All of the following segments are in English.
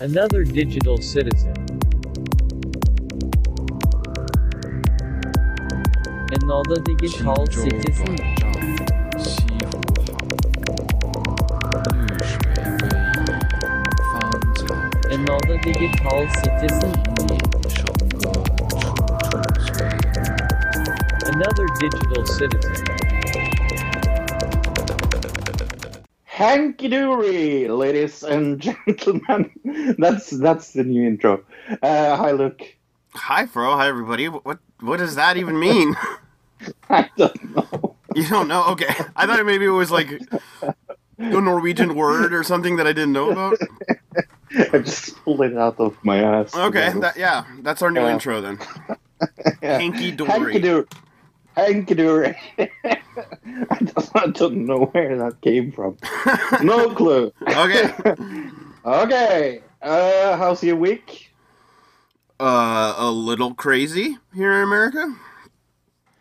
Another digital citizen. Another digital citizen. Another digital citizen. Another digital citizen. Hanky dory, ladies and gentlemen. That's that's the new intro. Uh, hi, Luke. Hi, Fro. Hi, everybody. What what does that even mean? I don't know. you don't know? Okay. I thought maybe it was like a Norwegian word or something that I didn't know about. I just pulled it out of my ass. Okay. That, yeah, that's our new Yeah. intro then. Yeah. Hanky dory. Hanky dory. I don't, I don't know where that came from. No clue. Okay. Okay. Uh, how's your week? Uh, a little crazy here in America.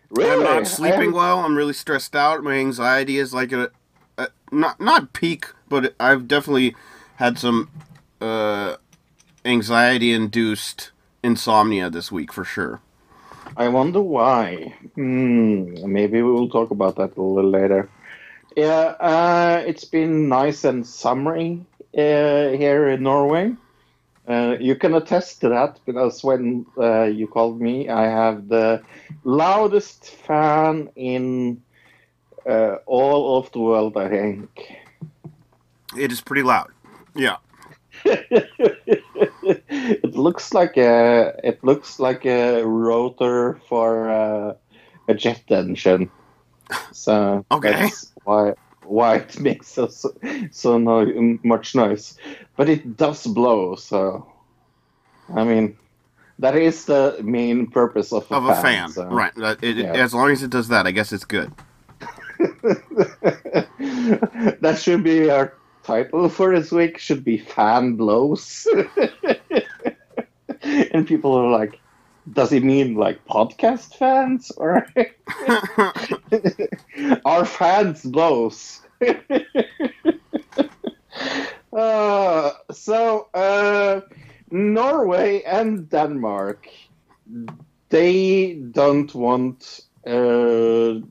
Really? I'm not sleeping well. I'm really stressed out. My anxiety is like a, a not not peak, but I've definitely had some uh anxiety induced insomnia this week for sure. I wonder why. Hmm, maybe we will talk about that a little later. Yeah, uh, it's been nice and summery here in Norway. Uh, you can attest to that because when uh, you called me, I have the loudest fan in uh, all of the world, I think. It is pretty loud. Yeah. it looks like a it looks like a rotor for uh, a jet engine. So Okay. that's why why it makes so so, so no, much noise, but it does blow. So I mean, that is the main purpose of a Of fan. a fan, so. right? Uh, it- yeah. As long as it does that, I guess it's good. that should be our title for this week. Should be fan blows. and people are like, does he mean like podcast fans or our fans blows? uh, so uh, Norway and Denmark, they don't want. Uh,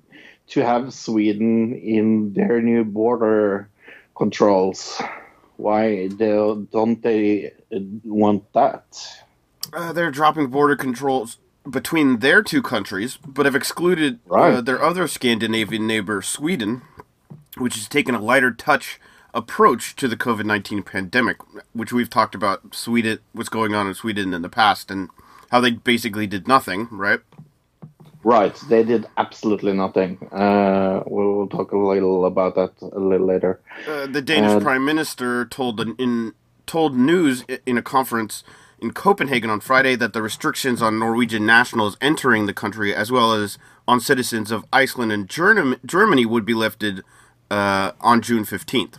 to have Sweden in their new border controls. Why don't they uh, want that? Uh, they're dropping border controls between their two countries, but have excluded uh, Right. their other Scandinavian neighbor, Sweden, which has taken a lighter touch approach to the COVID 19 pandemic, which we've talked about Sweden, what's going on in Sweden in the past, and how they basically did nothing, right? Right, they did absolutely nothing. Uh, we will talk a little about that a little later. Uh, the Danish Uh, prime minister told an, in told news in a conference in Copenhagen on Friday that the restrictions on Norwegian nationals entering the country, as well as on citizens of Iceland and Germ- Germany, would be lifted uh, on June fifteenth.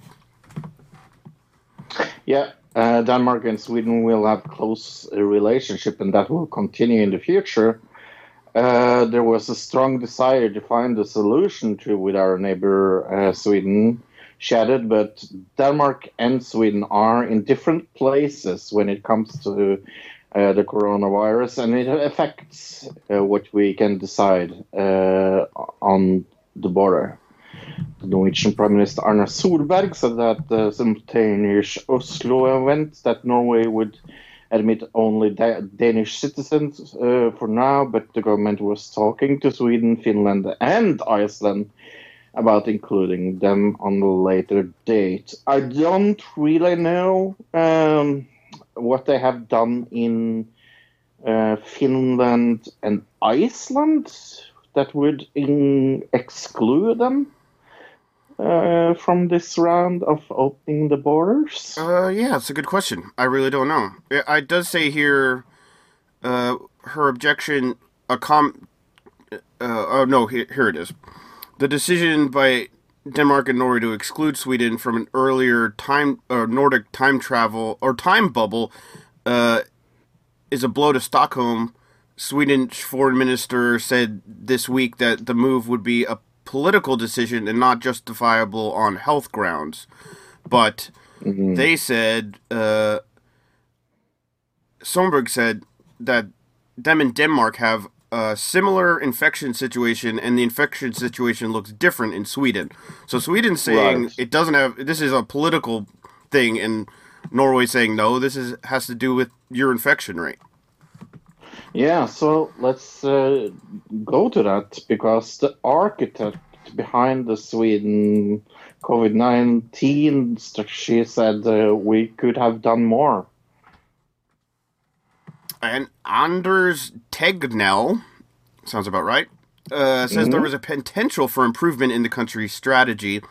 Yeah, uh, Denmark and Sweden will have close relationship, and that will continue in the future. Uh, there was a strong desire to find a solution to with our neighbor uh, Sweden shattered, but Denmark and Sweden are in different places when it comes to uh, the coronavirus, and it affects uh, what we can decide uh, on the border. The Norwegian Prime Minister Erna Solberg said that the simultaneous Oslo event that Norway would admit only da- Danish citizens uh, for now, but the government was talking to Sweden, Finland, and Iceland about including them on a later date. I don't really know um, what they have done in uh, Finland and Iceland that would in- exclude them uh, from this round of opening the borders. Uh, yeah, it's a good question. I really don't know. It, it does say here, uh, her objection, a com. Uh, oh no, here, here it is. The decision by Denmark and Norway to exclude Sweden from an earlier time or Nordic time travel or time bubble, uh, is a blow to Stockholm. Swedish foreign minister said this week that the move would be a political decision and not justifiable on health grounds. But they said uh, Solberg said that them in Denmark have a similar infection situation, and the infection situation looks different in Sweden. So Sweden's saying Right. it doesn't have. This is a political thing, and Norway saying no. This is has to do with your infection rate. Yeah, so let's uh, go to that because the architect behind the Sweden COVID 19 strategy said uh, we could have done more. And Anders Tegnell, sounds about right, uh, says there was a potential for improvement in the country's strategy.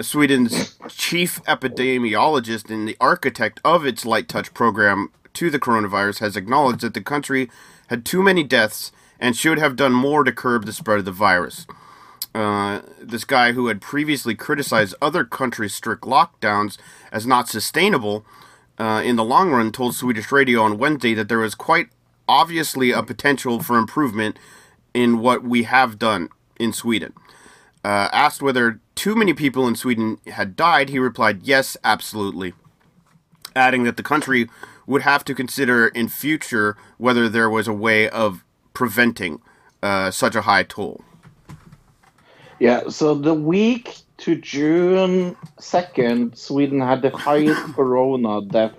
Sweden's chief epidemiologist and the architect of its light touch program to the coronavirus has acknowledged that the country had too many deaths and should have done more to curb the spread of the virus. Uh, this guy who had previously criticized other countries' strict lockdowns as not sustainable uh, in the long run told Swedish radio on Wednesday that there was quite obviously a potential for improvement in what we have done in Sweden. Uh, asked whether too many people in Sweden had died, he replied, Yes, absolutely. Adding that the country would have to consider in future whether there was a way of preventing uh, such a high toll. Yeah, so the week to June 2nd, Sweden had the highest corona death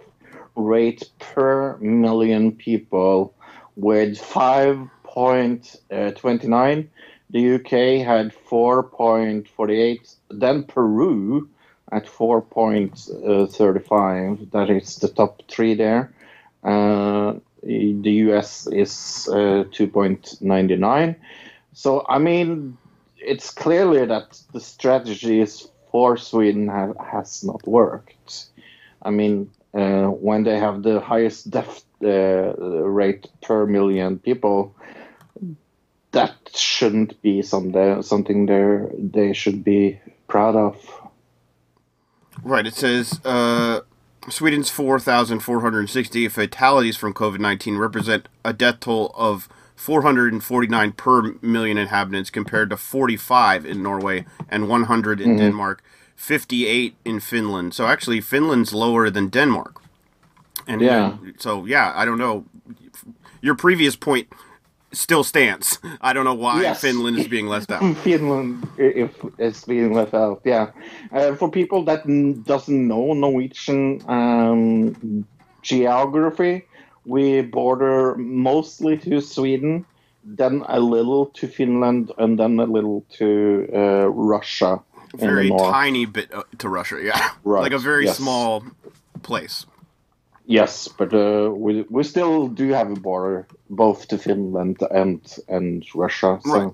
rate per million people with 5.29. The UK had 4.48. Then Peru at 4.35. That is the top three there. Uh, the US is uh, 2.99. So, I mean, it's clearly that the strategies for Sweden have, has not worked. I mean, uh, when they have the highest death uh, rate per million people, that shouldn't be some something they they should be proud of. Right. It says uh, Sweden's 4,460 fatalities from COVID 19 represent a death toll of 449 per million inhabitants compared to 45 in Norway and 100 in Denmark, 58 in Finland. So actually, Finland's lower than Denmark. And Yeah. so, yeah, I don't know. Your previous point still stands. I don't know why Yes. Finland is being left out. Finland, if it's being left out, yeah. Uh, for people that n- doesn't know Norwegian um, geography, we border mostly to Sweden, then a little to Finland, and then a little to uh, Russia. Very tiny bit uh, to Russia, yeah. Right, Like a very yes. small place. Yes, but uh, we we still do have a border both to Finland and and Russia. So. Right.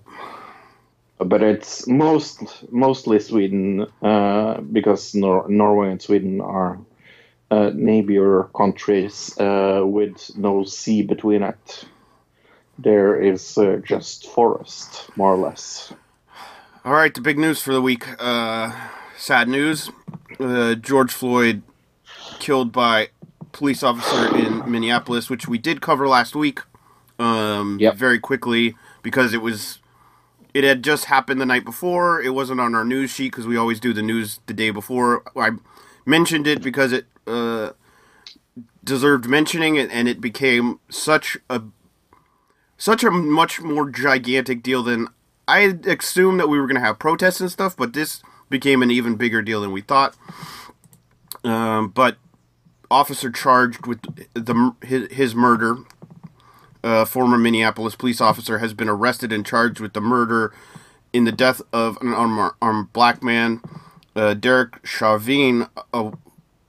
But it's most mostly Sweden uh, because Nor- Norway and Sweden are uh, neighbor countries uh, with no sea between it. There is uh, just forest, more or less. All right, the big news for the week. Uh, sad news. Uh, George Floyd killed by police officer in Minneapolis, which we did cover last week. Um, Yep. Very quickly because it was, it had just happened the night before. It wasn't on our news sheet because we always do the news the day before. I mentioned it because it uh, deserved mentioning, and, and it became such a such a much more gigantic deal than I assumed that we were going to have protests and stuff, but this became an even bigger deal than we thought. Um, but officer charged with the his, his murder, uh, former Minneapolis police officer, has been arrested and charged with the murder in the death of an unarmed, armed black man. Uh, Derek Chauvin, a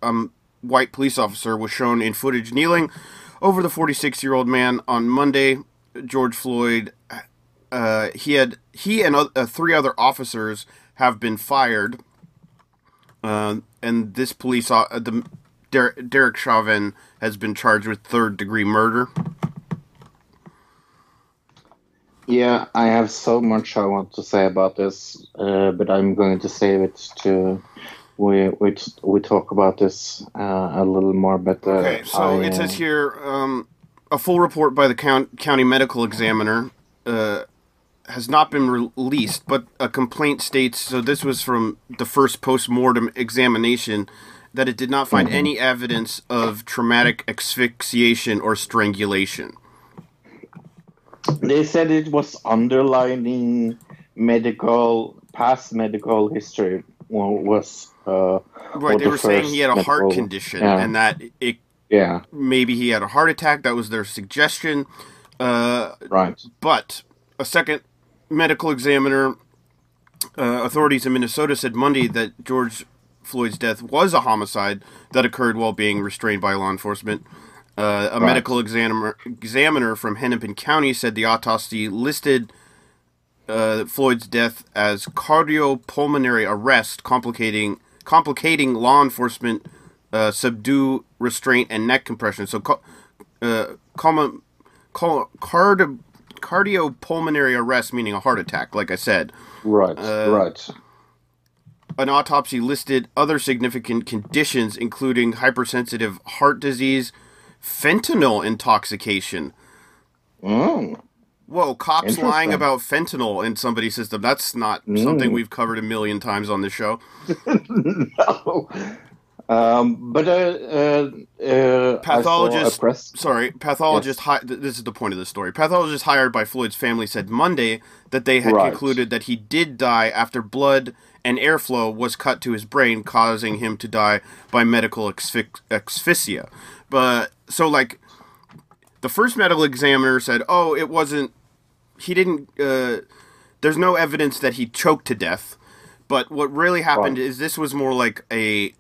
um, white police officer, was shown in footage kneeling over the 46 year old man on Monday. George Floyd, uh, he had he and uh, three other officers have been fired, uh, and this police the Der- Derek Chauvin has been charged with third degree murder. Yeah, I have so much I want to say about this, uh, but I'm going to save it to we we we talk about this uh, a little more. But uh, Okay, so I, it uh, says here um, a full report by the count- county medical examiner uh, has not been released, but a complaint states so. This was from the first post mortem examination. that it did not find any evidence of traumatic asphyxiation or strangulation. They said it was underlining medical past medical history was uh, Right, they the were saying he had a first heart condition yeah. and that it yeah maybe he had a heart attack. That was their suggestion. Uh, right but a second medical examiner, uh, authorities in Minnesota said Monday that George Floyd's death was a homicide that occurred while being restrained by law enforcement. Uh, a Right. medical examiner examiner from Hennepin County said the autopsy listed uh, Floyd's death as cardiopulmonary arrest, complicating complicating law enforcement uh, subdue, restraint, and neck compression. So, uh, common, cardi- cardiopulmonary arrest, meaning a heart attack. Like I said, right Uh, right an autopsy listed other significant conditions, including hypersensitive heart disease, fentanyl intoxication. Mm. Whoa, cops lying about fentanyl in somebody's system. That's not Mm. something we've covered a million times on this show. no. Um, but uh, uh, uh, Pathologist- I saw a press. Sorry, pathologist. Hi- th- this is the point of the story. Pathologist hired by Floyd's family said Monday that they had Right. concluded that he did die after blood and airflow was cut to his brain, causing him to die by medical asphy- asphyxia. But so, like, the first medical examiner said, "Oh, it wasn't. He didn't. Uh, there's no evidence that he choked to death." But what really happened Right. is this was more like a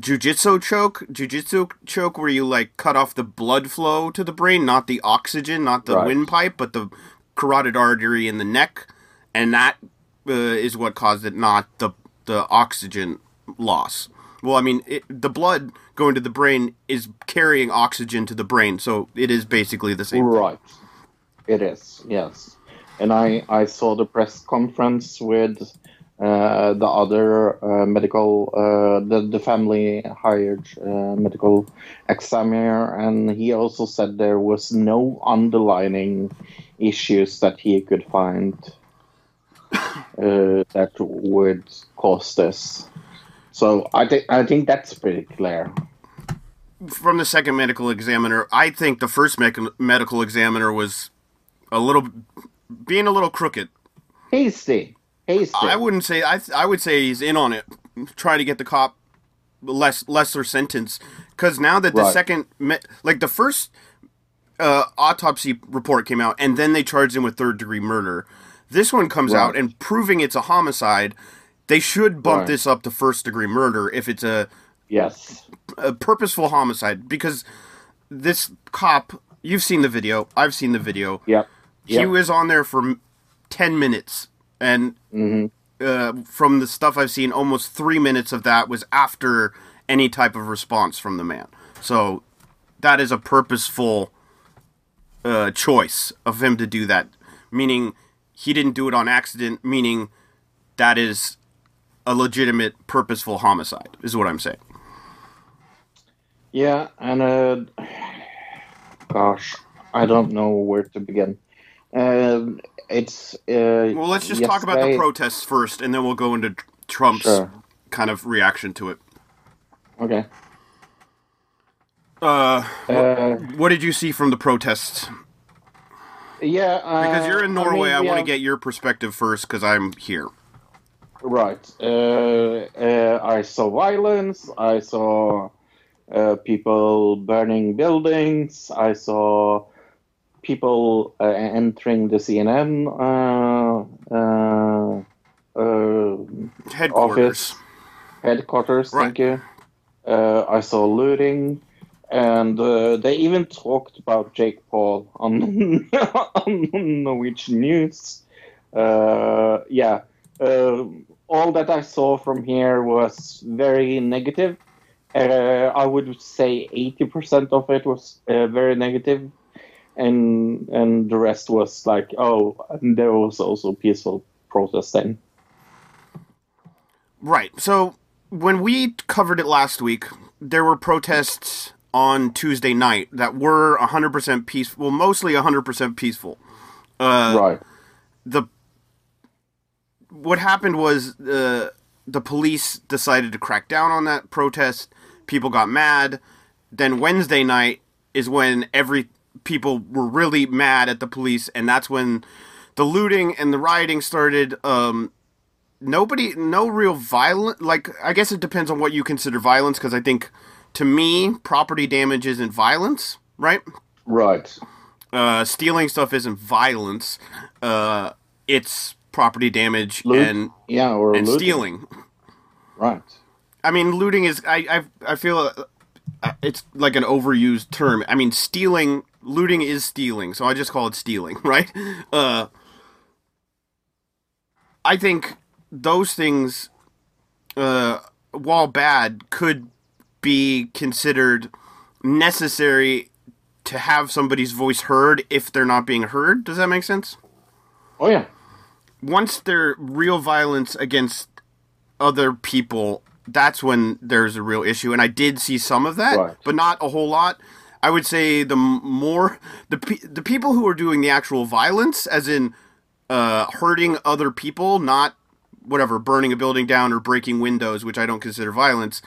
jujitsu choke, jujitsu choke, where you like cut off the blood flow to the brain, not the oxygen, not the Right. windpipe, but the carotid artery in the neck, and that uh, is what caused it, not the the oxygen loss. Well, I mean, it, the blood going to the brain is carrying oxygen to the brain, so it is basically the same. thing. Right. It is, yes. And I, I saw the press conference with uh, the other uh, medical, uh, the, the family hired uh, medical examiner, and he also said there was no underlining issues that he could find uh, that would cause this. So I think I think that's pretty clear. From the second medical examiner, I think the first mec- medical examiner was a little being a little crooked. Hasty, hasty. I wouldn't say I. I would say he's in on it, trying to get the cop less lesser sentence. Because now that the Right. second, me- like the first uh, autopsy report came out, and then they charged him with third degree murder. This one comes Right. out and proving it's a homicide. They should bump Right. this up to first degree murder if it's a, yes. a purposeful homicide. Because this cop, you've seen the video, I've seen the video. Yep. He was on there for 10 minutes. And Mhm. uh, from the stuff I've seen, almost three minutes of that was after any type of response from the man. So that is a purposeful uh, choice of him to do that. Meaning he didn't do it on accident, meaning that is a legitimate, purposeful homicide, is what I'm saying. Yeah, and uh, gosh, I don't know where to begin. Um, it's uh, Well, let's just talk about the protests first, and then we'll go into Trump's Sure. kind of reaction to it. Okay. Uh, Uh, what did you see from the protests? yeah, uh, Because you're in Norway, I, mean, we want to have- get your perspective first because I'm here. Right. Uh, uh, I saw violence. I saw uh, people burning buildings. I saw people uh, entering the CNN uh, uh, uh, Headquarters. Office. headquarters. Right. Thank you. Uh, I saw looting, and uh, they even talked about Jake Paul on on Norwegian news. Uh, yeah, uh, all that I saw from here was very negative. Uh, I would say eighty percent of it was uh, very negative, and and the rest was like, oh, and there was also peaceful protesting. Right. So when we covered it last week, there were protests on Tuesday night that were 100% peaceful, well, mostly 100% peaceful. Uh, right. the what happened was uh, the police decided to crack down on that protest people got mad. Then Wednesday night is when every people were really mad at the police, and that's when the looting and the rioting started. Um, nobody, no real violent. Like I guess it depends on what you consider violence, because I think to me, property damage isn't violence, right? Right. Uh, stealing stuff isn't violence. Uh, it's property damage Loot- and yeah, or and looting. stealing. Right. I mean, looting is I I, I feel uh, it's like an overused term. I mean, stealing, looting is stealing, so I just call it stealing, right? Uh, I think those things, uh, while bad, could be considered necessary to have somebody's voice heard if they're not being heard. Does that make sense? Oh yeah. Once there real violence against other people, that's when there's a real issue. And I did see some of that, Right. but not a whole lot. I would say the more the pe- the people who are doing the actual violence, as in uh, hurting other people, not whatever burning a building down or breaking windows, which I don't consider violence.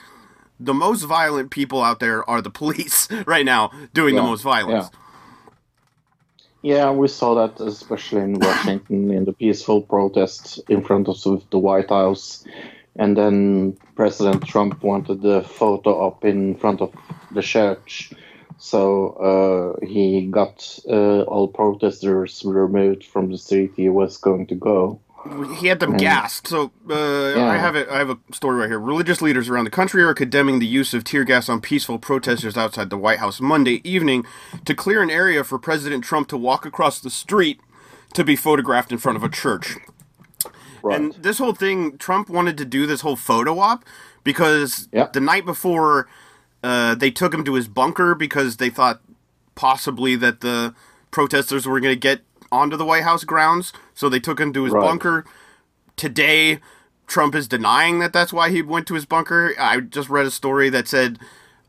The most violent people out there are the police right now doing the most violence. Yeah, we saw that especially in Washington in the peaceful protests in front of the White House. And then President Trump wanted the photo up in front of the church. So uh, he got uh, all protesters removed from the street he was going to go. He had them gassed. So uh, Yeah. I have it. I have a story right here. Religious leaders around the country are condemning the use of tear gas on peaceful protesters outside the White House Monday evening to clear an area for President Trump to walk across the street to be photographed in front of a church. Right. And this whole thing, Trump wanted to do this whole photo op because Yeah. the night before uh, they took him to his bunker because they thought possibly that the protesters were going to get onto the White House grounds. So they took him to his Right. bunker. Today, Trump is denying that that's why he went to his bunker. I just read a story that said,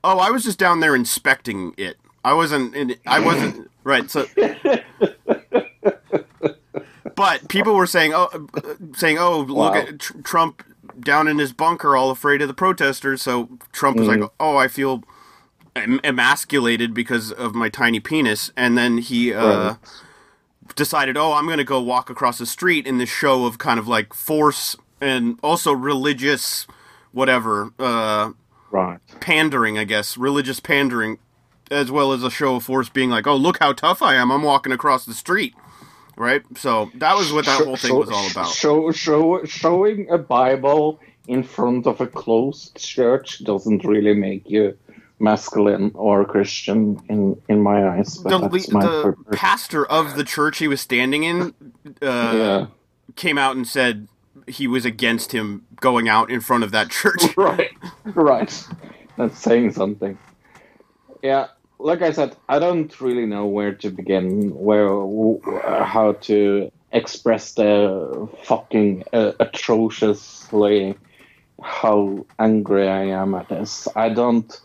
"Oh, I was just down there inspecting it. I wasn't. In, I wasn't right." So but people were saying, "Oh, saying, oh, look Wow. at tr- Trump down in his bunker, all afraid of the protesters." So Trump was like, "Oh, I feel emasculated because of my tiny penis," and then he uh, Right. Decided, "Oh, I'm going to go walk across the street in this show of kind of like force and also religious, whatever, uh, right. pandering, I guess, religious pandering." As well as a show of force being like, oh, look how tough I am. I'm walking across the street right? So that was what that Show- whole thing show- was all about. Show, show, showing a Bible in front of a closed church doesn't really make you masculine or Christian in in my eyes. But The, that's my the pastor of the church he was standing in uh, yeah. came out and said he was against him going out in front of that church. right, right. That's saying something. Yeah, like I said, I don't really know where to begin, where, w- how to express the fucking uh, atrociously how angry I am at this. I don't.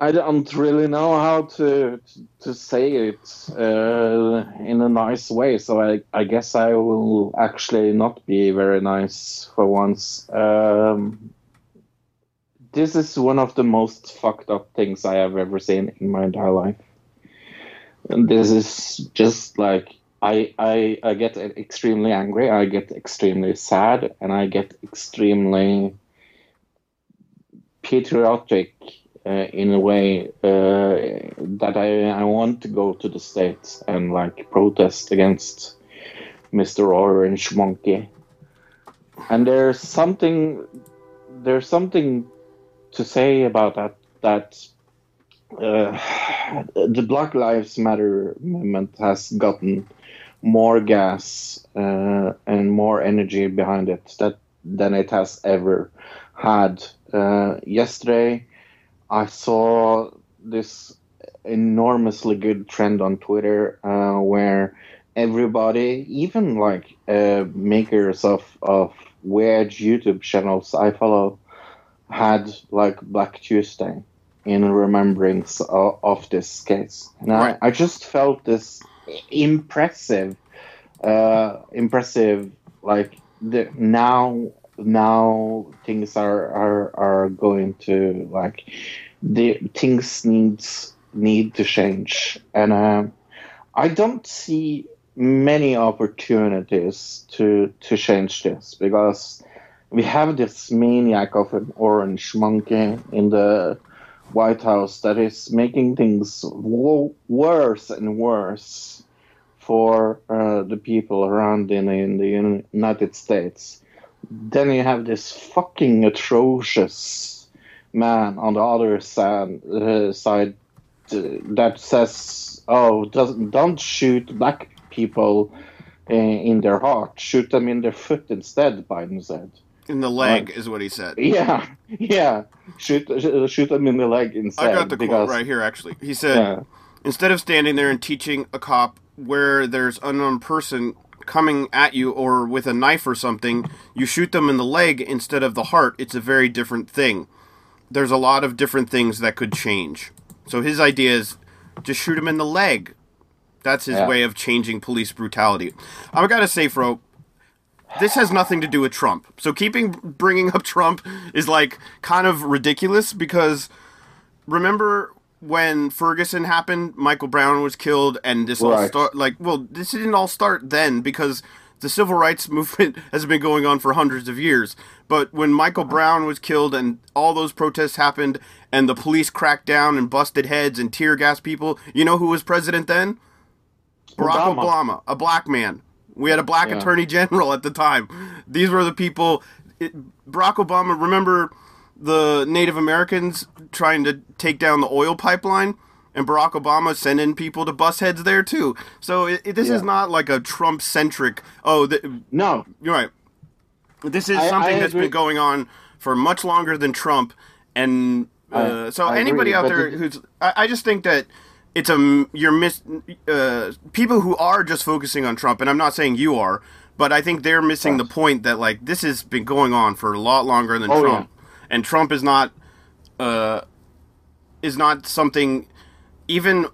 I don't really know how to to say it uh, in a nice way, so I, I guess I will actually not be very nice for once. Um, this is one of the most fucked up things I have ever seen in my entire life. And this is just like I I I get extremely angry, I get extremely sad, and I get extremely patriotic in a way uh, that I I want to go to the states and like protest against Mr. Orange Monkey. And there's something there's something to say about that that uh, the Black Lives Matter movement has gotten more gas uh, and more energy behind it that than it has ever had. Uh, yesterday, I saw this enormously good trend on Twitter uh, where everybody, even like uh, makers of of weird YouTube channels I follow, had like Black Tuesday in remembrance of, of this case. And Right. I, I just felt this impressive, uh, impressive, like the, now now things are are are going to like the things needs need to change, and um, I don't see many opportunities to to change this because we have this maniac of an orange monkey in the White House that is making things wo- worse and worse for uh, the people around in, in the United States. Then you have this fucking atrocious man on the other side, uh, side uh, that says, "Oh, doesn't don't shoot black people uh, in their heart, shoot them in their foot instead." Biden said. In the leg Right. is what he said. Yeah, yeah. Shoot, sh- shoot them in the leg instead. I got the quote right here. Actually, he said. Yeah, Instead of standing there and teaching a cop where there's unknown person coming at you or with a knife or something, you shoot them in the leg instead of the heart. It's a very different thing. There's a lot of different things that could change. So his idea is just shoot him in the leg. That's his Yeah. way of changing police brutality. I've gotta say, Fro, this has nothing to do with Trump. So keeping bringing up Trump is like kind of ridiculous because remember when Ferguson happened, Michael Brown was killed, and this all Right. start like well, this didn't all start then because the civil rights movement has been going on for hundreds of years. But when Michael Brown was killed and all those protests happened and the police cracked down and busted heads and tear gas people, you know who was president then? Barack Obama. Obama, a black man. We had a black Yeah. attorney general at the time. These were the people. It, Barack Obama, remember the Native Americans trying to take down the oil pipeline? And Barack Obama sending people to bust heads there too. So it, it- this is not like a Trump centric. Oh, the, no, you're right. This is I- something I that's been going on for much longer than Trump, and uh, I- so anybody agree, out there it- who's, I, just think that it's a you're miss uh, people who are just focusing on Trump, and I'm not saying you are, but I think they're missing the point that like this has been going on for a lot longer than Oh, Trump, and Trump is not uh, is not something even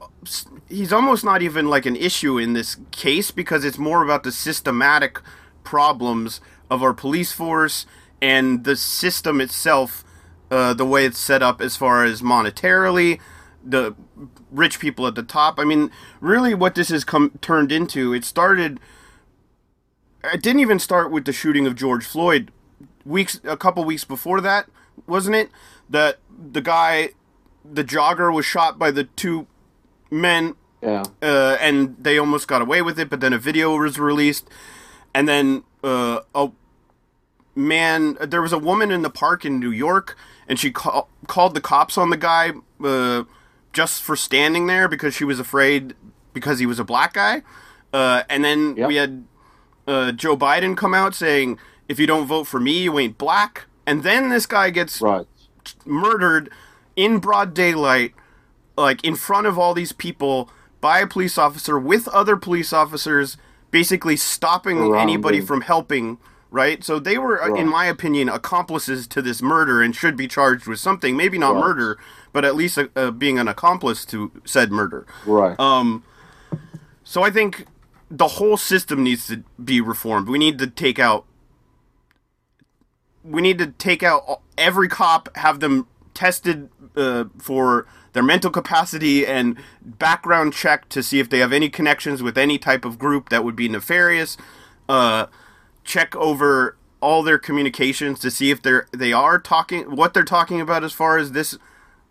he's almost not even like an issue in this case because it's more about the systematic problems of our police force and the system itself uh, the way it's set up as far as monetarily the rich people at the top. I mean really what this has come turned into it started it didn't even start with the shooting of george floyd weeks a couple weeks before that wasn't it that the guy the jogger was shot by the two men yeah, uh, and they almost got away with it but then a video was released. And then uh, a man there was a woman in the park in new york and she call, called the cops on the guy uh, just for standing there because she was afraid because he was a black guy. Uh, and then Yep. we had uh, joe biden come out saying if you don't vote for me you ain't black and then this guy gets right. murdered in broad daylight, like in front of all these people by a police officer with other police officers, basically stopping Around anybody him. from helping. Right, so they were, uh in my opinion, accomplices to this murder and should be charged with something. Maybe not Right. murder, but at least uh, uh, being an accomplice to said murder. Right. Um, so I think the whole system needs to be reformed. We need to take out. We need to take out every cop, have them tested uh, for their mental capacity and background check to see if they have any connections with any type of group that would be nefarious. Uh, check over all their communications to see if they're they are talking what they're talking about as far as this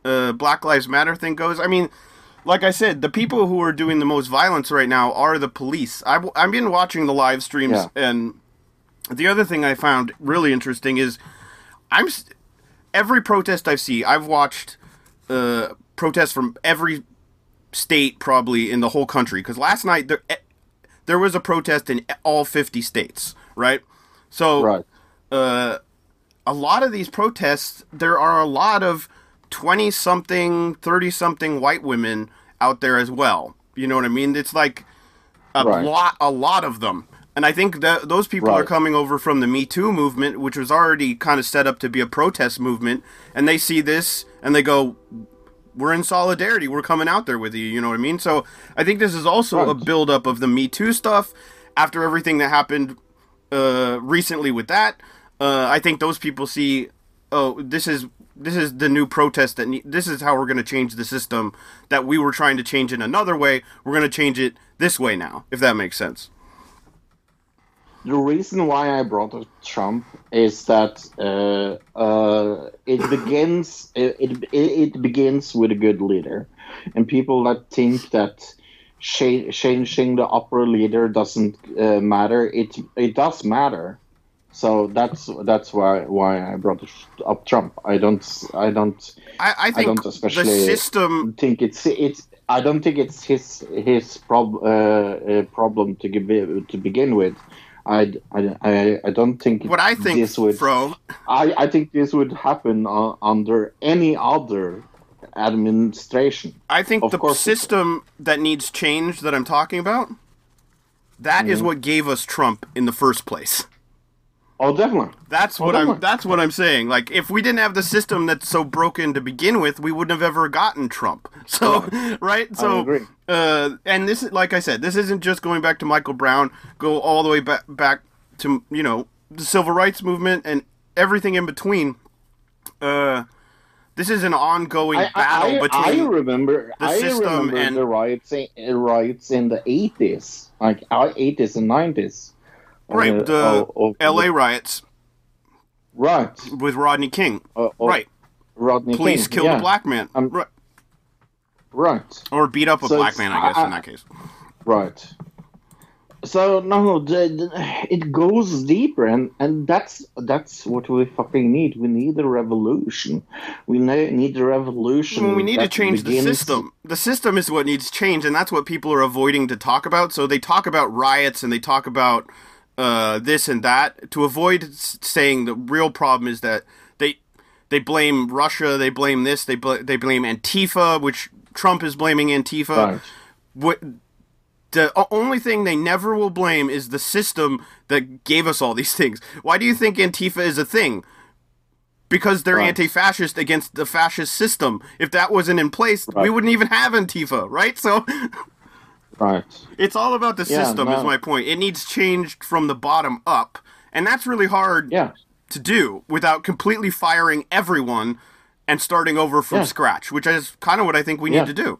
uh, Black Lives Matter thing goes. I mean, like I said, the people who are doing the most violence right now are the police. I've, I've been watching the live streams, Yeah. and the other thing I found really interesting is I'm s- every protest I've seen, I've watched uh, protests from every state probably in the whole country. Because last night there eh, there was a protest in all 50 states, right? So right. uh, a lot of these protests, there are a lot of 20 something, 30 something white women out there as well. You know what I mean? It's like a Right. lot, a lot of them. And I think that those people are coming over from the Me Too movement, which was already kind of set up to be a protest movement. And they see this and they go, we're in solidarity. We're coming out there with you. You know what I mean? So I think this is also a Right. buildup of the Me Too stuff after everything that happened uh, recently with that. uh, I think those people see, oh, this is this is the new protest that ne- this is how we're going to change the system that we were trying to change in another way. We're going to change it this way now, if that makes sense. The reason why I brought up Trump is that uh, uh, it begins it, it it begins with a good leader, and people that think that cha- changing the upper leader doesn't uh, matter, it it does matter. So that's that's why why I brought up Trump. I don't I don't I, I think don't especially- system. think it's it's I don't think it's his his prob, uh, uh, problem to give to begin with. I, I, I, don't think What I think, this would Fro, I, I think this would happen uh, under any other administration. I think Of the system that needs change that I'm talking about, that is Mm-hmm. what gave us Trump in the first place. Oh, definitely. That's what Oh, I'm. That's what I'm saying. Like, if we didn't have the system that's so broken to begin with, we wouldn't have ever gotten Trump. So, right? So, uh, and this is like I said, this isn't just going back to Michael Brown. Go all the way back back to you know the civil rights movement and everything in between. Uh, this is an ongoing I, battle I, between. I remember the I system remember and- the riots in, riots in the eighties, like uh, eighties and nineties. Right, Uh, the oh, oh, L.A. riots Right. with Rodney King. Uh, oh, right, Rodney police King, killed yeah, a black man. Um, right, Right. or beat up a so black man. I guess I- in that case. Right. So no, the, the- it goes deeper, and, and that's that's what we fucking need. We need a revolution. We ne- need a revolution. Well, we need to change begins- the system. The system is what needs change, and that's what people are avoiding to talk about. So they talk about riots and they talk about uh, this and that to avoid saying the real problem is that they they blame Russia, they blame this, they bl- they blame Antifa, which Trump is blaming Antifa. Right. What the only thing they never will blame is the system that gave us all these things. Why do you think Antifa is a thing? Because they're Right. anti-fascist against the fascist system. If that wasn't in place, we wouldn't even have Antifa, right? So Right. it's all about the Yeah, system. Is my point. It needs changed from the bottom up, and that's really hard Yeah. to do without completely firing everyone and starting over from Yeah. scratch, which is kind of what I think we need to do.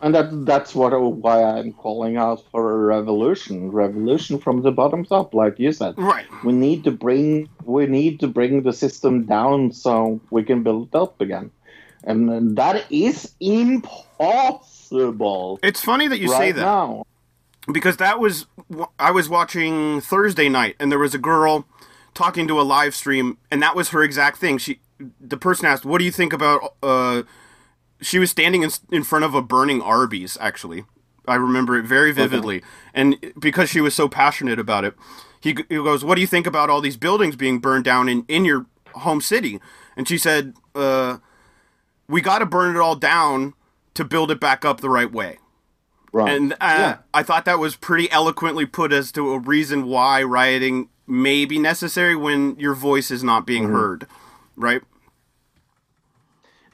And that that's what why I'm calling out for a revolution. Revolution from the bottoms up, like you said. Right. We need to bring we need to bring the system down so we can build it up again. And that is impossible It's funny that you right say that. now. because that was I was watching Thursday night and there was a girl talking to a live stream and that was her exact thing. She the person asked, "What do you think about uh she was standing in, in front of a burning Arby's actually. I remember it very vividly. And because she was so passionate about it, he, he goes, "What do you think about all these buildings being burned down in in your home city?" And she said, uh we got to burn it all down to build it back up the right way. Right. And uh, Yeah. I thought that was pretty eloquently put as to a reason why rioting may be necessary when your voice is not being heard, right?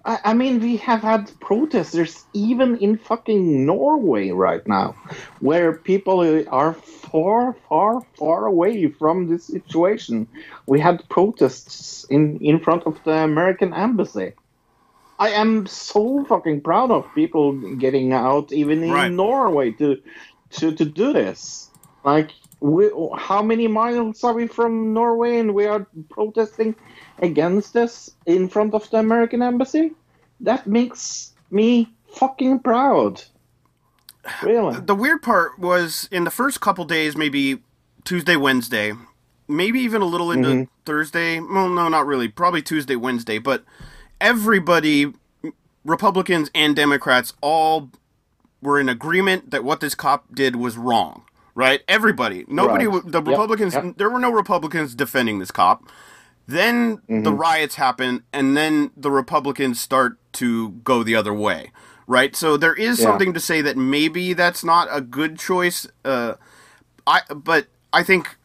I, I mean, we have had protesters even in fucking Norway right now, where people are far, far, far away from this situation. We had protests in, in front of the American embassy. I am so fucking proud of people getting out, even in Right. Norway, to to to do this. Like, we, how many miles are we from Norway, and we are protesting against this in front of the American embassy? That makes me fucking proud. Really? The weird part was in the first couple days, maybe Tuesday, Wednesday, maybe even a little into mm-hmm. Thursday. Well, no, not really. Probably Tuesday, Wednesday. But everybody, Republicans and Democrats, all were in agreement that what this cop did was wrong. Right? Everybody. Nobody. Right. The Republicans. yep. There were no Republicans defending this cop. Then the riots happen, and then the Republicans start to go the other way, right? So there is Yeah. something to say that maybe that's not a good choice. Uh, I but I think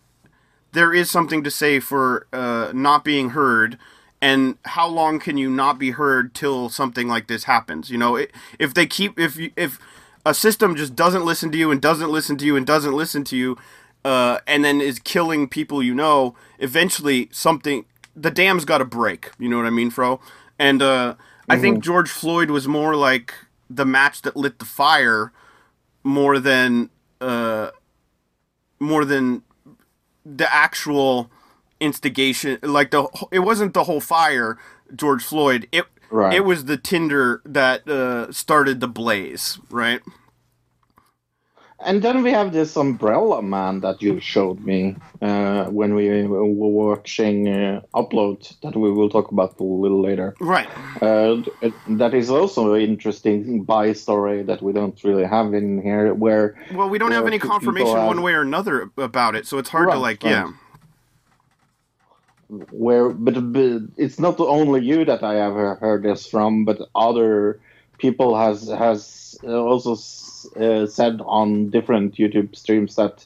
there is something to say for uh, not being heard, and how long can you not be heard till something like this happens? You know, if they keep if you, if a system just doesn't listen to you and doesn't listen to you and doesn't listen to you. uh, and then is killing people you know, eventually something the dam's got to break. You know what I mean, Fro? And uh, I think George Floyd was more like the match that lit the fire, more than uh, more than the actual instigation. Like the it wasn't the whole fire, George Floyd. It Right. it was the tinder that uh, started the blaze, right? And then we have this umbrella man that you showed me uh, when we were watching uh, Upload that we will talk about a little later. Right. Uh, it- that is also an interesting by story that we don't really have in here, where Well, we don't have any confirmation have- one way or another about it, so it's hard to like, right. yeah. Where but, but it's not only you that I have heard this from, but other people has has also uh, said on different YouTube streams that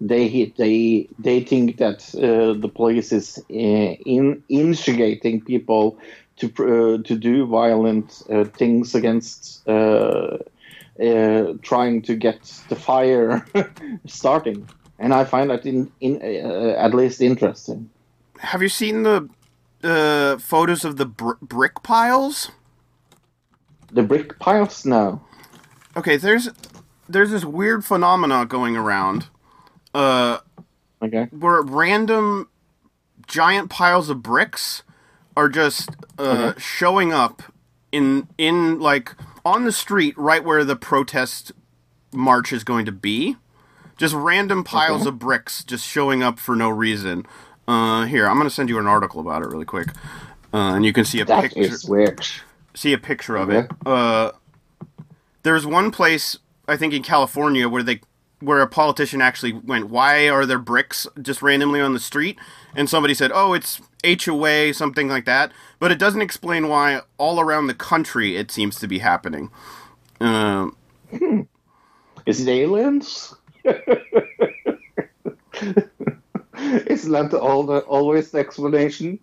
they they they think that uh, the police is uh, in instigating people to uh, to do violent uh, things against. Uh, uh, trying to get the fire starting, and I find that in, in uh, at least interesting. Have you seen the uh, photos of the br- brick piles? The brick piles now. Okay, there's there's this weird phenomena going around, uh, Okay. where random giant piles of bricks are just uh, Okay. showing up in in like on the street right where the protest march is going to be. Just random piles Okay. of bricks just showing up for no reason. Uh, here, I'm gonna send you an article about it really quick, uh, and you can see a That picture see a picture of Okay. it. Uh, there's one place I think in California where they where a politician actually went, "Why are there bricks just randomly on the street?" And somebody said, "Oh, it's HOA, something like that." But it doesn't explain why all around the country it seems to be happening. Um, Is it aliens? Isn't all the, always the explanation?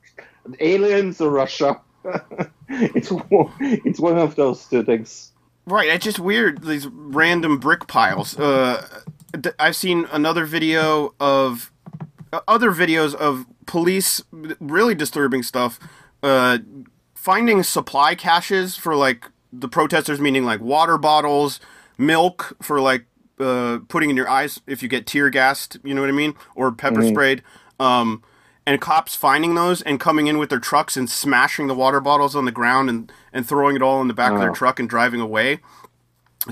Aliens or Russia? it's one- it's one of those two things. Right, it's just weird. These random brick piles. Uh, I've seen another video of uh, other videos of police really disturbing stuff. Uh, finding supply caches for like the protesters, meaning like water bottles, milk for like uh, putting in your eyes if you get tear gassed. You know what I mean, or pepper sprayed. Um, and cops finding those and coming in with their trucks and smashing the water bottles on the ground and, and throwing it all in the back of their Oh. truck and driving away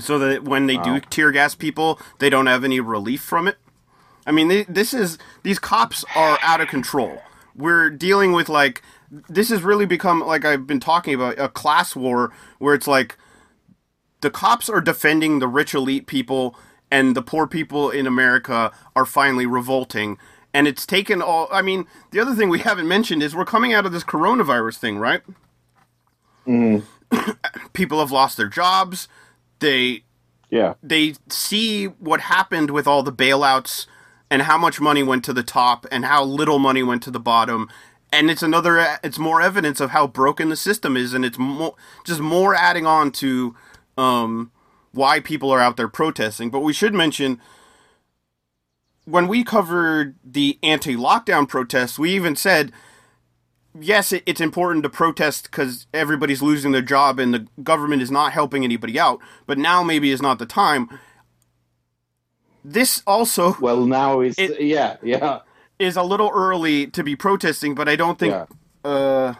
so that when they do tear gas people they don't have any relief from it i mean they, this is these cops are out of control we're dealing with like this has really become like i've been talking about a class war where it's like the cops are defending the rich elite people and the poor people in America are finally revolting. And it's taken all. I mean, the other thing we haven't mentioned is we're coming out of this coronavirus thing, right? people have lost their jobs. They Yeah. they see what happened with all the bailouts and how much money went to the top and how little money went to the bottom and it's another it's more evidence of how broken the system is and it's more just more adding on to um, why people are out there protesting but we should mention when we covered the anti-lockdown protests we even said yes, it's important to protest because everybody's losing their job and the government is not helping anybody out. But now maybe is not the time. This also Well, now is It- yeah, yeah, is a little early to be protesting, but I don't think yeah. uh,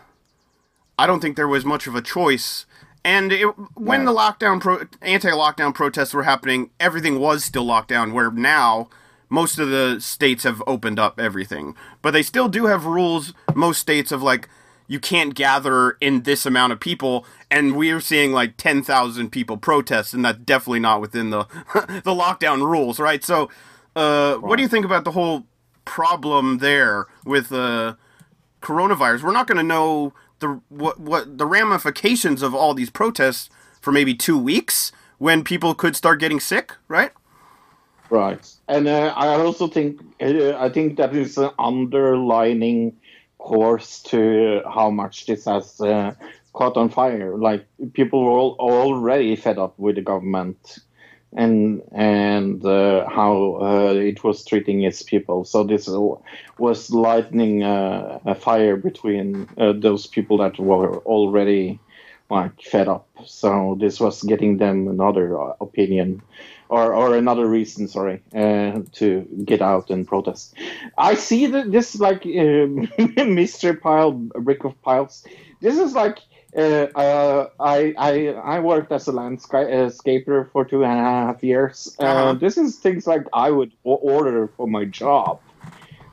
I don't think there was much of a choice. And it, when the lockdown pro, anti-lockdown protests were happening, everything was still locked down. Where now most of the states have opened up everything, but they still do have rules. Most states of like you can't gather in this amount of people, and we're seeing like ten thousand people protest, and that's definitely not within the the lockdown rules, right? So, uh, what do you think about the whole problem there with uh, coronavirus? We're not going to know the what what the ramifications of all these protests for maybe two weeks when people could start getting sick, right? Right, and uh, I also think uh, I think that is an underlining course to how much this has uh, caught on fire. Like people were all, already fed up with the government and and uh, how uh, it was treating its people. So this was lightning uh, a fire between uh, those people that were already like fed up. So this was getting them another uh, opinion. Or, or another reason, sorry, uh, to get out and protest. I see that this like mystery pile, brick of piles. This is like uh, uh, I, I I worked as a landscaper for two and a half years. Uh, Uh-huh. This is things like I would order for my job.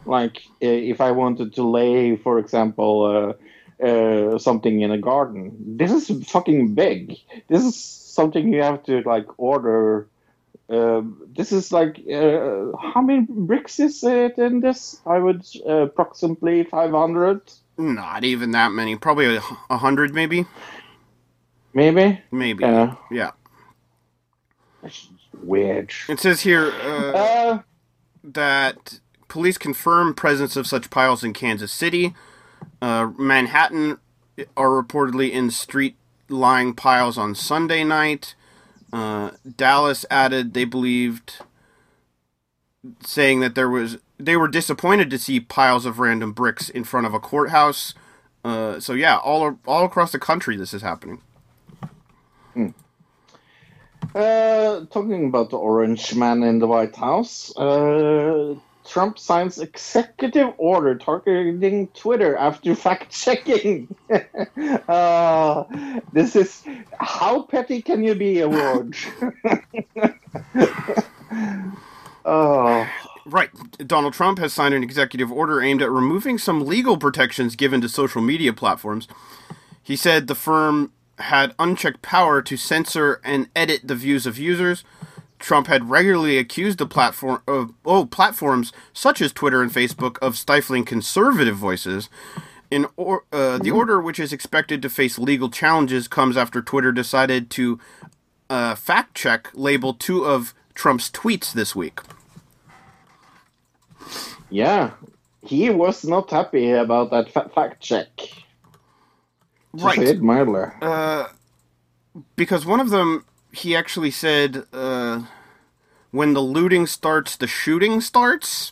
Like uh, if I wanted to lay, for example, uh, uh, something in a garden. This is fucking big. This is something you have to like order. Uh, this is like uh, how many bricks is it in this? I would uh, approximately five hundred, Not even that many. Probably a, a hundred, maybe. maybe. Maybe. Uh, yeah. weird. It says here uh, Uh, that police confirm presence of such piles in Kansas City. Uh, Manhattan are reportedly in street lying piles on Sunday night. Uh, Dallas added they believed, saying that there was they were disappointed to see piles of random bricks in front of a courthouse. Uh, so yeah, all all across the country this is happening. Uh, talking about the orange man in the White House, uh, Trump signs executive order targeting Twitter after fact checking. uh, this is how petty can you be, award? oh, Right. Donald Trump has signed an executive order aimed at removing some legal protections given to social media platforms. He said the firm had unchecked power to censor and edit the views of users. Trump had regularly accused the platform of oh platforms such as Twitter and Facebook of stifling conservative voices. In or, uh, the order, which is expected to face legal challenges, comes after Twitter decided to uh, fact check label two of Trump's tweets this week. Yeah. He was not happy about that fa- fact check. Right. mildly. Uh, because one of them, he actually said, uh, when the looting starts, the shooting starts,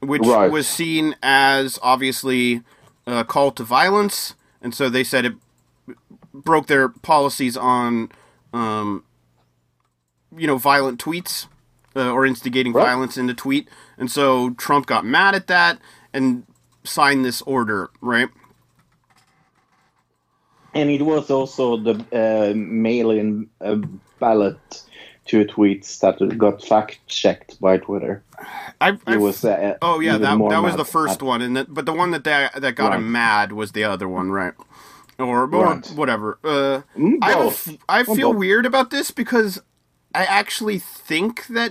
which Right. was seen as obviously a call to violence, and so they said it broke their policies on, um, you know, violent tweets uh, or instigating Right. violence in the tweet, and so Trump got mad at that and signed this order, right? And it was also the uh, mail-in uh, ballot to tweets that got fact-checked by Twitter. I, I was. Uh, Oh yeah, that that was the first at- one, and that, but the one that that, that got him mad was the other one, right? Or or Right. whatever. Uh, Mm, I have a both. f- I feel weird about this because I actually think that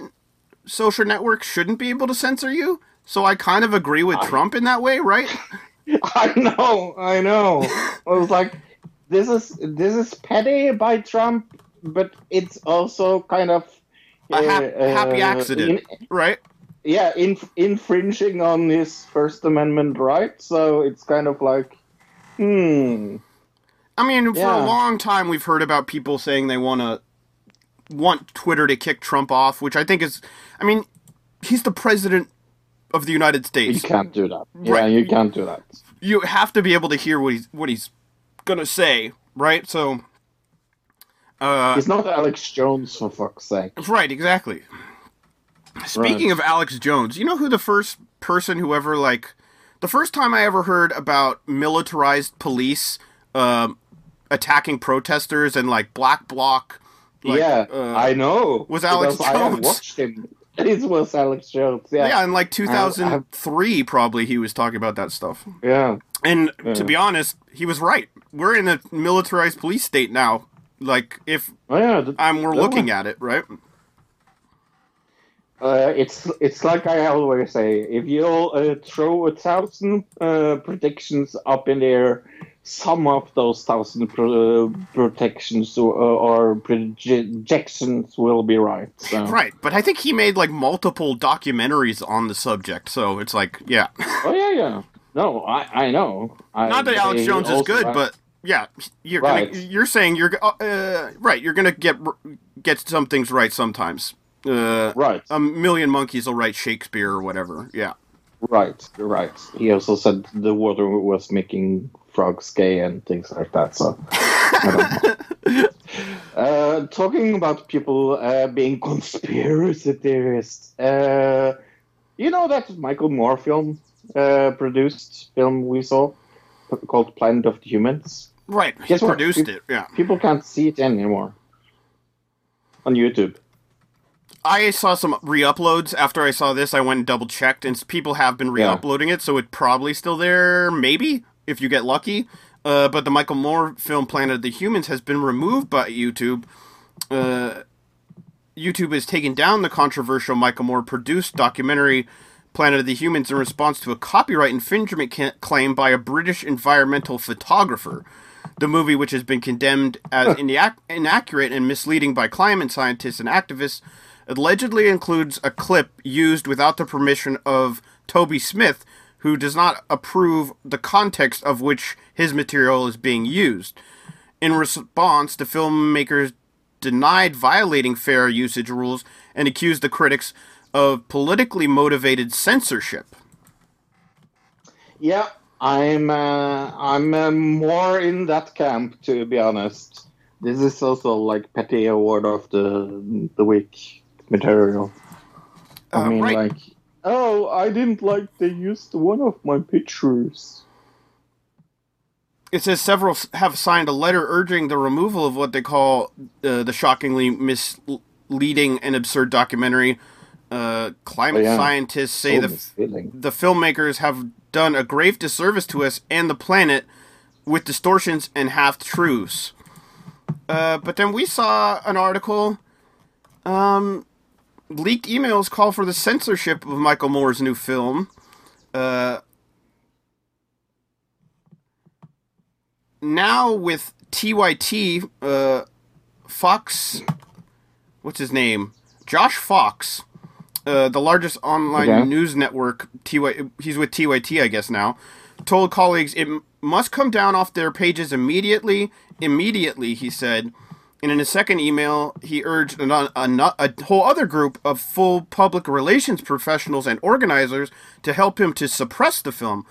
social networks shouldn't be able to censor you. So I kind of agree with Trump in that way, right? I know, I know. I was like, this is this is petty by Trump, but it's also kind of A hap- uh, happy uh, accident, in- right? yeah, in, infringing on his First Amendment right. So it's kind of like, hmm. I mean, for a long time, we've heard about people saying they want to want Twitter to kick Trump off, which I think is, I mean, he's the president of the United States. You can't do that. Yeah, Right. you can't do that. You have to be able to hear what he's what he's gonna say, right? So, uh, He's not Alex Jones for fuck's sake. right, exactly. Speaking of Alex Jones, you know who the first person who ever like the first time I ever heard about militarized police um attacking protesters and like black bloc. Like, yeah, uh, I know. was Alex because I watched him. It was Alex Jones. Yeah, yeah, in like 2003, probably he was talking about that stuff. yeah. And Yeah. to be honest, he was right. We're in a militarized police state now. Like if Oh yeah, I'm we're looking at it, right? Uh, it's it's like I always say: if you uh, throw a thousand uh, predictions up in the air, some of those thousand pro- protections or, or projections will be right. So. Right. But I think he made like multiple documentaries on the subject, so it's like, yeah. Oh yeah, yeah. No, I I know. I, Not that Alex Jones is good, but yeah, you're Right. gonna, you're saying you're uh, right. You're gonna get gets some things right sometimes. Uh, Right. a million monkeys will write Shakespeare or whatever. Yeah. Right, right. He also said the water was making frogs gay and things like that. So, I don't know. uh, talking about people uh, being conspiracy theorists, uh, you know that Michael Moore film, uh, produced film we saw called Planet of the Humans. Right. He Guess produced You- it. Yeah. People can't see it anymore on YouTube. I saw some re-uploads after I saw this. I went and double checked, and people have been Yeah. re-uploading it, so it's probably still there. Maybe if you get lucky. Uh, but the Michael Moore film Planet of the Humans has been removed by YouTube. Uh, YouTube has taken down the controversial Michael Moore produced documentary Planet of the Humans in response to a copyright infringement ca- claim by a British environmental photographer. The movie, which has been condemned as inac- inaccurate and misleading by climate scientists and activists, allegedly includes a clip used without the permission of Toby Smith, who does not approve the context of which his material is being used. In response, the filmmakers denied violating fair usage rules and accused the critics of politically motivated censorship. Yeah, I'm uh, I'm uh, more in that camp to be honest. This is also like petty award of the the week material. I Uh, mean, right. like, oh, I didn't like they used one of my pictures. It says several have signed a letter urging the removal of what they call uh, the shockingly misleading and absurd documentary. Uh, climate Oh, yeah. scientists say So the the filmmakers have done a grave disservice to us and the planet with distortions and half truths. Uh, but then we saw an article. Um, leaked emails call for the censorship of Michael Moore's new film. Uh, now with TYT, uh, Fox, what's his name? Josh Fox, uh, the largest online Okay. news network. TY, he's with TYT, I guess now. Told colleagues it must come down off their pages immediately. Immediately, he said. And in a second email, he urged an, a, a whole other group of full public relations professionals and organizers to help him to suppress the film.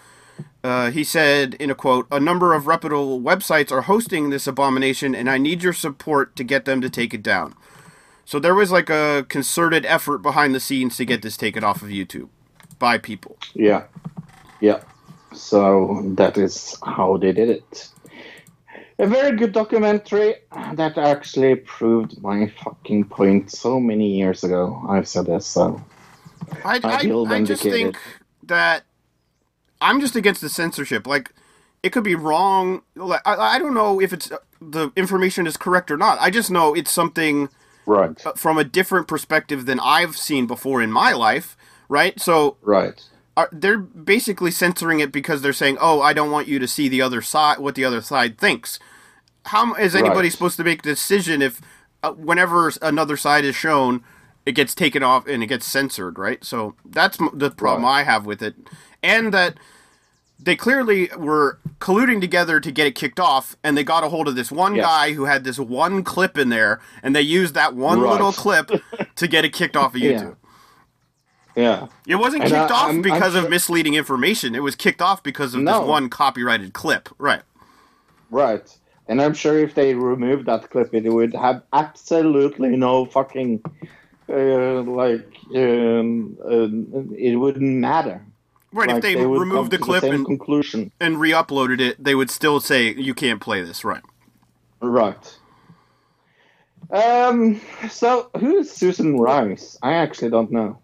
Uh, he said in a quote, "A number of reputable websites are hosting this abomination, and I need your support to get them to take it down." So there was like a concerted effort behind the scenes to get this taken off of YouTube by people. Yeah, yeah. So that is how they did it. A very good documentary that actually proved my fucking point so many years ago. I've said this, so I, I I, I just think that I'm just against the censorship. Like, it could be wrong. Like, I, I don't know if it's uh, the information is correct or not. I just know it's something right, uh, from a different perspective than I've seen before in my life. Right? So right, are, they're basically censoring it because they're saying, "Oh, I don't want you to see the other side, what the other side thinks." How is anybody Right. supposed to make a decision if, uh, whenever another side is shown, it gets taken off and it gets censored? Right. So that's the problem Right. I have with it, and that they clearly were colluding together to get it kicked off, and they got a hold of this one Yes. guy who had this one clip in there, and they used that one Right. little clip to get it kicked off of YouTube. yeah, It wasn't And, kicked uh, off I'm- I'm because of misleading information. It was kicked off because of No. this one copyrighted clip. Right. right. And I'm sure if they removed that clip, it would have absolutely no fucking uh, like um, uh, it wouldn't matter. Right. Like, if they, come removed the clip same and, conclusion. and re uploaded it, they would still say, you can't play this. Right. Right. Um. So, who is Susan Rice? I actually don't know.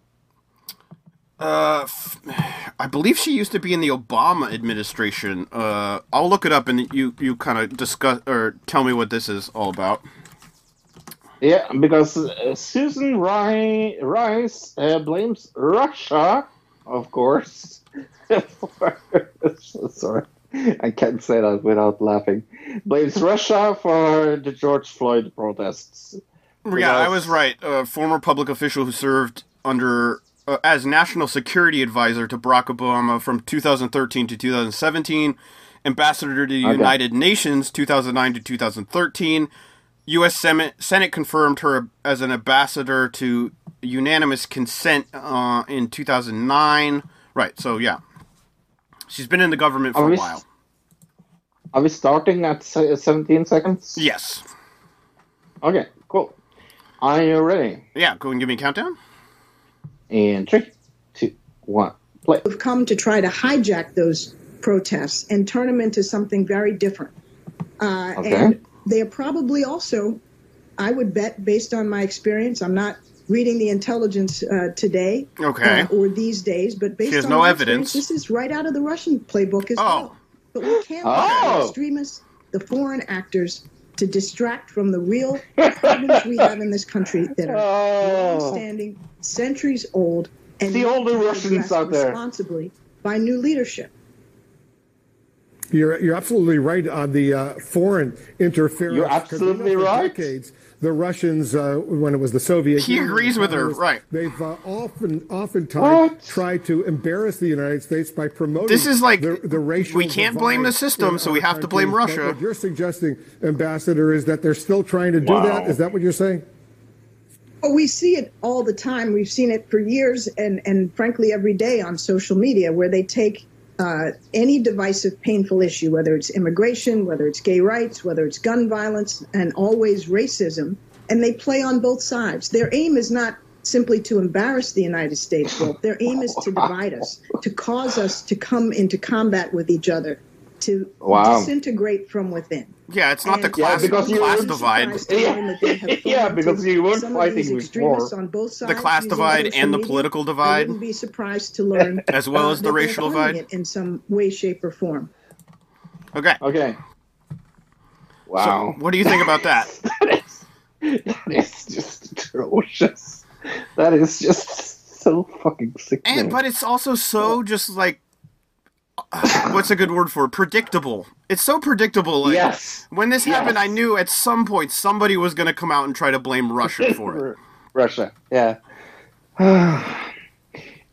Uh, f- I believe she used to be in the Obama administration. Uh, I'll look it up and you, you kind of discuss or tell me what this is all about. Yeah, because uh, Susan Ri- Rice uh, blames Russia, of course. for- Sorry, I can't say that without laughing. Blames Russia for the George Floyd protests. Yeah, I was right. A former public official who served under uh, as national security advisor to Barack Obama from 2013 to 2017, ambassador to the Okay. United Nations 2009 to 2013, U.S. Senate, Senate confirmed her as an ambassador to unanimous consent uh, in 2009. Right, so yeah. She's been in the government for Are a while. are we starting at 17 seconds? Yes. Okay, cool. Are you ready? Yeah, go and give me a countdown. In three, two, one, play. have come to try to hijack those protests and turn them into something very different. Uh, Okay. And they are probably also, I would bet, based on my experience, I'm not reading the intelligence uh, today Okay. uh, or these days, but based has on no my evidence. experience, this is right out of the Russian playbook as Oh. well. But we can't allow Oh. the extremists, the foreign actors, to distract from the real problems we have in this country that are Oh. long-standing, centuries old, and the older Russians addressed out there. responsibly by new leadership. You're, you're absolutely right on the uh, foreign interference. You're 'cause we know absolutely right. Decades, the Russians, uh, when it was the Soviet Union. He Union, agrees with her, right. They've uh, often, oftentimes What? tried to embarrass the United States by promoting. This is like, the, the racial. we can't blame the system, so we have to blame countries. Russia. But What you're suggesting, Ambassador, is that they're still trying to do Wow. that. Is that what you're saying? Oh, we see it all the time. We've seen it for years, and and frankly, every day on social media, where they take uh, any divisive, painful issue, whether it's immigration, whether it's gay rights, whether it's gun violence, and always racism, and they play on both sides. Their aim is not simply to embarrass the United States, Wolf. Their aim is to divide us, to cause us to come into combat with each other, to Wow. disintegrate from within. Yeah, it's not the class, Yeah, because you class wouldn't divide. surprised to learn that they have Yeah, because you weren't these fighting extremists before. on both sides the class divide and the media. political I divide. wouldn't be surprised to learn As well uh, as the racial divide. in some way, shape, or form. Okay. Okay. Wow. So, what do you think about that? that, is, that is just atrocious. That is just so fucking sickening. And but it's also so just like what's a good word for it? predictable. It's so predictable. Like, yes. When this Yes. happened, I knew at some point somebody was going to come out and try to blame Russia for it. Russia. Yeah.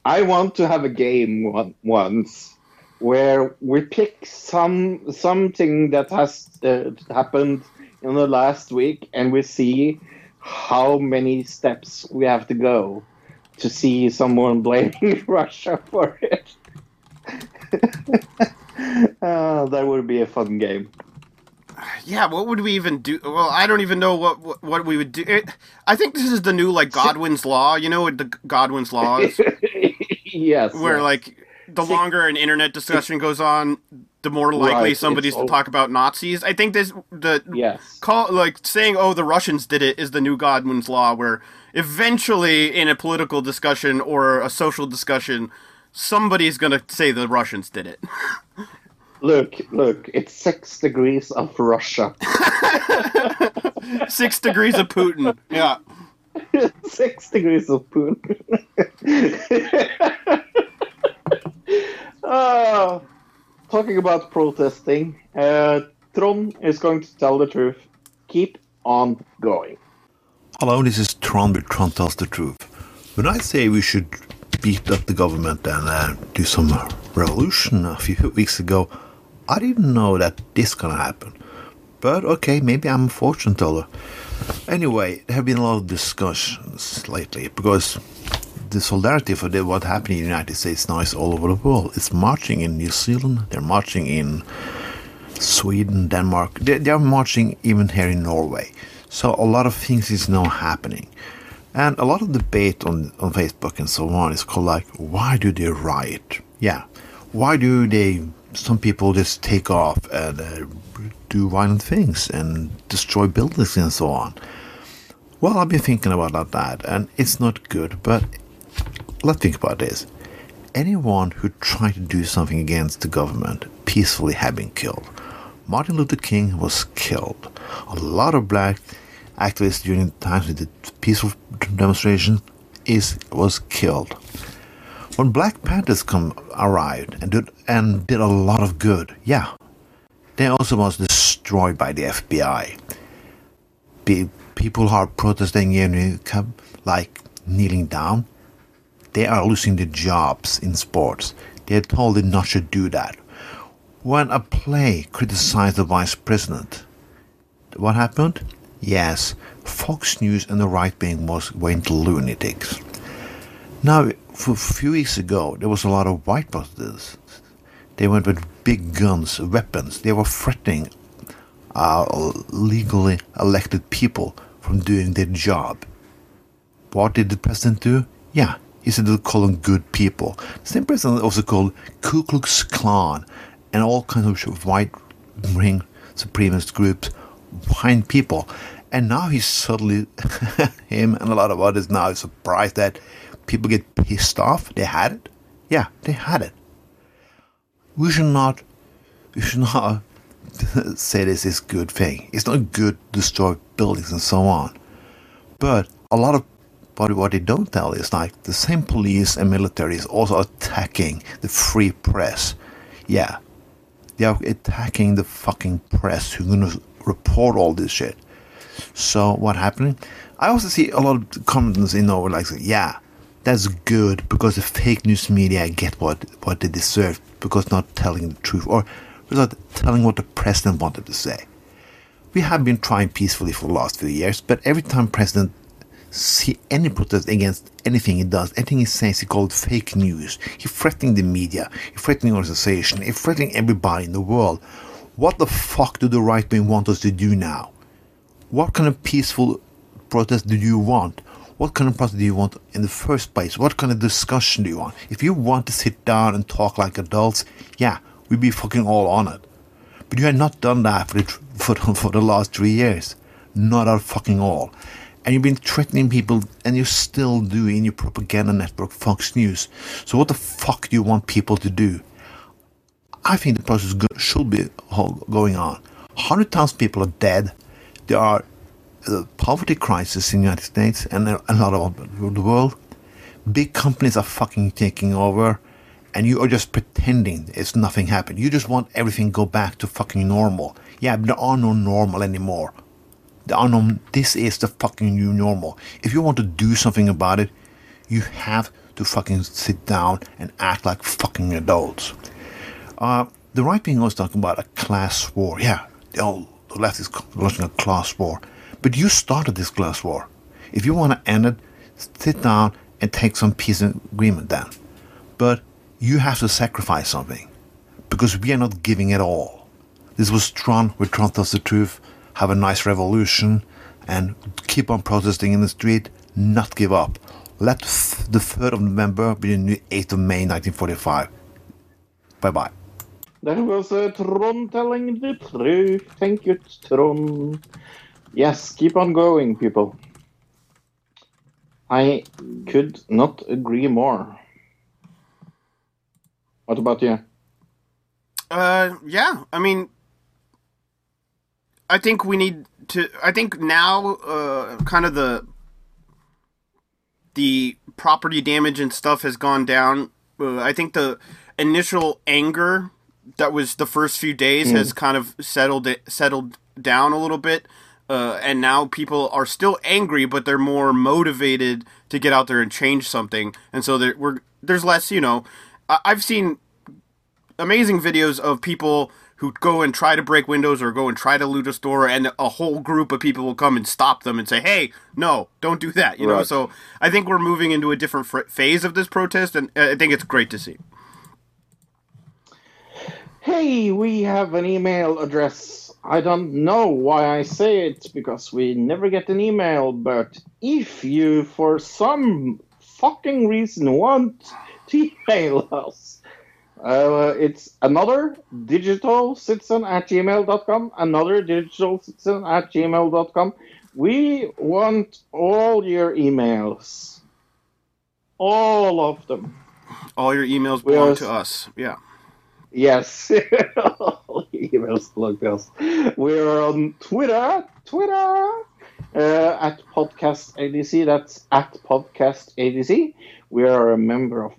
I want to have a game one, once where we pick some something that has uh, happened in the last week and we see how many steps we have to go to see someone blaming Russia for it. Uh, that would be a fun game. Yeah, what would we even do? Well, I don't even know what what, what we would do. It, I think this is the new like Godwin's law. You know what the Godwin's law is? yes. where yes. like the longer an internet discussion goes on, the more likely Right, somebody's to talk about Nazis. I think this the Yes. call like saying oh the Russians did it is the new Godwin's law where eventually in a political discussion or a social discussion somebody's going to say the Russians did it. Look, look, it's six degrees of Russia. 6 degrees of Putin. Yeah. six degrees of Putin. uh, talking about protesting, uh, Tron is going to tell the truth. Keep on going. Hello, this is Tron with Tron Tells the Truth. When I say we should beat up the government and uh, do some revolution a few weeks ago, I didn't know that this gonna happen. But okay, maybe I'm a fortune teller. Anyway, there have been a lot of discussions lately because the solidarity for the, what happened in the United States now is all over the world. It's marching in New Zealand, they're marching in Sweden, Denmark. They, they are marching even here in Norway. So a lot of things is now happening. And a lot of debate on, on Facebook and so on is called like, why do they riot? Yeah. Why do they, some people just take off and uh, do violent things and destroy buildings and so on? Well, I've been thinking about that and it's not good, but let's think about this. Anyone who tried to do something against the government peacefully had been killed. Martin Luther King was killed. A lot of black activists during the times of the peaceful demonstration is was killed. When Black Panthers come arrived and did and did a lot of good, yeah, they also was destroyed by the FBI. Pe- people are protesting in like kneeling down, they are losing their jobs in sports. They are told they not should do that. When a play criticized the vice president, what happened? Yes, Fox News and the right wing was went lunatics. Now, for a few weeks ago, there was a lot of white protesters. They went with big guns, weapons. They were threatening uh, legally elected people from doing their job. What did the president do? Yeah, he said to call them good people. The same president also called Ku Klux Klan and all kinds of white ring supremacist groups fine people. And now he's suddenly, him and a lot of others now surprised that people get pissed off. They had it. Yeah, they had it. We should not, we should not say this is good thing. It's not good to destroy buildings and so on. But a lot of but what they don't tell is like the same police and military is also attacking the free press. Yeah, they are attacking the fucking press who's gonna report all this shit. So what happening? I also see a lot of comments in over like, yeah, that's good because the fake news media get what what they deserve because not telling the truth or without telling what the president wanted to say. We have been trying peacefully for the last few years, but every time president see any protest against anything he does, anything he says, he called fake news. He threatening the media, he threatening organization, he threatening everybody in the world. What the fuck do the right wing want us to do now? What kind of peaceful protest do you want? What kind of protest do you want in the first place? What kind of discussion do you want? If you want to sit down and talk like adults, yeah, we'd be fucking all on it. But you have not done that for the, for, for the last three years. Not at fucking all and you've been threatening people and you still do in your propaganda network Fox News. So what the fuck do you want people to do? I think the process should be going on. 100,000 people are dead. There are a poverty crisis in the United States and a lot of the world. Big companies are fucking taking over and you are just pretending it's nothing happened. You just want everything go back to fucking normal. Yeah, there are no normal anymore. Unknown, this is the fucking new normal. If you want to do something about it, you have to fucking sit down and act like fucking adults. Uh, the right wing was talking about a class war. Yeah, the left is launching a class war. But you started this class war. If you want to end it, sit down and take some peace agreement then. But you have to sacrifice something because we are not giving it all. This was Tron, with Tron tells the truth have a nice revolution, and keep on protesting in the street, not give up. Let the 3rd of November be the new 8th of May 1945. Bye bye. That was a Tron telling the truth. Thank you, Tron. Yes, keep on going, people. I could not agree more. What about you? Uh, yeah. I mean, I think we need to. I think now, uh, kind of the the property damage and stuff has gone down. Uh, I think the initial anger that was the first few days mm. has kind of settled it, settled down a little bit. Uh, and now people are still angry, but they're more motivated to get out there and change something. And so there, we're, there's less, you know. I, I've seen amazing videos of people who go and try to break windows or go and try to loot a store, and a whole group of people will come and stop them and say, "Hey, no, don't do that." You right. know, so I think we're moving into a different fr- phase of this protest, and I think it's great to see. Hey, we have an email address. I don't know why I say it because we never get an email, but if you, for some fucking reason, want to email us, uh, it's another digital citizen at gmail.com, another digital citizen at gmail.com. We want all your emails. All of them. All your emails belong to us. Yeah. Yes. emails belong to us. We're on Twitter. Twitter. Uh, at podcast ADC. That's at podcast ADC. We are a member of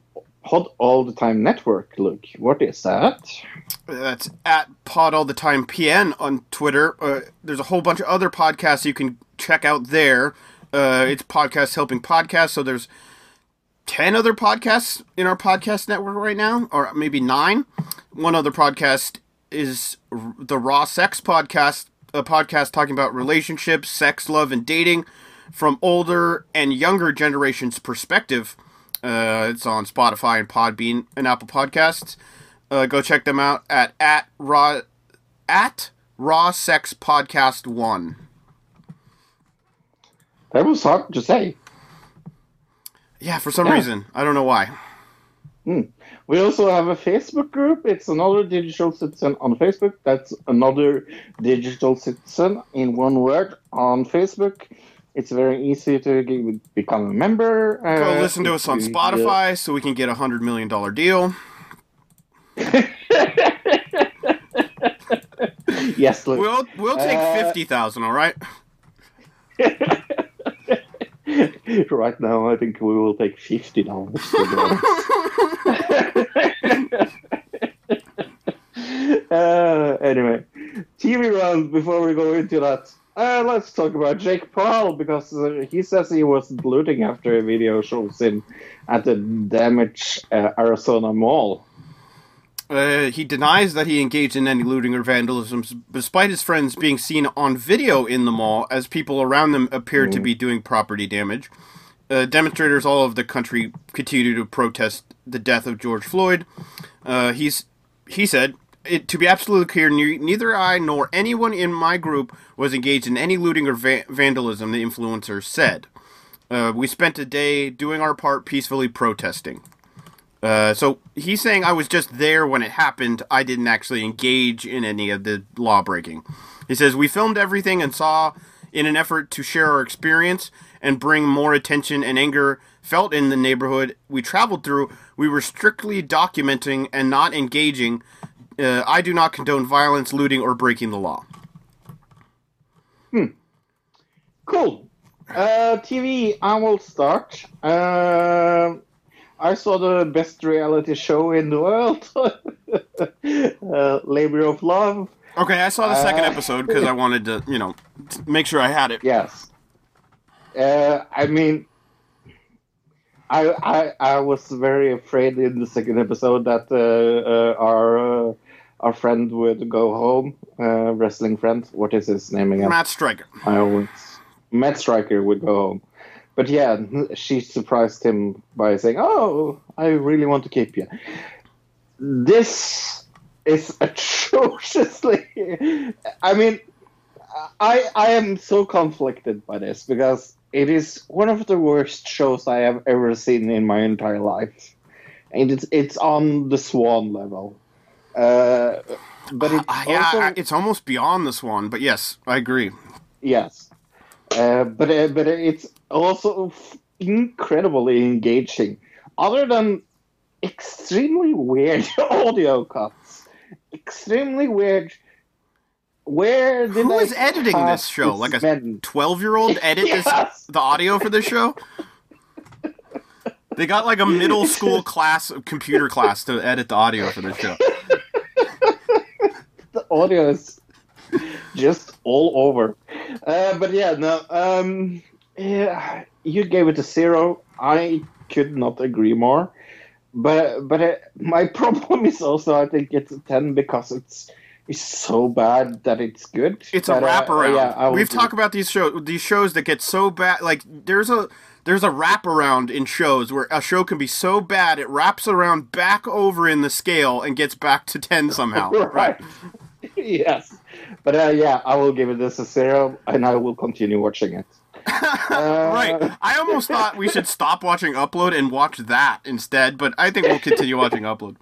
Pod All the Time Network. Look, what is that? That's at Pod All the Time PN on Twitter. Uh, there's a whole bunch of other podcasts you can check out there. Uh, it's podcast helping podcasts. So there's ten other podcasts in our podcast network right now, or maybe nine. One other podcast is the Raw Sex podcast. a podcast talking about relationships, sex, love, and dating from older and younger generations' perspective. Uh, it's on Spotify and Podbean and Apple Podcasts. Uh, go check them out at at raw at raw sex podcast one. That was hard to say. Yeah, for some Yeah. reason I don't know why. We also have a Facebook group. It's another digital citizen on Facebook. That's another digital citizen in one word on Facebook. It's very easy to become a member. Go Uh, listen to us on Spotify so we can get a hundred million dollar deal. Yes, Luke. We'll we'll take Uh, fifty thousand. All right. right now, I think we will take fifty dollars. uh, anyway, TV round. Before we go into that, uh, let's talk about Jake Paul because uh, he says he wasn't looting after a video shows him at the damaged uh, Arizona Mall. Uh, he denies that he engaged in any looting or vandalism, despite his friends being seen on video in the mall as people around them appeared to be doing property damage. Uh, demonstrators all over the country continue to protest the death of George Floyd. Uh, he's he said, "To be absolutely clear, ne- neither I nor anyone in my group was engaged in any looting or va- vandalism." The influencer said. Uh, we spent a day doing our part peacefully protesting. Uh, so he's saying I was just there when it happened. I didn't actually engage in any of the law breaking. He says we filmed everything and saw in an effort to share our experience and bring more attention and anger felt in the neighborhood we traveled through. We were strictly documenting and not engaging. Uh, I do not condone violence, looting, or breaking the law. Hmm. Cool. Uh, TV, I will start. Uh, I saw the best reality show in the world, uh, Labor of Love. Okay, I saw the second Uh, episode because I wanted to, you know, make sure I had it. Yes. Uh, I mean, I, I I was very afraid in the second episode that uh, uh, our uh, our friend would go home, uh, wrestling friend. What is his name again? Matt Striker. I always Matt Striker would go home. But yeah, she surprised him by saying, "Oh, I really want to keep you." This is atrociously. I mean, I I am so conflicted by this because it is one of the worst shows I have ever seen in my entire life, and it's it's on the Swan level. Uh, but it's Uh, yeah, also it's almost beyond the Swan. but yes, I agree. Yes, uh, but uh, but it's also incredibly engaging. Other than extremely weird audio cuts, extremely weird. Where did Who is editing this show? Like a twelve-year-old edit this the audio for this show? They got like a middle school class, computer class, to edit the audio for this show. the audio is just all over. Uh, but yeah, no. Um, yeah, you gave it a zero. I could not agree more. But but uh, my problem is also I think it's a ten because it's it's so bad that it's good. It's a uh, wraparound. yeah, I We've talked about these shows, these shows that get so bad. Like there's a there's a wraparound in shows where a show can be so bad it wraps around back over in the scale and gets back to ten somehow. right. yes, but uh, yeah, I will give it this a zero, and I will continue watching it. Uh, Right. I almost thought we should stop watching Upload and watch that instead, but I think we'll continue watching Upload.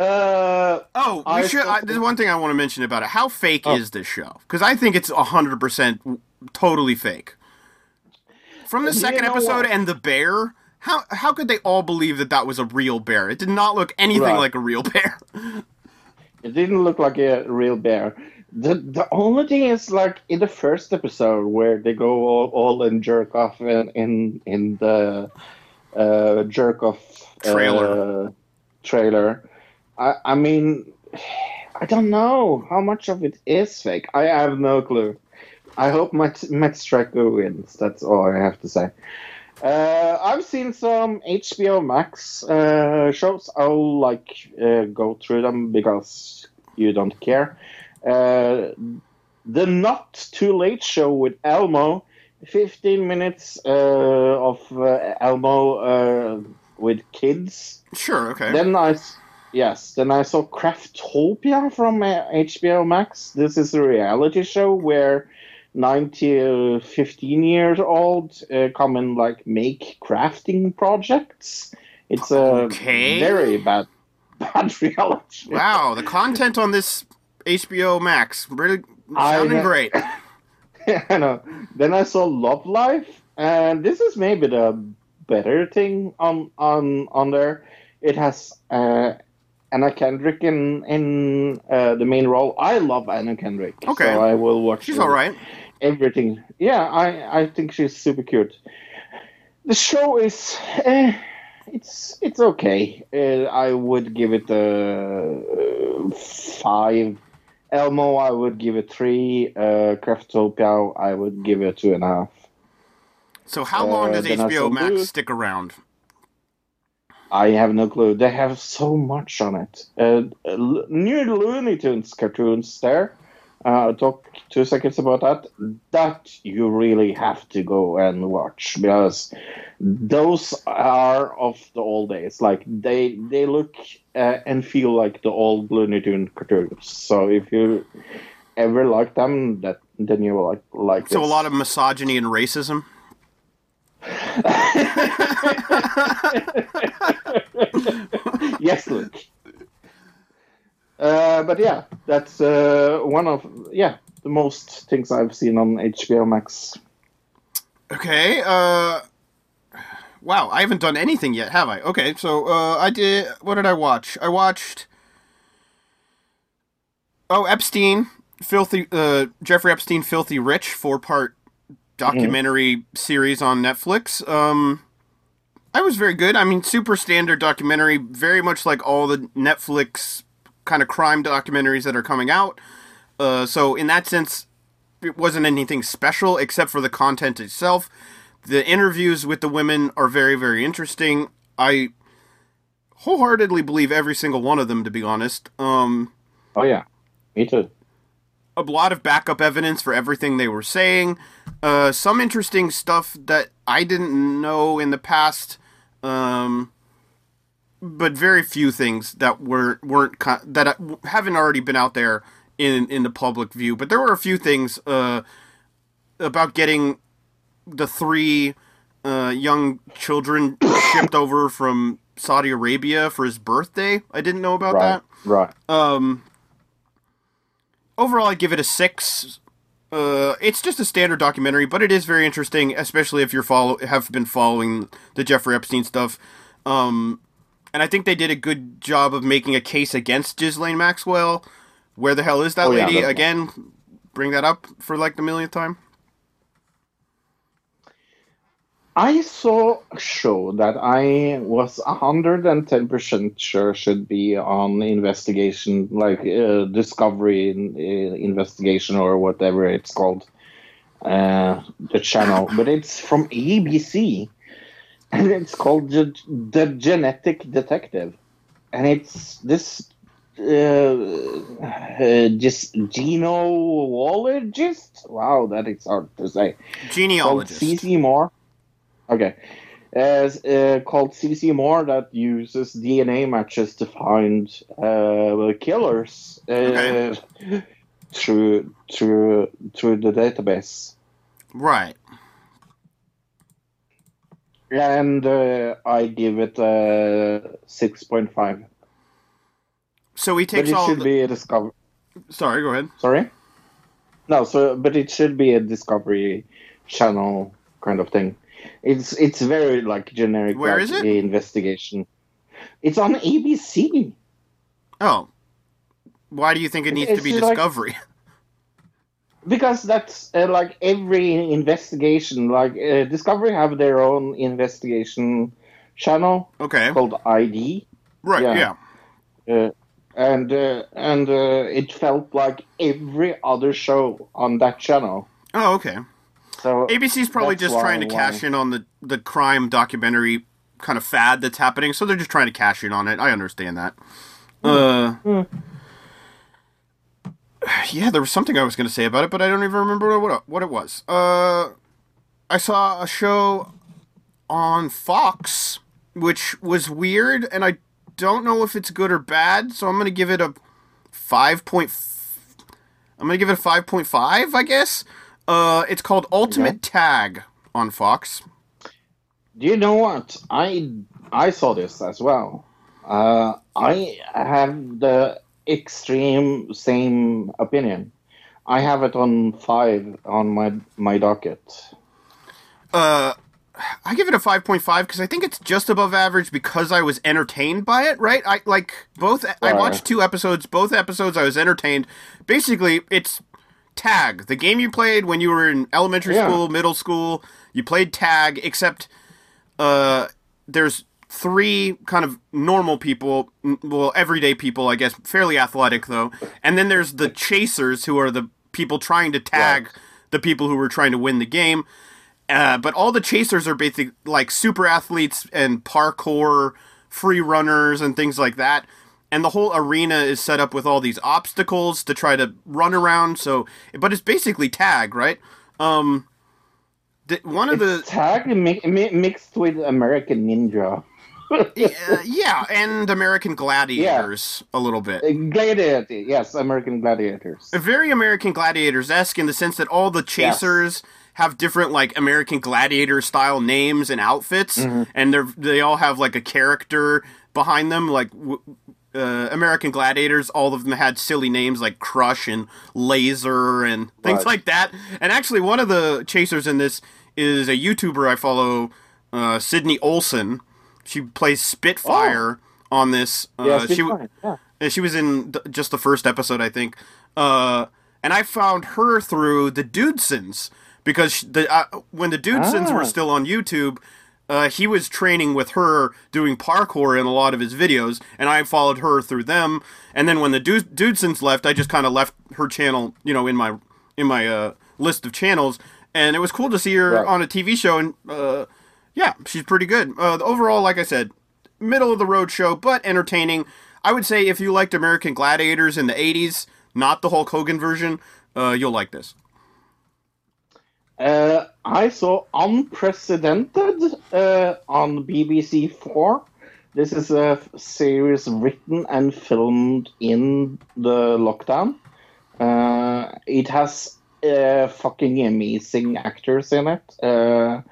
Uh, Oh, we should. I, there's one thing I want to mention about it. How fake Oh. is this show? Because I think it's hundred percent totally fake. From the You second episode what? and the bear, how how could they all believe that that was a real bear? It did not look anything Right. like a real bear. It didn't look like a real bear. The the only thing is like in the first episode where they go all, all and jerk off in in, in the uh, jerk off Trailer. Uh, trailer. I I mean, I don't know how much of it is fake. I have no clue. I hope Matt Matt Striker wins. That's all I have to say. Uh, I've seen some HBO Max uh, shows. I'll like uh, go through them because you don't care. Uh, the Not Too Late Show with Elmo. 15 minutes uh, of uh, Elmo uh, with kids. Sure. Okay. Then I, yes, then I saw Craftopia from uh, HBO Max. This is a reality show where 90, uh, 15 years old uh, come and like make crafting projects. It's a Okay. very bad, bad reality. wow. The content on this HBO Max really I sounding ha- great. I know. Then I saw Love Life, and this is maybe the better thing on on on there. It has uh, Anna Kendrick in in uh, the main role. I love Anna Kendrick, Okay. so I will watch. She's all right. Everything, yeah. I I think she's super cute. The show is. Eh, it's it's okay. Uh, I would give it a uh, five. Elmo, I would give it three. Uh, Craftopia, I would give it two and a half. So how long Uh, does HBO Max Blue. stick around? I have no clue. They have so much on it. Uh, new Looney Tunes cartoons there. Uh, I'll talk two seconds about that. That you really have to go and watch because those are of the old days. Like they they look uh, and feel like the old Looney Tunes cartoons. So if you ever like them, that then you will like like. So a lot of misogyny and racism. yes, Luke. Uh, but yeah, that's uh, one of yeah the most things I've seen on HBO Max. Okay. Uh. Wow, I haven't done anything yet, have I? Okay, so uh, I did. What did I watch? I watched. Oh, Epstein, filthy. Uh, Jeffrey Epstein, filthy rich, four part documentary series on Netflix. Um, I was very good. I mean, super standard documentary, very much like all the Netflix kind of crime documentaries that are coming out. Uh, so in that sense, it wasn't anything special except for the content itself. The interviews with the women are very, very interesting. I wholeheartedly believe every single one of them, to be honest. Um, Oh yeah, me too. A lot of backup evidence for everything they were saying. Uh, some interesting stuff that I didn't know in the past. Um, but very few things that weren't weren't that haven't already been out there in in the public view. But there were a few things uh, about getting the three uh, young children shipped over from Saudi Arabia for his birthday. I didn't know about Right, that. right. Um, overall, I'd give it a six. Uh, it's just a standard documentary, but it is very interesting, especially if you're follow have been following the Jeffrey Epstein stuff. Um, and I think they did a good job of making a case against Ghislaine Maxwell. Where the hell is that Oh, lady? that's- Again, bring that up for like the millionth time. I saw a show that I was 110% sure should be on investigation, like uh, Discovery uh, Investigation or whatever it's called, uh, the channel. But it's from ABC, and it's called The, the Genetic Detective. And it's this uh, uh, just genealogist. Wow, that is hard to say Genealogist. CeCe Moore. Okay. As uh, called CeCe Moore that uses DNA matches to find uh, killers uh, Okay. through through through the database. Right. And uh, I give it a six point five. So he takes But it all. should The... be a discovery. Sorry, go ahead. Sorry. No, so but it should be a Discovery Channel kind of thing. It's it's very like generic. Where like, is it? Investigation. It's on ABC. Oh. Why do you think it needs to It's be like- Discovery? because that's uh, like every investigation like uh, discovery have their own investigation channel Okay. called id Right, yeah. yeah. uh, and uh, and uh, it felt like every other show on that channel Oh, okay. So ABC's probably just trying to why- cash in on the, the crime documentary kind of fad that's happening, so they're just trying to cash in on it. I understand that. Uh, yeah, there was something I was going to say about it, but I don't even remember what it, what it was. Uh, I saw a show on Fox, which was weird, and I don't know if it's good or bad. So I'm going to give it a five point. I'm going to give it a five point five, I guess. Uh, it's called Ultimate Tag on Fox. Do you know what? I I saw this as well. Uh, I have the extreme same opinion. I have it on five on my my docket. Uh, I give it a 5.5 because I think it's just above average because I was entertained by it, right? I like both I watched two episodes, both episodes I was entertained. Basically, it's tag, the game you played when you were in elementary Yeah. school, middle school, you played tag except uh there's three kind of normal people, well, everyday people, I guess, fairly athletic though. And then there's the chasers who are the people trying to tag the people who were trying to win the game. Uh, but all the chasers are basically like super athletes and parkour free runners and things like that. And the whole arena is set up with all these obstacles to try to run around. So, but it's basically tag, right? Um, the, one of the Tag mi- mi- mixed with American Ninja. uh, yeah, and American Gladiators a little bit. Gladiator, yes, American Gladiators. very American Gladiators esque in the sense that all the chasers have different like American Gladiator style names and outfits, and they're they all have like a character behind them. Like w- uh, American Gladiators, all of them had silly names like Crush and Laser and things Right. like that. And actually, one of the chasers in this is a YouTuber I follow, uh, Sydney Olson. She plays Spitfire on this. Uh, Yes, she yeah. uh, She was in th- just the first episode, I think. Uh, and I found her through the Dudesons because the uh, when the Dudesons were Ah. still on YouTube, uh, he was training with her doing parkour in a lot of his videos, and I followed her through them. And then when the Du- Dudesons left, I just kind of left her channel, you know, in my in my uh, list of channels, and it was cool to see her Right. on a TV show. And uh, yeah, she's pretty good. Uh, overall, like I said, middle of the road show, but entertaining. I would say if you liked American Gladiators in the 80s, not the Hulk Hogan version, uh, you'll like this. Uh, I saw Unprecedented uh, on BBC Four. This is a series written and filmed in the lockdown. Uh, it has uh, fucking amazing actors in it. Uh,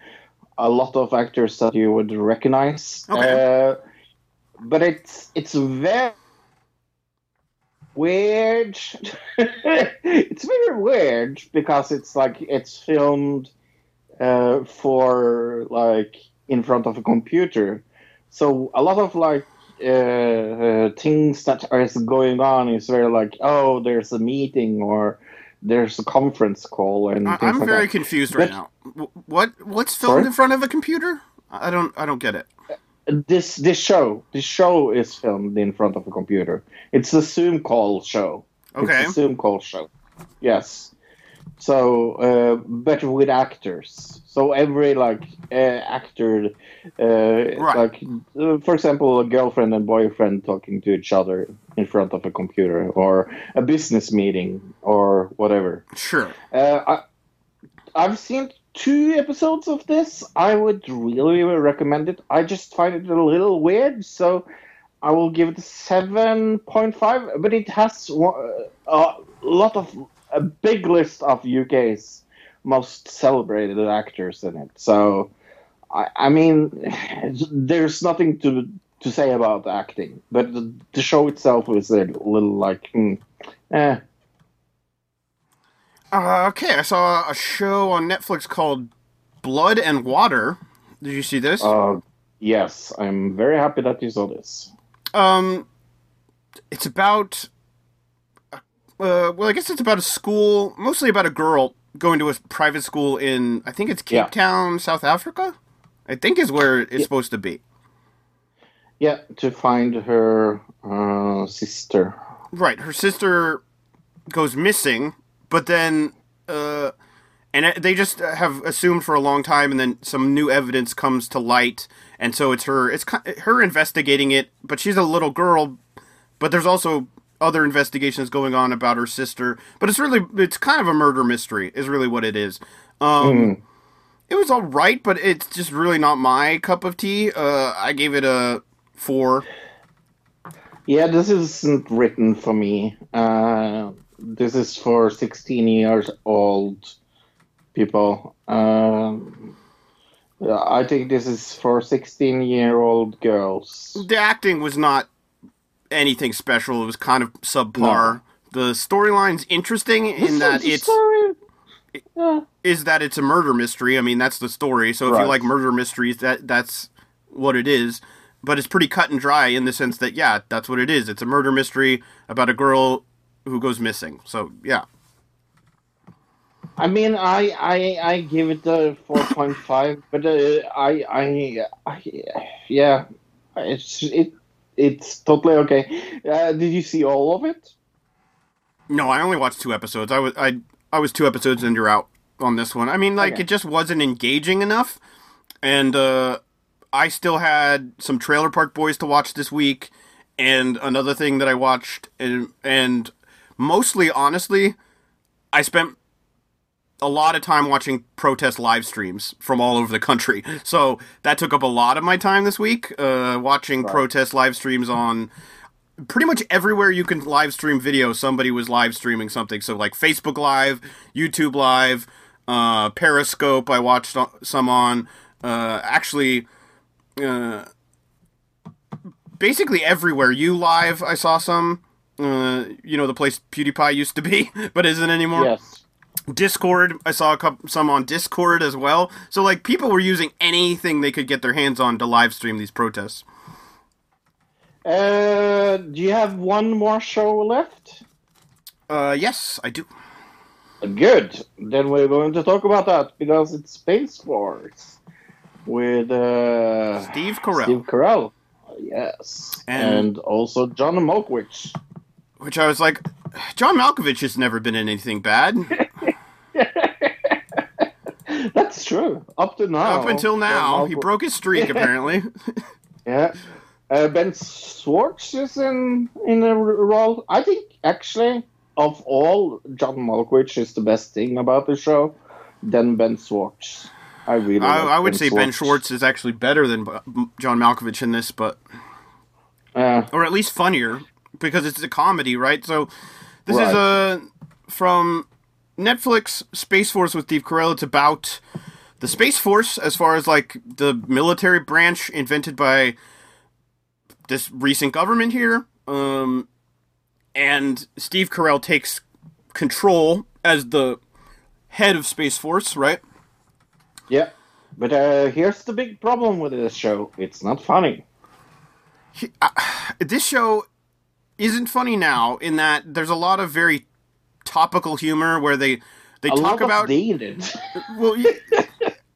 a lot of actors that you would recognize. Okay. Uh, but it's it's very weird. it's very weird because it's like it's filmed uh, for like in front of a computer. So a lot of like uh, uh, things that are going on is very like oh there's a meeting or there's a conference call and I- I'm like very that. confused right But- now. What what's filmed Sorry? in front of a computer? I don't I don't get it. This this show this show is filmed in front of a computer. It's a Zoom call show. Okay. It's a Zoom call show. Yes. So, uh, but with actors. So every like uh, actor, uh, like uh, for example, a girlfriend and boyfriend talking to each other in front of a computer, or a business meeting, or whatever. Sure. Uh, I, I've seen two episodes of this. I would really recommend it. I just find it a little weird, so I will give it a seven point five. But it has a lot of a big list of UK's most celebrated actors in it. So, I, I mean, there's nothing to to say about acting, but the, the show itself is a little like, hmm, eh. Uh, okay, I saw a show on Netflix called Blood and Water. Did you see this? Uh, yes, I'm very happy that you saw this. Um, it's about. Uh, well, I guess it's about a school, mostly about a girl going to a private school in, I think it's Cape Yeah. Town, South Africa. I think is where it's supposed to be. Yeah, to find her uh, sister. Right, her sister goes missing, but then, uh, and they just have assumed for a long time, and then some new evidence comes to light, and so it's her, it's her investigating it, but she's a little girl, but there's also other investigations going on about her sister, but it's really it's kind of a murder mystery. Is really what it is. Um, It was all right, but it's just really not my cup of tea. Uh, I gave it a four. Yeah, this isn't written for me. Uh, this is for 16 years old people. Um, I think this is for 16 year old girls. The acting was not anything special. It was kind of subpar. The storyline's interesting in that it's. Yeah. is that it's a murder mystery. I mean, that's the story. So if you like murder mysteries, that that's what it is. But it's pretty cut and dry in the sense that yeah, that's what it is. It's a murder mystery about a girl who goes missing. So yeah, I mean, I I, I give it a 4.5, but uh, I, I I yeah, it's it it's totally okay. Uh, did you see all of it? no, I only watched two episodes. I was I I was two episodes and you're out on this one. I mean, like Okay. it just wasn't engaging enough, and uh, I still had some Trailer Park Boys to watch this week, and another thing that I watched, and and mostly honestly, I spent a lot of time watching protest live streams from all over the country. So that took up a lot of my time this week, uh, watching protest live streams on pretty much everywhere you can live stream video. Somebody was live streaming something. So like Facebook Live, YouTube Live, uh, Periscope. I watched some on. Uh, actually, uh, basically everywhere. You live. I saw some. Uh, you know the place PewDiePie used to be, but isn't anymore. Yes. Discord. I saw a couple, some on Discord as well. So like people were using anything they could get their hands on to live stream these protests. Uh, do you have one more show left? Uh, yes, I do. Good. Then we're going to talk about that because it's Space Force with uh, Steve Carell, Steve Carell. Yes. And- And, also John Malkovich. Which I was like, John Malkovich has never been in anything bad That's true. Up to now. up until now. John He broke his streak apparently. Yeah. Uh, ben Schwartz is in in a role. I think actually of all, John Malkovich is the best thing about the show. Then Ben Schwartz. I really. I, like I would say Ben Schwartz is actually better than John Malkovich in this, but Uh, or at least funnier because it's a comedy, right? So this is a from Netflix Space Force with Steve Carell. It's about the Space Force as far as like the military branch invented by this recent government here. Um, and Steve Carell takes control as the head of Space Force, right? yeah. But uh, here's the big problem with this show. It's not funny. this show isn't funny now in that there's a lot of very topical humor where they they A talk about dated. well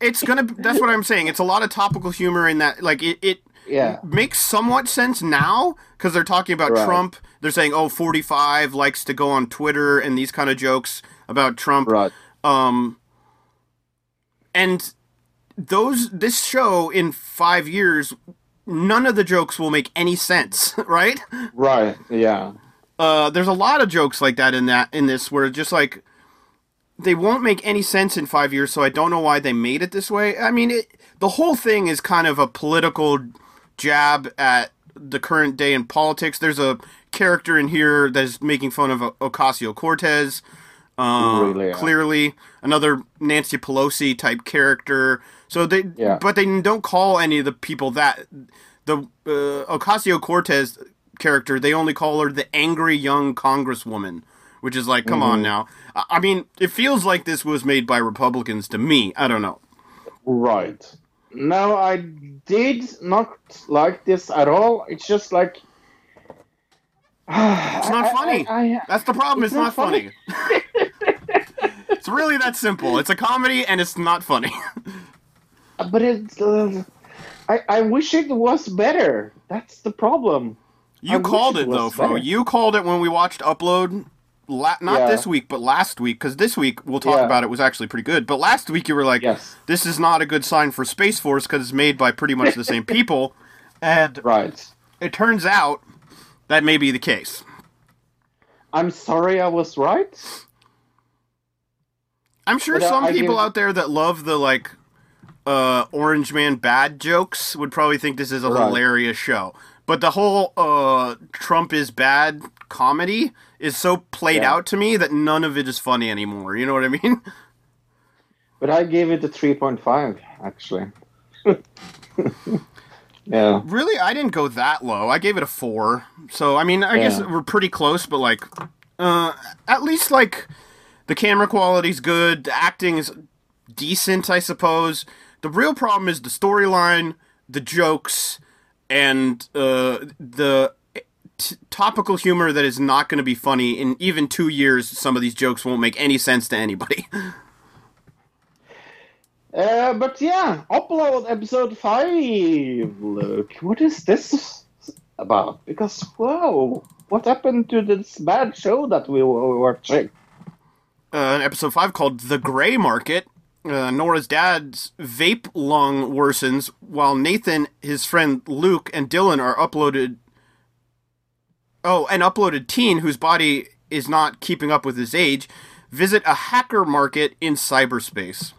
it's gonna that's what i'm saying it's a lot of topical humor in that like it, it yeah. makes somewhat sense now because they're talking about Right. trump they're saying oh 45 likes to go on twitter and these kind of jokes about trump Right. um and those this show in five years none of the jokes will make any sense right Right. Yeah. uh, there's a lot of jokes like that in that in this where just like they won't make any sense in five years. So I don't know why they made it this way. I mean, it, the whole thing is kind of a political jab at the current day in politics. There's a character in here that's making fun of Ocasio Cortez. Uh, Really, yeah. Clearly, another Nancy Pelosi type character. So they, Yeah. but they don't call any of the people that the uh, Ocasio Cortez character. They only call her the angry young congresswoman, which is like, come Mm-hmm. on now. I, I mean, it feels like this was made by Republicans to me. I don't know. Right. No, I did not like this at all. It's just like. It's not funny. I, That's the problem. It's, It's not not funny. it's really that simple. It's a comedy and it's not funny. but it's. Uh, I, I wish it was better. That's the problem. You I called it it though, Fro. You called it when we watched Upload. La- not Yeah. this week, but last week. Because this week we'll talk Yeah. about it was actually pretty good. But last week you were like, Yes. "This is not a good sign for Space Force because it's made by pretty much the same people." And Right. it turns out that may be the case. I'm sorry I was right. I'm sure But, uh, some I people give- out there that love the like uh Orange Man bad jokes would probably think this is a Right. hilarious show. But the whole uh Trump is bad comedy is so played Yeah. out to me that none of it is funny anymore. You know what I mean? But I gave it a 3.5, actually. yeah. Really, I didn't go that low. I gave it a four. So I mean, I guess we're pretty close, but like, uh, at least like the camera quality's good, the acting is decent, I suppose. The real problem is the storyline, the jokes, and uh, the t- topical humor that is not going to be funny in even two years. Some of these jokes won't make any sense to anybody. Uh, but yeah, upload episode 5. Look, what is this about? Because, whoa, what happened to this bad show that we were watching? uh, an episode five called "The Gray Market." Uh, Nora's dad's vape lung worsens while Nathan, his friend Luke, and Dylan are uploaded. Oh, an uploaded teen whose body is not keeping up with his age visit a hacker market in cyberspace.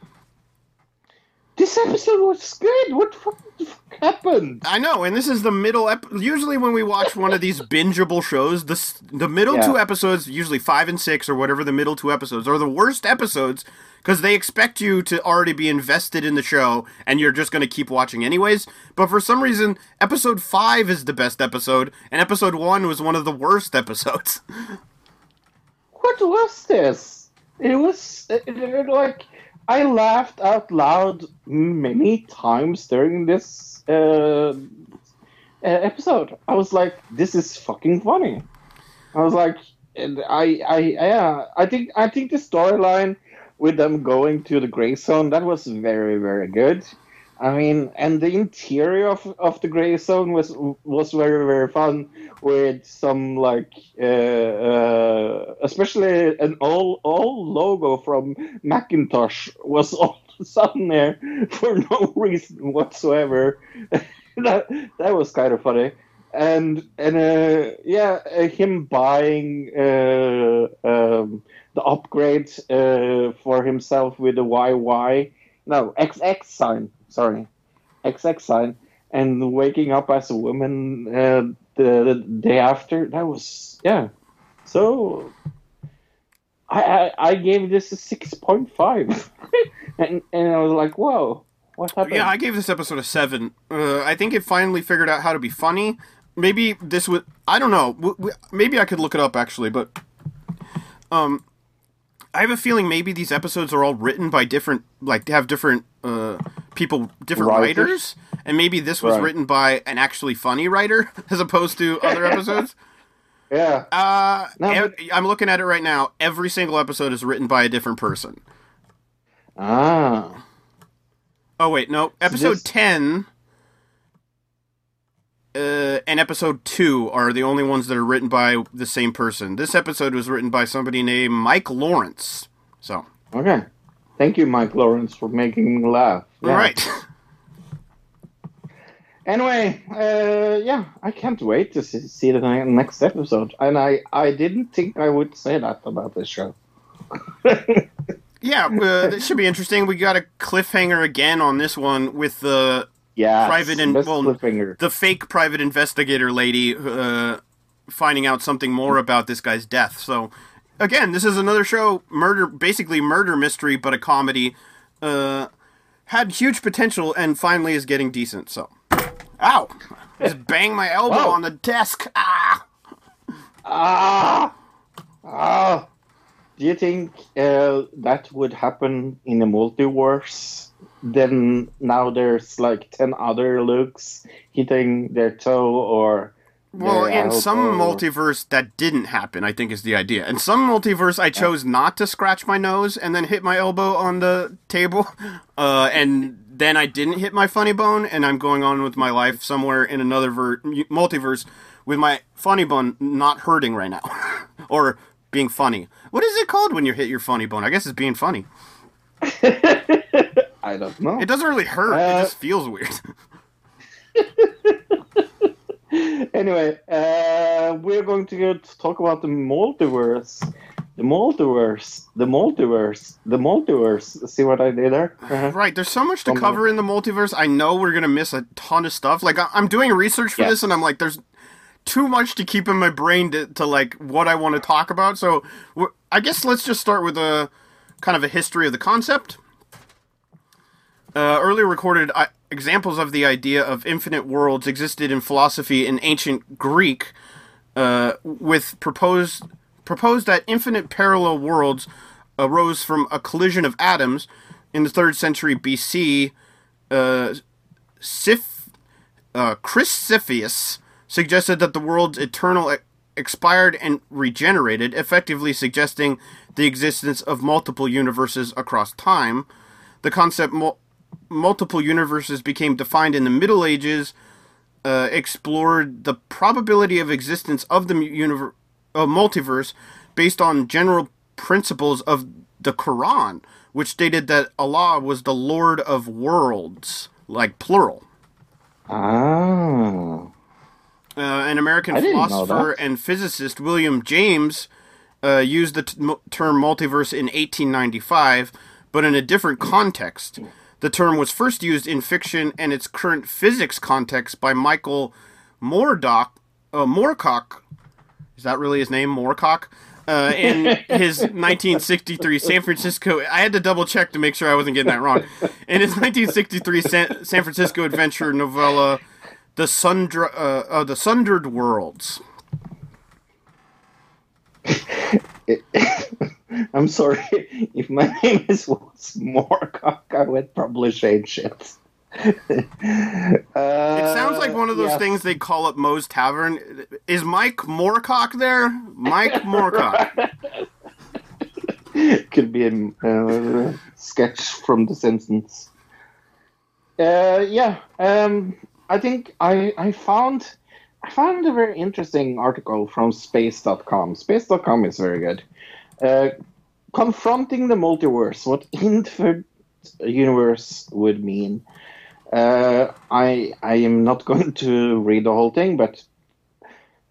This episode was good. What the fuck, happened? I know, and this is the middle. Ep- usually, when we watch one of these bingeable shows, the the middle Yeah. two episodes, usually five and six or whatever the middle two episodes, are the worst episodes because they expect you to already be invested in the show, and you're just going to keep watching anyways. But for some reason, episode five is the best episode, and episode one was one of the worst episodes. What was this? It was it, it- like I laughed out loud many times during this uh, episode. I was like, "This is fucking funny." I was like, and I, I, yeah, I think, I think the storyline with them going to the gray zone that was very, very good. I mean, and the interior of, of the gray zone was was very, very fun with some like, uh, uh, especially an old old logo from Macintosh was all of a sudden there for no reason whatsoever. that that was kind of funny and and uh, yeah, uh, him buying uh, um, the upgrade uh, for himself with the YY, no XX sign, sorry, XX sign, and waking up as a woman uh, the, the day after. That was yeah. So I I, I gave this a six point five, and and I was like, whoa. What happened? Yeah, I gave this episode a seven. Uh, I think it finally figured out how to be funny. Maybe this would. I don't know. W- w- Maybe I could look it up actually, but um, I have a feeling maybe these episodes are all written by different, like have different uh people, different Writers? writers, and maybe this was Right. written by an actually funny writer as opposed to other episodes. yeah. Uh, No, ev- I'm looking at it right now. Every single episode is written by a different person. Ah. Oh wait, no. Episode this- ten uh, and episode two are the only ones that are written by the same person. This episode was written by somebody named Mike Lawrence. So, Okay. Thank you, Mike Lawrence, for making me laugh. all Yeah. right. Anyway, uh, yeah, I can't wait to see, see the next episode. And I, I didn't think I would say that about this show. yeah, uh, this should be interesting. We got a cliffhanger again on this one with the Yeah, Private and- best well, cliffhanger. the fake private investigator lady uh, finding out something more about this guy's death. So, again, this is another show, murder, basically murder mystery, but a comedy. Uh, had huge potential and finally is getting decent. So, ow! Just bang my elbow Whoa. on the desk. Ah! Ah, ah. Do you think uh, that would happen in the multiverse? Then now there's like ten other looks hitting their toe or. Well, in some elbow. multiverse, that didn't happen. I think is the idea. In some multiverse, I chose not to scratch my nose and then hit my elbow on the table, uh, and then I didn't hit my funny bone, and I'm going on with my life somewhere in another ver- multiverse with my funny bone not hurting right now, or being funny. What is it called when you hit your funny bone? I guess it's being funny. I don't know. It doesn't really hurt. it Uh, just feels weird. anyway, uh, we're going to talk about the multiverse. The multiverse, the multiverse, the multiverse. See what I did there? Uh-huh. Right, there's so much to cover in the multiverse. I know we're gonna miss a ton of stuff. Like I- I'm doing research for Yes. this, and I'm like, there's too much to keep in my brain to, to like what I want to talk about. So I guess let's just start with a kind of a history of the concept. Uh, earlier recorded uh, examples of the idea of infinite worlds existed in philosophy in ancient Greek, uh, with proposed proposed that infinite parallel worlds arose from a collision of atoms in the third century BC. Uh, Sif, uh, Chrysippus suggested that the world's eternal e- expired and regenerated, effectively suggesting the existence of multiple universes across time. The concept multiple universes became defined in the Middle Ages, uh, explored the probability of existence of the mu- univer- uh, multiverse based on general principles of the Quran, which stated that Allah was the Lord of worlds, like plural. Ah. Uh, an American I didn't know philosopher and physicist, William James, uh, used the t- term multiverse in 1895, but in a different context. The term was first used in fiction and its current physics context by Michael Moorcock. Uh, Moorcock, is that really his name, Moorcock? Uh, in his 1963 San Francisco, I had to double check to make sure I wasn't getting that wrong. In his 1963 San, San Francisco adventure novella, the Sundra, uh, uh, the Sundered Worlds. I'm sorry if my name is was Moorcock. I would probably change it. It sounds like one of those yes. things they call at Moe's Tavern. Is Mike Moorcock there? Mike Moorcock. Could be a uh, sketch from The Simpsons. Uh, yeah, um, I think I I found I found a very interesting article from Space.com. Space.com is very good. Uh, confronting the multiverse, what infinite universe would mean. Uh, I I am not going to read the whole thing, but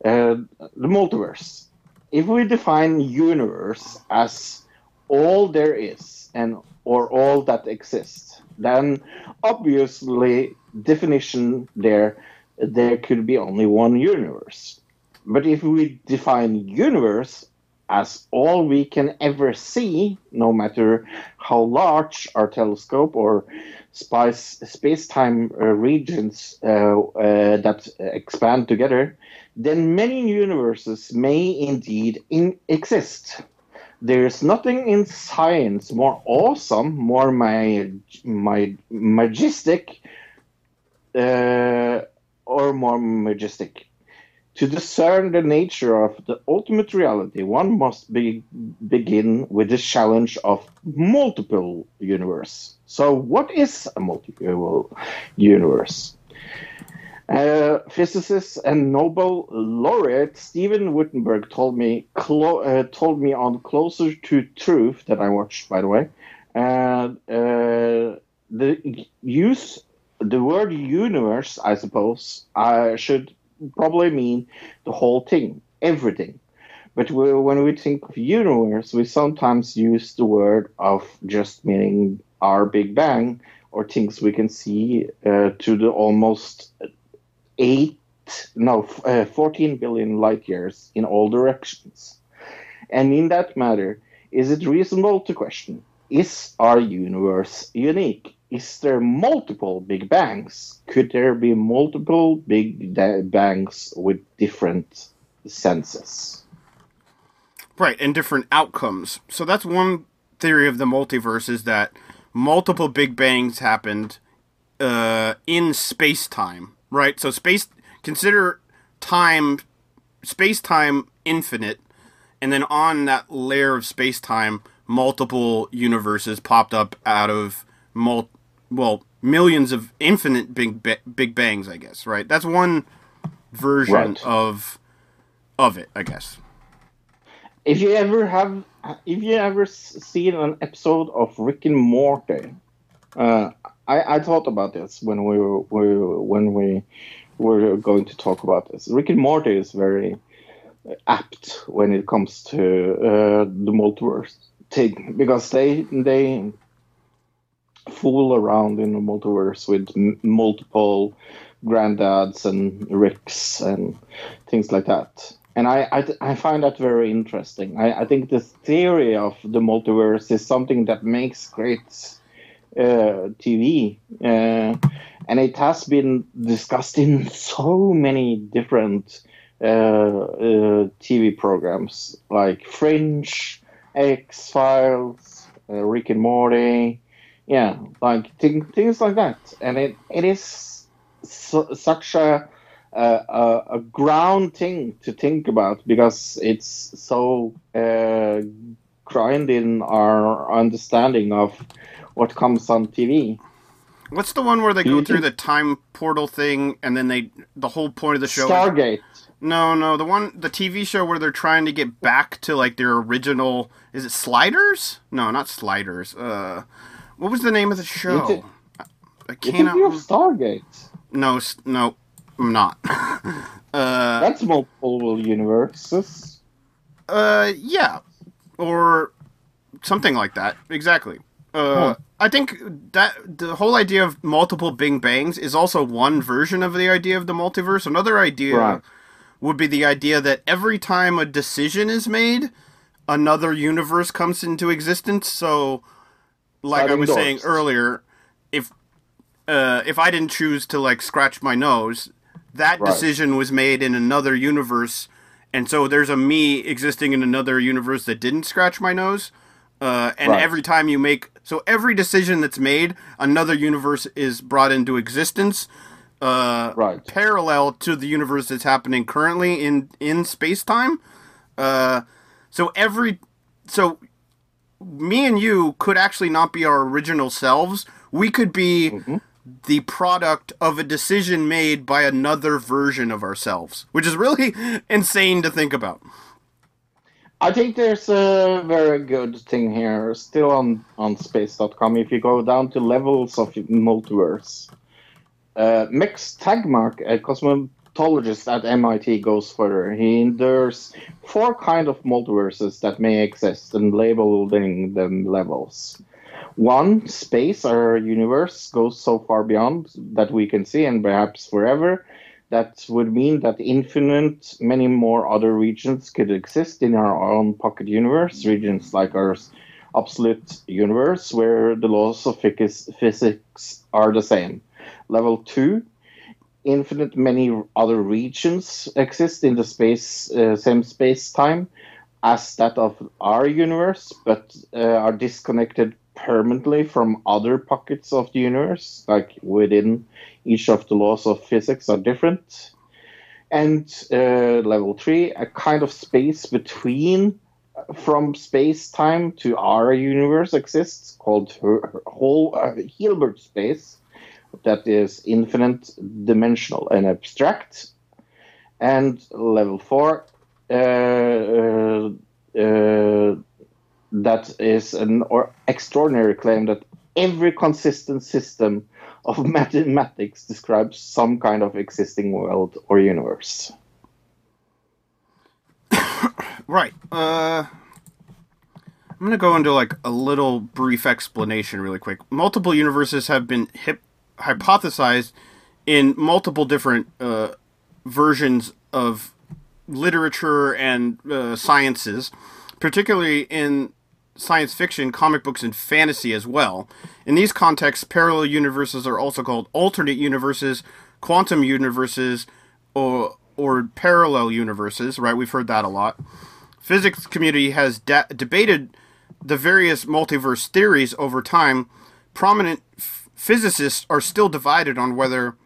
uh, the multiverse. If we define universe as all there is and or all that exists, then obviously definition there there could be only one universe. But if we define universe as all we can ever see, no matter how large our telescope or space space-time uh, regions uh, uh, that expand together, then many universes may indeed in- exist. There's nothing in science more awesome, more my, my majestic, uh, or more majestic. To discern the nature of the ultimate reality, one must be, begin with the challenge of multiple universe. So, what is a multiple universe? Uh, physicist and Nobel laureate Stephen Wittenberg told me clo- uh, told me on Closer to Truth that I watched, by the way. Uh, the use the word universe, I suppose, uh, should probably mean the whole thing, everything. But we, when we think of universe, we sometimes use the word of just meaning our Big Bang or things we can see uh, to the almost eight, no, uh, 14 billion light years in all directions. And in that matter, is it reasonable to question is our universe unique? Is there multiple Big Bangs? Could there be multiple Big Bangs with different senses? Right, and different outcomes. So that's one theory of the multiverse is that multiple Big Bangs happened uh, in space time. Right? So space consider time space time infinite, and then on that layer of space time, multiple universes popped up out of mul- well, millions of infinite big ba- big bangs, I guess, right? That's one version Right. of of it, I guess. If you ever have, if you ever seen an episode of Rick and Morty, uh, I, I thought about this when we were, we were- when we we're going to talk about this. Rick and Morty is very apt when it comes to uh, the multiverse thing because they they fool around in the multiverse with m- multiple granddads and Ricks and things like that. And I, I, I find that very interesting. I, I think the theory of the multiverse is something that makes great uh, TV. Uh, and it has been discussed in so many different uh, uh, TV programs like Fringe, X Files, uh, Rick and Morty. Yeah, like thing, things like that. And it, it is su- such a, a, a, a ground thing to think about because it's so uh, grounded in our understanding of what comes on TV. What's the one where they Do go through the time portal thing and then they the whole point of the show? Stargate. No, no, the one the TV show where they're trying to get back to like their original. Is it Sliders? No, not Sliders. Uh, what was the name of the show? Is it- I, I You of Stargate? No, no, I'm not. uh, That's multiple universes. uh, yeah, or something like that. Exactly. Uh, I think that the whole idea of multiple Bing Bangs is also one version of the idea of the multiverse. Another idea Right. would be the idea that every time a decision is made, another universe comes into existence. So, like I was saying earlier, if uh, if I didn't choose to like scratch my nose, that Right. decision was made in another universe, and so there's a me existing in another universe that didn't scratch my nose. Uh, and Right. every time you make so every decision that's made, another universe is brought into existence. Uh, Right. parallel to the universe that's happening currently in in space time. Uh, so every so me and you could actually not be our original selves. We could be Mm-hmm. the product of a decision made by another version of ourselves, which is really insane to think about. I think there's a very good thing here, still on, on space.com. If you go down to levels of multiverse, uh, Max Tegmark, a cosmetologist at MIT, goes further. He there's four kind of multiverses that may exist and labeling them levels. One, space, our universe, goes so far beyond that we can see and perhaps forever. That would mean that infinite, many more other regions could exist in our own pocket universe, regions like our absolute universe, where the laws of physics are the same. Level 2, infinite, many other regions exist in the space, uh, same space time as that of our universe, but uh, are disconnected permanently from other pockets of the universe, like within each of the laws of physics are different. And uh, level three, a kind of space between uh, from space time to our universe exists called whole uh, Hilbert space, that is infinite, dimensional, and abstract. And level four, uh, uh, uh, that is an or extraordinary claim that every consistent system of mathematics describes some kind of existing world or universe. Right. Uh, I'm gonna go into like a little brief explanation, really quick. Multiple universes have been hip- hypothesized in multiple different uh, versions of literature and uh, sciences, particularly in science fiction, comic books, and fantasy as well. In these contexts, parallel universes are also called alternate universes, quantum universes, or or parallel universes. Right? We've heard that a lot. Physics community has da- debated the various multiverse theories over time. Prominent physicists are still divided on whether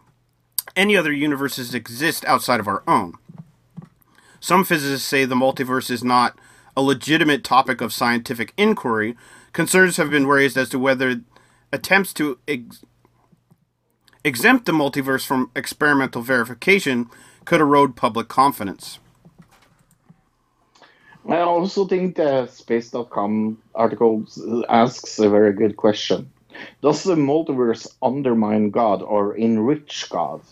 any other universes exist outside of our own. Some physicists say the multiverse is not a legitimate topic of scientific inquiry. Concerns have been raised as to whether attempts to ex- exempt the multiverse from experimental verification could erode public confidence. I also think the Space.com article asks a very good question. Does the multiverse undermine God or enrich God?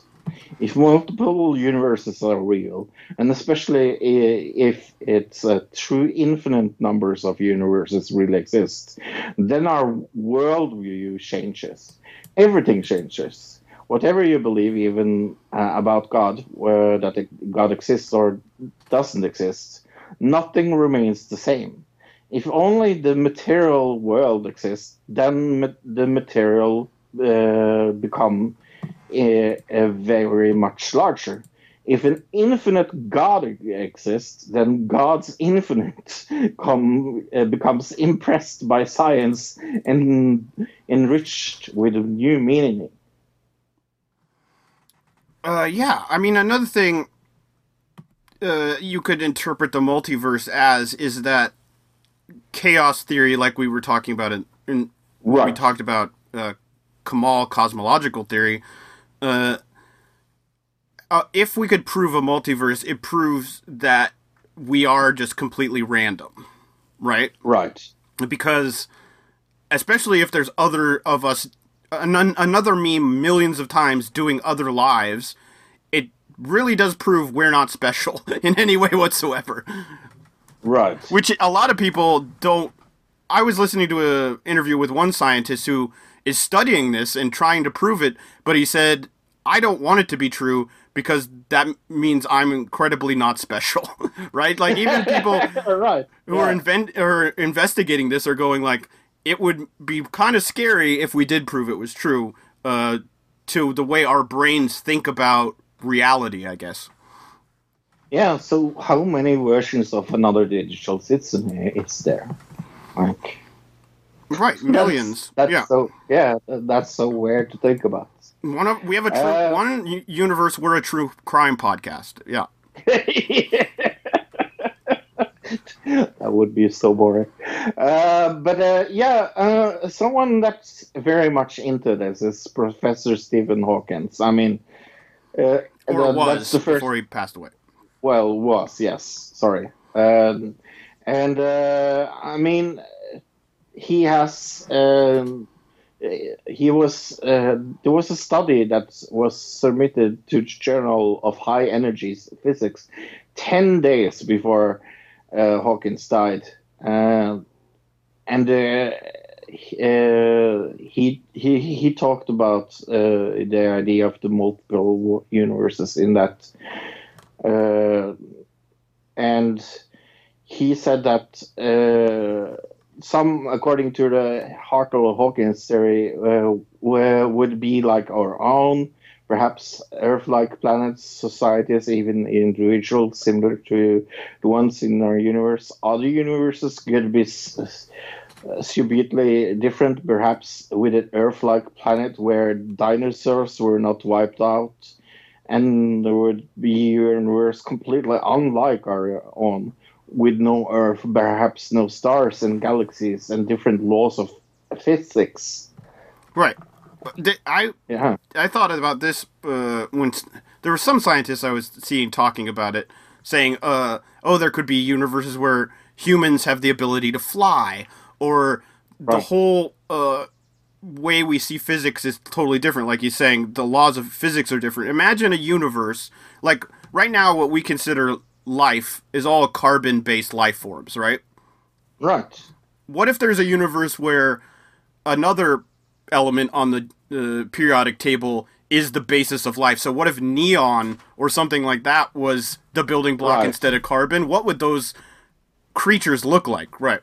if multiple universes are real, and especially if it's uh, true infinite numbers of universes really exist, then our worldview changes. Everything changes. Whatever you believe, even uh, about God, that God exists or doesn't exist, nothing remains the same. If only the material world exists, then ma- the material uh, become uh, uh, very much larger. If an infinite God exists, then God's infinite come, uh, becomes impressed by science and enriched with new meaning. Uh, yeah. I mean, another thing uh, you could interpret the multiverse as is that chaos theory, like we were talking about in, in when we talked about uh, Kamal cosmological theory. Uh, uh, if we could prove a multiverse, it proves that we are just completely random, right? Right. because especially if there's other of us an- another meme millions of times doing other lives it really does prove we're not special in any way whatsoever Right. which a lot of people don't i was listening to an interview with one scientist who is studying this and trying to prove it but he said i don't want it to be true because that means i'm incredibly not special right like even people right. who are invent or investigating this are going like it would be kind of scary if we did prove it was true uh, to the way our brains think about reality i guess Yeah, so how many versions of another digital citizen is there? Like, right millions That's, that's yeah so yeah, that's so weird to think about. one of we have a true Uh, one universe we're a true crime podcast yeah that would be so boring. Uh, but uh, yeah, uh, someone that's very much into this is Professor Stephen Hawkins. I mean, uh, or that- was that's the first. before he passed away Well, was yes. Sorry. Um, and uh, I mean, he has. Um, he was. Uh, there was a study that was submitted to Journal of High Energy Physics, ten days before uh, Hawkins died, uh, and. Uh, he- he he talked about uh, the idea of the multiple universes in that and he said that uh, some, according to the Hartle Hawkins theory, uh, would be like our own, perhaps Earth-like planets, societies, even individuals similar to the ones in our universe. Other universes could be subtly different, perhaps with an Earth-like planet where dinosaurs were not wiped out and there would be universe completely unlike our own, with no Earth, perhaps no stars and galaxies, and different laws of physics. right. I Yeah, I thought about this uh, when there were some scientists I was seeing talking about it, saying, uh, "Oh, there could be universes where humans have the ability to fly, or the whole uh, way we see physics is totally different." Like he's saying, the laws of physics are different. Imagine a universe like right now, what we consider life is all carbon-based life forms, right? right. what if there's a universe where another element on the uh, periodic table is the basis of life? So what if neon or something like that was the building block Right. instead of carbon? What would those creatures look like? Right.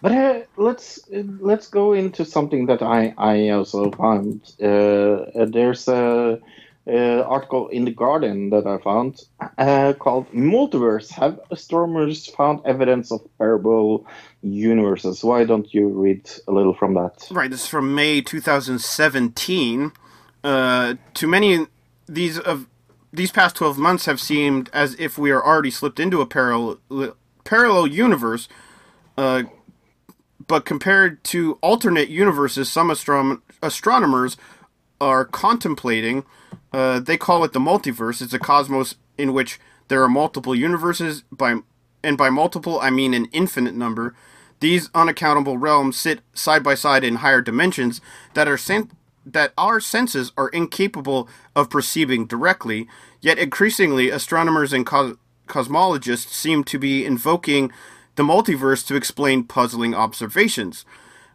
But uh, let's uh, let's go into something that I I also found. Uh, uh, there's a, uh article in the Guardian that I found uh, called "Multiverse: Have astronomers found evidence of parallel universes?" Why don't you read a little from that? Right. This is from May 2017. Uh, to many, these of these past 12 months have seemed as if we are already slipped into a parallel parallel universe. Uh, but compared to alternate universes, some astronomers are contemplating. Uh, they call it the multiverse. It's a cosmos in which there are multiple universes. By and by multiple, I mean an infinite number. These unaccountable realms sit side by side in higher dimensions that are that our senses are incapable of perceiving directly, yet increasingly astronomers and cos- cosmologists seem to be invoking the multiverse to explain puzzling observations.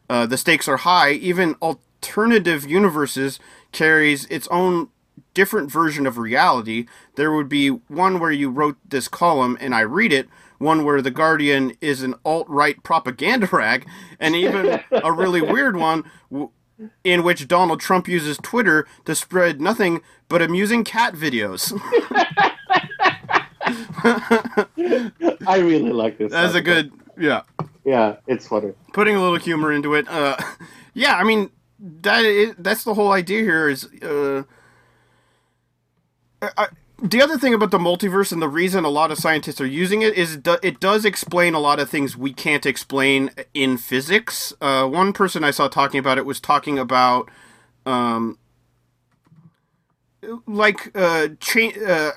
Uh, the stakes are high. Even alternative universes carries its own different version of reality. There would be one where you wrote this column and I read it, one where The Guardian is an alt right propaganda rag, and even a really weird one w- in which Donald Trump uses Twitter to spread nothing but amusing cat videos. I really like this. That's a good, yeah. Yeah, it's funny. putting a little humor into it. Uh, yeah, I mean that is, that's the whole idea here. Is uh, I, the other thing about the multiverse and the reason a lot of scientists are using it is it, it does explain a lot of things we can't explain in physics. Uh, one person I saw talking about it was talking about um, like uh, cha- uh,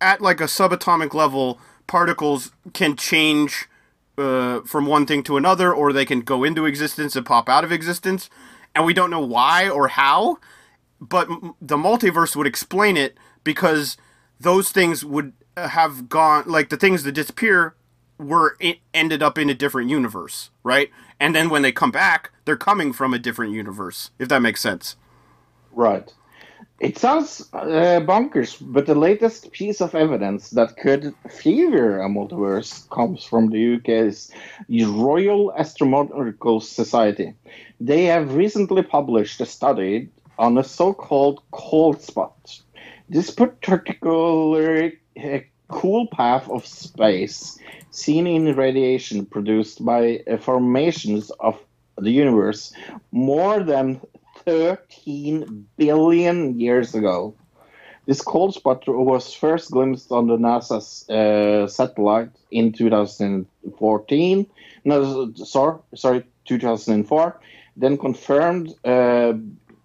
at like a subatomic level, particles can change uh, from one thing to another, or they can go into existence and pop out of existence, and we don't know why or how. But m- the multiverse would explain it because those things would uh, have gone, like the things that disappear, were it ended up in a different universe, right? And then when they come back, they're coming from a different universe. If that makes sense. Right. It sounds uh, bonkers, but the latest piece of evidence that could favor a multiverse comes from the UK's Royal Astronomical Society. They have recently published a study on a so-called cold spot. This particular uh, cool path of space seen in radiation produced by uh, formations of the universe more than 13 billion years ago. This cold spot was first glimpsed on the NASA's uh, satellite in 2014. No, sorry, sorry, 2004. Then confirmed uh,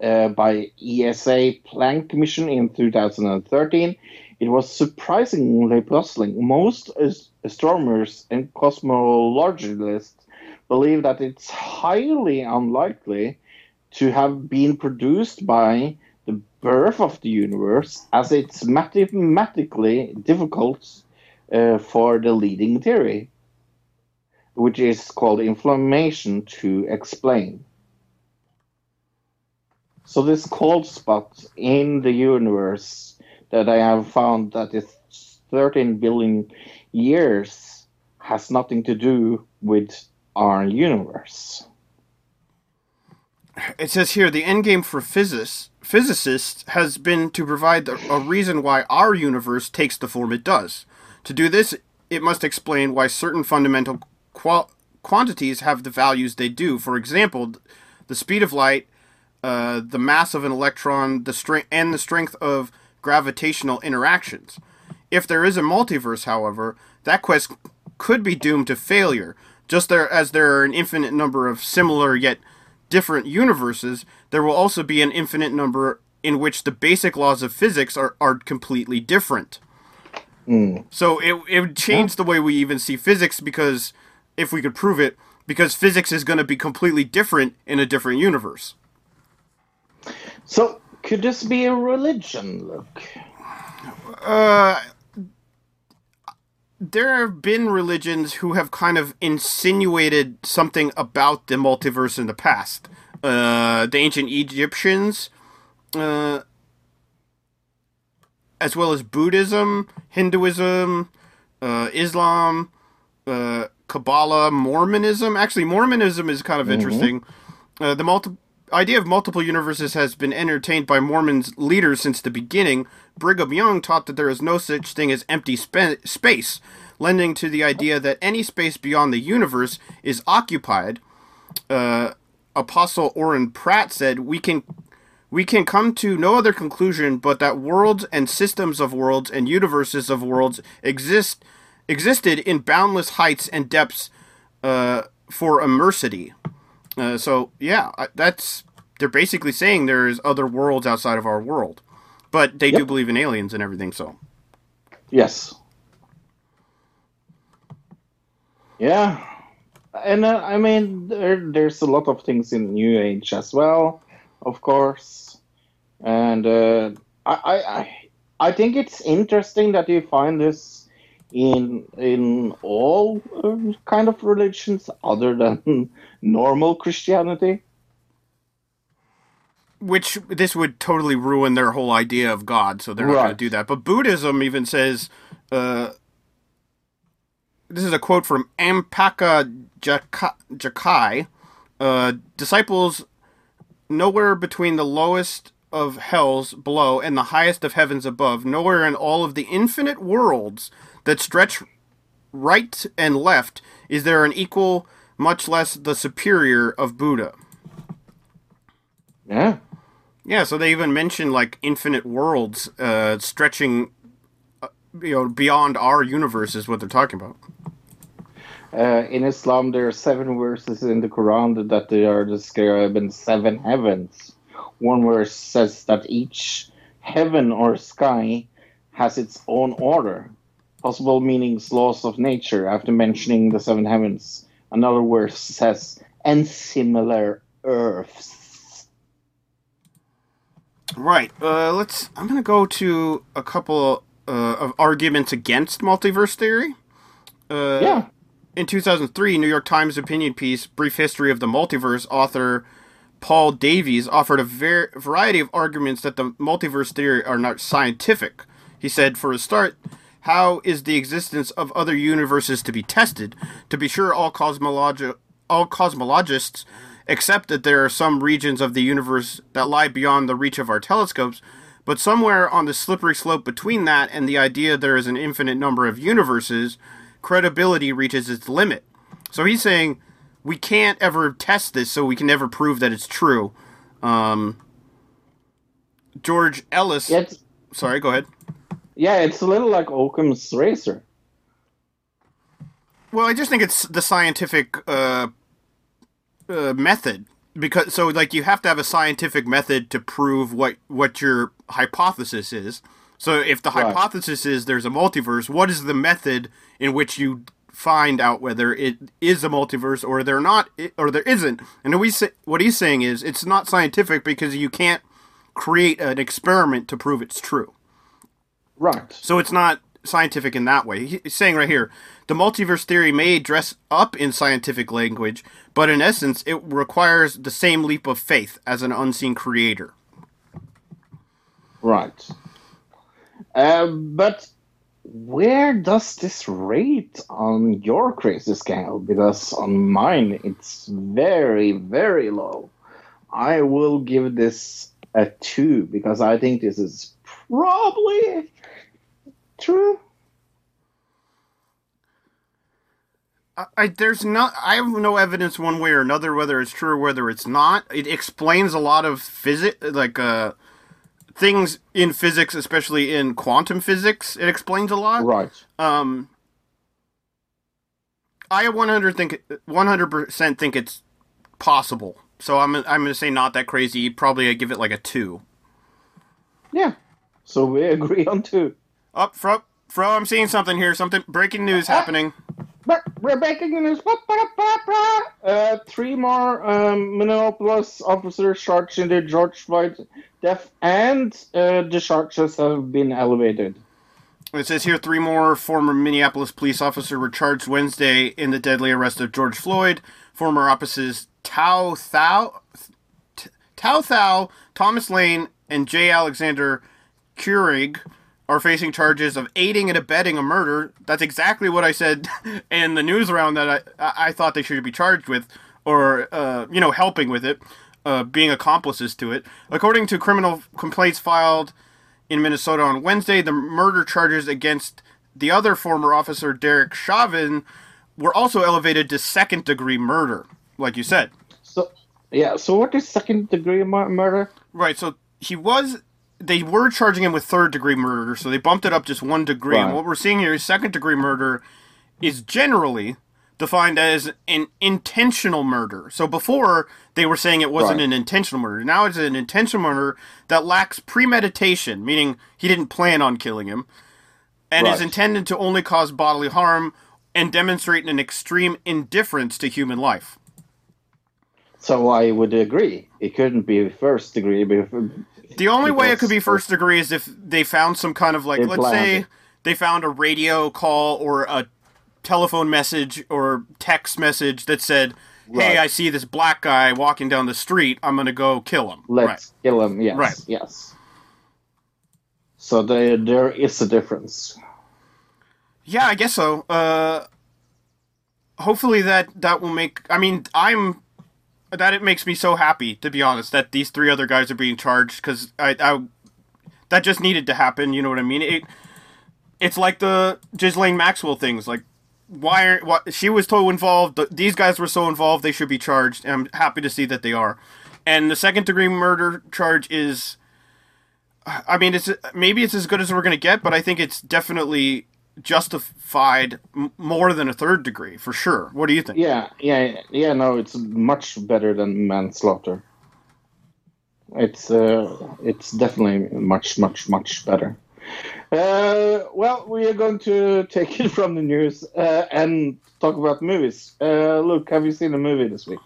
uh, by ESA Planck mission in 2013. It was surprisingly puzzling. Most astronomers and cosmologists believe that it's highly unlikely to have been produced by the birth of the universe, as it's mathematically difficult uh, for the leading theory, which is called inflammation, to explain. So this cold spot in the universe that I have found that is 13 billion years has nothing to do with our universe. It says here the end game for physics, physicists has been to provide a reason why our universe takes the form it does. To do this, it must explain why certain fundamental qual- quantities have the values they do. For example, the speed of light, uh, the mass of an electron, the strength, and the strength of gravitational interactions. If there is a multiverse, however, that quest could be doomed to failure. Just there, as there are an infinite number of similar yet different universes, there will also be an infinite number in which the basic laws of physics are, are completely different. So it, it would change the way we even see physics because if we could prove it, because physics is going to be completely different in a different universe. So, could this be a religion, Luke? Uh, there have been religions who have kind of insinuated something about the multiverse in the past. Uh, the ancient Egyptians, uh, as well as Buddhism, Hinduism, uh, Islam, uh, Kabbalah, Mormonism. Actually, Mormonism is kind of interesting. Uh, the multi- idea of multiple universes has been entertained by Mormons leaders since the beginning. Brigham Young taught that there is no such thing as empty spa- space, lending to the idea that any space beyond the universe is occupied. Uh, Apostle Orson Pratt said, "We can." We can come to no other conclusion but that worlds and systems of worlds and universes of worlds exist existed in boundless heights and depths uh, for immensity. Uh, so yeah, that's they're basically saying there's other worlds outside of our world, but they do believe in aliens and everything. So Yes. Yeah, and uh, I mean, there, there's a lot of things in New Age as well. of course, and uh, I, I I I think it's interesting that you find this in in all uh, kind of religions other than normal Christianity. Which this would totally ruin their whole idea of God, so they're not going to do that. But Buddhism even says, uh, this is a quote from Ampaka Jaka- Jakai, uh, disciples nowhere between the lowest of hells below and the highest of heavens above, nowhere in all of the infinite worlds that stretch right and left is there an equal, much less the superior of Buddha. Yeah. Yeah, so they even mention like infinite worlds uh, stretching, uh, you know, beyond our universe is what they're talking about. Uh, in Islam, there are seven verses in the Quran that they are described in seven heavens. One verse says that each heaven or sky has its own order, possible meanings, laws of nature, after mentioning the seven heavens. Another verse says, and similar earths. Right. Uh, let's. I'm gonna go to a couple uh, of arguments against multiverse theory. Uh, Yeah. In 2003, New York Times opinion piece, Brief History of the Multiverse, author Paul Davies offered a ver- variety of arguments that the multiverse theory are not scientific. He said, for a start, how is the existence of other universes to be tested? To be sure, all, cosmologi- all cosmologists accept that there are some regions of the universe that lie beyond the reach of our telescopes, but somewhere on the slippery slope between that and the idea there is an infinite number of universes, credibility reaches its limit. So he's saying we can't ever test this, so we can never prove that it's true. Um, George Ellis. It's, Sorry, go ahead. yeah, it's a little like Occam's razor. Well, I just think it's the scientific uh, uh, method because so like you have to have a scientific method to prove what what your hypothesis is. So if the Right. hypothesis is there's a multiverse, what is the method in which you find out whether it is a multiverse or there not or there isn't? And we say, what he's saying is it's not scientific because you can't create an experiment to prove it's true. Right. So it's not scientific in that way. He's saying right here, the multiverse theory may dress up in scientific language, but in essence, it requires the same leap of faith as an unseen creator. Right. Uh, but where does this rate on your crazy scale? Because on mine, it's very, very low. I will give this a two because I think this is probably true. I, I there's not I have no evidence one way or another whether it's true or whether it's not. It explains a lot of physics like uh things in physics, especially in quantum physics. It explains a lot. Right. Um, I 100 think 100% think it's possible. So I'm I'm going to say not that crazy. Probably I give it like a 2. Yeah. So we agree on two. Up Fro Fro, I'm seeing something here. Something breaking news happening. But we're breaking the news. Ba, ba, da, ba, ba. Uh, three more um, Minneapolis officers charged in the George Floyd death, and uh, the charges have been elevated. It says here three more former Minneapolis police officers were charged Wednesday in the deadly arrest of George Floyd. Former officers Tao Thao, Tao Thao, Thomas Lane, and J. Alexander Kueng are facing charges of aiding and abetting a murder. That's exactly what I said in the news round that I I I thought they should be charged with, or uh, you know, helping with it, uh, being accomplices to it. According to criminal complaints filed in Minnesota on Wednesday, the murder charges against the other former officer, Derek Chauvin, were also elevated to second degree murder, like you said. So, yeah. So what is second degree mur- murder? Right, so he was. They were charging him with third degree murder, so they bumped it up just one degree. And what we're seeing here is second degree murder is generally defined as an intentional murder. So before they were saying it wasn't Right. an intentional murder. Now it's an intentional murder that lacks premeditation, meaning he didn't plan on killing him, and is intended to only cause bodily harm and demonstrate an extreme indifference to human life. So I would agree. It couldn't be first degree. The only way it could be first degree is if they found some kind of like, let's say they found a radio call or a telephone message or text message that said, "Hey, Right. I see this black guy walking down the street. I'm gonna go kill him." let's Right. kill him. Yes, Right. yes. So there, there is a difference. Yeah, I guess so. Uh, hopefully that that will make. I mean, I'm that it makes me so happy to be honest that these three other guys are being charged because I, I that just needed to happen. You know what I mean? It it's like the Ghislaine Maxwell things. Like why are why, she was so involved? These guys were so involved. They should be charged. I'm happy to see that they are. And the second degree murder charge is. I mean, it's maybe it's as good as we're gonna get, but I think it's definitely justified m- more than a third degree for sure. What do you think? Yeah, yeah, yeah. No, it's much better than manslaughter. It's uh, it's definitely much, much, much better. Uh, well, we are going to take it from the news uh, and talk about movies. Uh, Luke, have you seen a movie this week?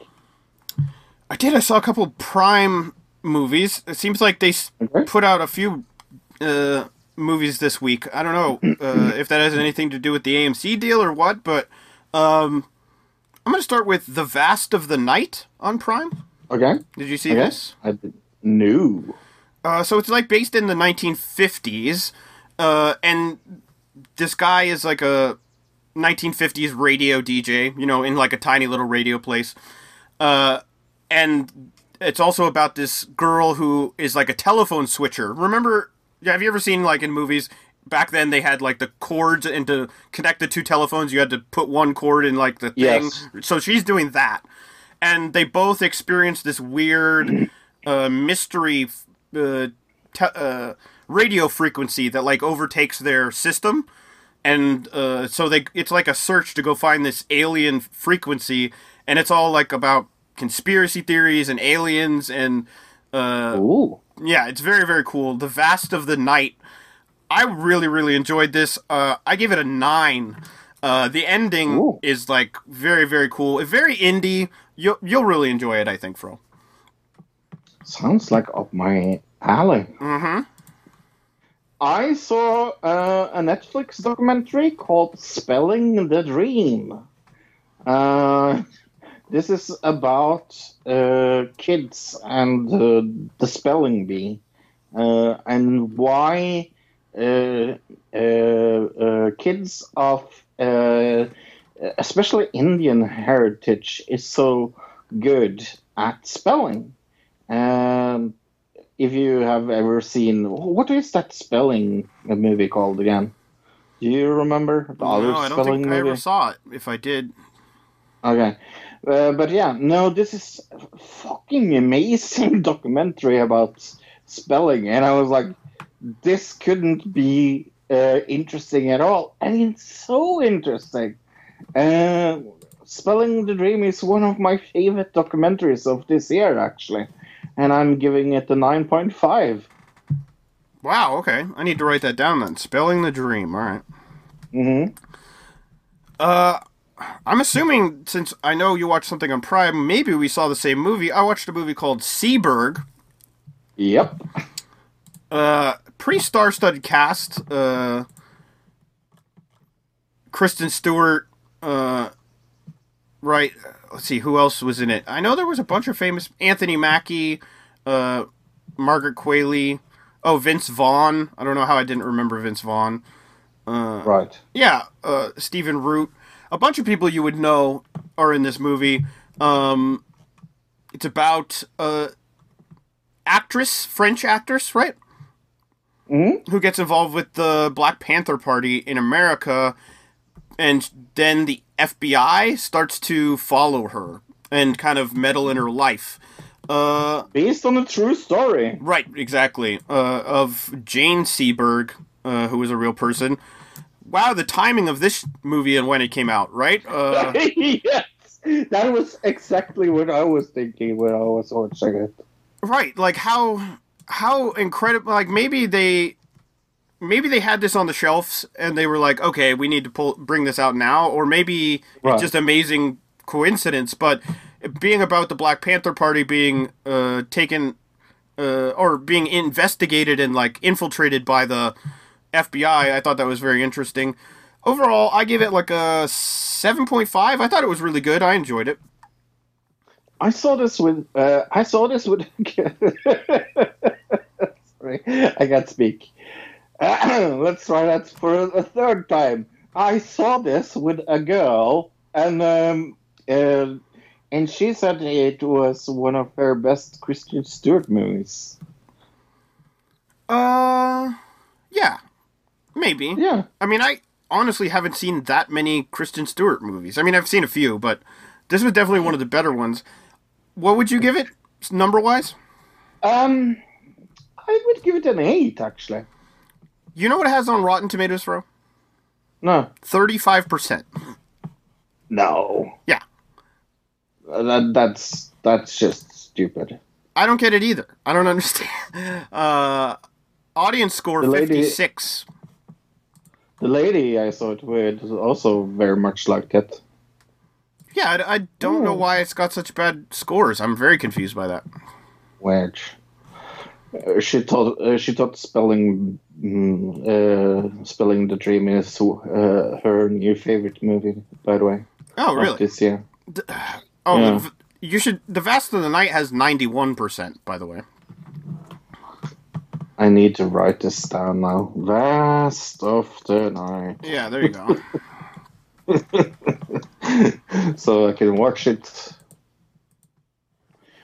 I did. I saw a couple Prime movies. It seems like they Okay. put out a few uh, movies this week. I don't know uh, if that has anything to do with the AMC deal or what, but um, I'm going to start with The Vast of the Night on Prime. Okay. Did you see Okay. this? I. No. Uh, so it's like based in the 1950s, uh, and this guy is like a 1950s radio DJ, you know, in like a tiny little radio place. Uh, and it's also about this girl who is like a telephone switcher. Remember, have you ever seen like in movies? Back then, they had like the cords, and to connect the two telephones, you had to put one cord in like the thing. Yes. So she's doing that, and they both experience this weird uh, mystery uh, te- uh, radio frequency that like overtakes their system, and uh, so they it's like a search to go find this alien frequency, and it's all like about conspiracy theories and aliens and uh, Ooh. Yeah, it's very very cool. The Vast of the Night. I really really enjoyed this. Uh, I gave it a nine. Uh, the ending Ooh. is like very very cool. Very indie. You'll you'll really enjoy it. I think, Fro. Sounds like up my alley. Mm-hmm. I saw uh, a Netflix documentary called Spelling the Dream. Uh, this is about uh, kids and uh, the spelling bee uh, and why uh, uh, uh, kids of uh, especially Indian heritage is so good at spelling. Um, if you have ever seen what is that spelling movie called again? Do you remember the other No, I don't spelling think I ever saw it. If I did, Okay. Uh, but yeah, no, this is a fucking amazing documentary about spelling, and I was like, this couldn't be uh, interesting at all, and it's so interesting. Uh, spelling the Dream is one of my favorite documentaries of this year, actually, and I'm giving it a nine point five. wow. Okay, I need to write that down then. Spelling the dream. All right. Mm-hmm. Uh, I'm assuming since I know you watched something on Prime, maybe we saw the same movie. I watched a movie called Seberg. Yep. Uh, pretty star-studded cast. Uh, Kristen Stewart. Uh, right. Let's see who else was in it. I know there was a bunch of famous Anthony Mackie, uh, Margaret Qualley. Oh, Vince Vaughn. I don't know how I didn't remember Vince Vaughn. Uh, Right. Yeah, uh, Stephen Root. A bunch of people you would know are in this movie. Um, it's about uh, actress, French actress, right? Mhm. Who gets involved with the Black Panther Party in America, and then the FBI starts to follow her and kind of meddle in her life. Uh, Based on a true story. Right, exactly. Uh, of Jane Seberg, uh, who was a real person. Wow, the timing of this movie and when it came out, right? Uh, yes, that was exactly what I was thinking when I was watching it. right, like how how incredible. Like maybe they maybe they had this on the shelves and they were like, okay, we need to pull bring this out now, or maybe Right. it's just amazing coincidence. But being about the Black Panther Party being uh, taken uh, or being investigated and like infiltrated by the FBI. I thought that was very interesting. Overall, I give it like a seven point five. I thought it was really good. I enjoyed it. I saw this with. Uh, I saw this with. Sorry, I can't speak. let's try that for a third time. I saw this with a girl, and um, uh, and she said it was one of her best Kristen Stewart movies. Uh, yeah, maybe. Yeah, I mean, I honestly haven't seen that many Kristen Stewart movies. I mean, I've seen a few, but this was definitely one of the better ones. What would you give it, number wise? um, I would give it an eight actually. You know what it has on Rotten Tomatoes, bro? No, Thirty-five percent. no, Yeah, that that's that's just stupid. I don't get it either. I don't understand. Uh, audience score The lady- fifty-six. The lady I saw it with also very much liked it. Yeah, I, I don't know why it's got such bad scores. I'm very confused by that. Wedge. Uh, she thought uh, she thought spelling mm, uh, spelling the dream is uh, her new favorite movie. By the way, Oh, really? This year. Oh, Yeah. the v- you should. The Vast of the Night has ninety-one percent. By the way. I need to write this down now. Last of the night, Yeah, there you go. so I can watch it.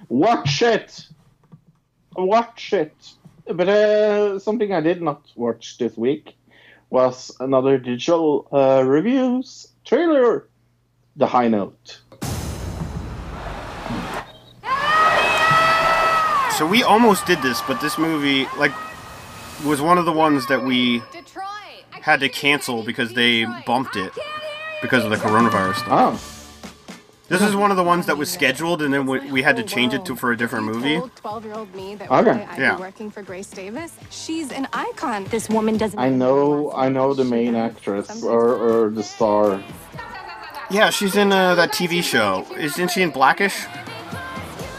Watch it. Watch it. But uh, something I did not watch this week was another digital uh, reviews trailer, The High Note. So we almost did this, but this movie, like, was one of the ones that we had to cancel because they bumped it because of the coronavirus stuff. Oh, This is one of the ones that was scheduled, and then we, we had to change it to for a different movie. Twelve-year-old me that Okay. I'd Yeah. be working for Grace Davis. She's an icon. This woman doesn't. I know, I know the main actress or, or the star. Yeah, she's in uh, that TV show. Isn't she in Blackish?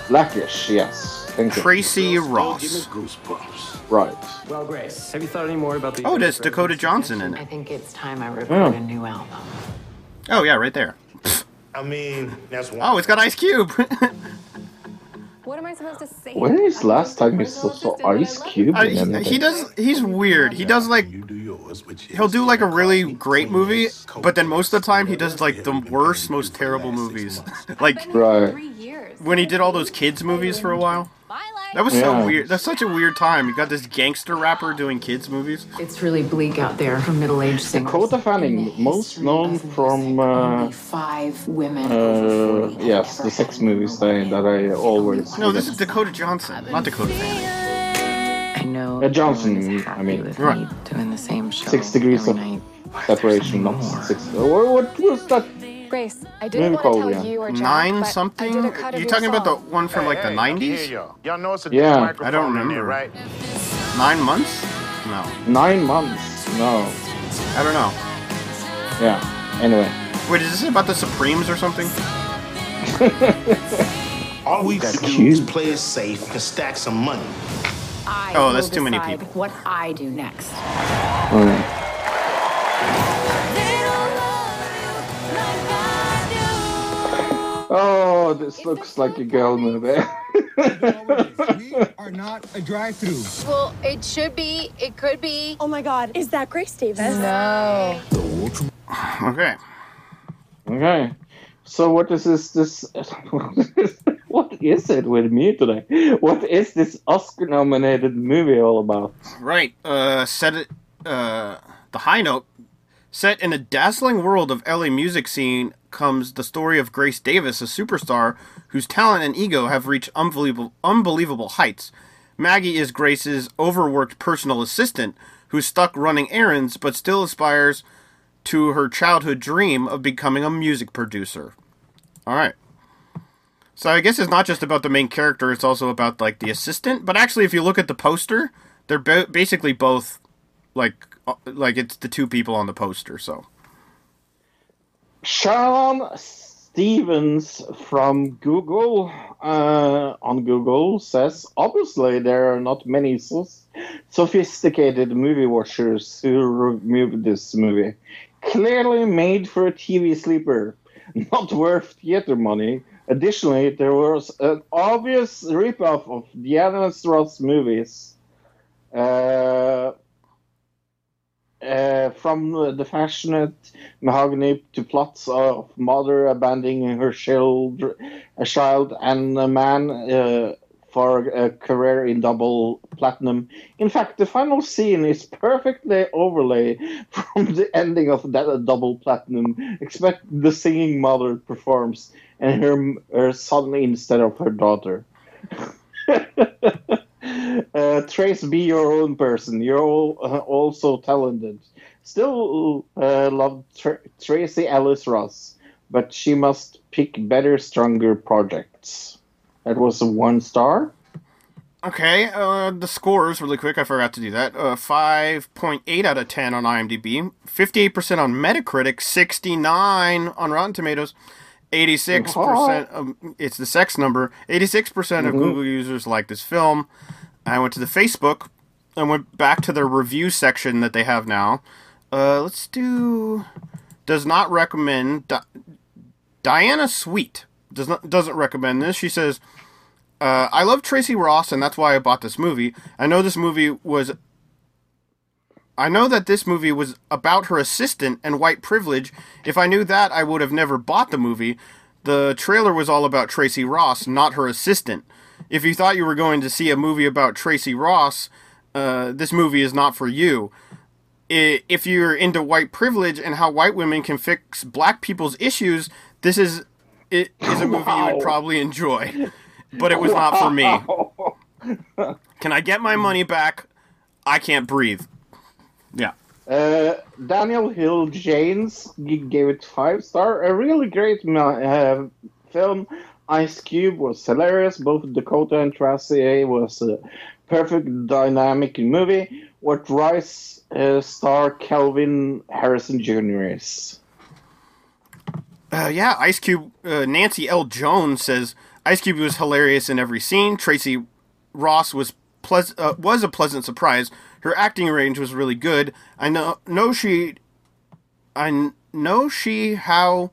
Blackish, yes. Thank you. Tracee Ross. Right. Well, Grace, have you thought any more about the? Oh, there's Dakota Johnson in it. I think it's time I record Oh. a new album. Oh yeah, right there. I mean, that's one. Oh, it's got Ice Cube. What am I supposed to say? When is I'm last time you just saw, a saw Ice Cube Uh, he, he does. He's weird. He does like he'll do like a really great movie, but then most of the time he does like the worst, most terrible movies. like Right. Three years. when he did all those kids movies for a while. My life. That was so weird. That's such a weird time. You got this gangster rapper doing kids movies. It's really bleak out there for middle-aged singers. Dakota Fanning, most known from, uh, five women Uh, 40 yes, the sex had a movies they, that I always. No, this is Dakota Johnson, not Dakota Fanning. I know Uh, Johnson, I mean. with Right. me doing the same show Six degrees of night. separation, not More. six. What, what was that? Grace, I didn't Movie want to tell you or Jack, Nine but I something? did a cut of You your talking about the song. one from like the Hey, nineties? Yeah, y'all. Y'all know it's a Yeah. microphone I don't in there, remember. right? Nine months? No, Nine months. No. I don't know. Yeah. Anyway. Wait, is this about the Supremes or something? All we That's got to do is cute. play it safe and stack some money. I Oh, will that's too many decide people. What I do next. Alright. Oh, this looks like a girl movie. we are not a drive-through. Well, it should be. It could be. Oh my God, is that Grace Davis? No. Okay. okay. So what is this? This what is it with me today? What is this Oscar-nominated movie all about? Right. Uh, set it. Uh, the high note. Set in a dazzling world of LA music scene comes the story of Grace Davis, a superstar whose talent and ego have reached unbelievable, unbelievable heights. Maggie is Grace's overworked personal assistant who's stuck running errands but still aspires to her childhood dream of becoming a music producer. All right. So I guess it's not just about the main character; it's also about like the assistant. But actually, if you look at the poster, they're basically both like uh, like it's the two people on the poster. So Sharon Stevens from Google uh, on Google says obviously there are not many so sophisticated movie watchers who reviewed this movie. Clearly made for a TV sleeper, not worth theater money. Additionally, there was an obvious ripoff of Diana Ross movies. Uh, uh, from the fashionate mahogany to plots of mother abandoning her child, a child and a man uh, for a career in double platinum. In fact, the final scene is perfectly overlay from the ending of that double platinum. Expect the singing mother performs and her, her son instead of her daughter. uh, Trace, be your own person. You're all, uh, also talented. Still uh, love Tr- Tracee Ellis Ross, but she must pick better, stronger projects. That was a one star. Okay, uh, the scores really quick. I forgot to do that. Uh, Five point eight out of ten on IMDb, fifty-eight percent on Metacritic, sixty-nine on Rotten Tomatoes, eighty-six percent. It's the sex number. Eighty-six percent of Mhm. Google users like this film. I went to the Facebook and went back to their review section that they have now. Uh, let's do. Does not recommend. Di- Diana Sweet does not doesn't recommend this. She says. Uh, I love Tracee Ross, and that's why I bought this movie. I know this movie was. I know that this movie was about her assistant and white privilege. If I knew that, I would have never bought the movie. The trailer was all about Tracee Ross, not her assistant. If you thought you were going to see a movie about Tracee Ross, uh, this movie is not for you. If you're into white privilege and how white women can fix black people's issues, this is it is a movie you would probably enjoy. But it was not for me. Can I get my money back? I can't breathe. Yeah. Uh, Daniel Hill James gave it five star. A really great uh, film. Ice Cube was hilarious. Both Dakota and Tracy A was a perfect dynamic movie. What Rice uh, star Kelvin Harrison Jr. is. Uh, yeah, Ice Cube. Uh, Nancy L. Jones says Ice Cube was hilarious in every scene. Tracee Ross was pleas- uh, was a pleasant surprise. Her acting range was really good. I know know she, I know she how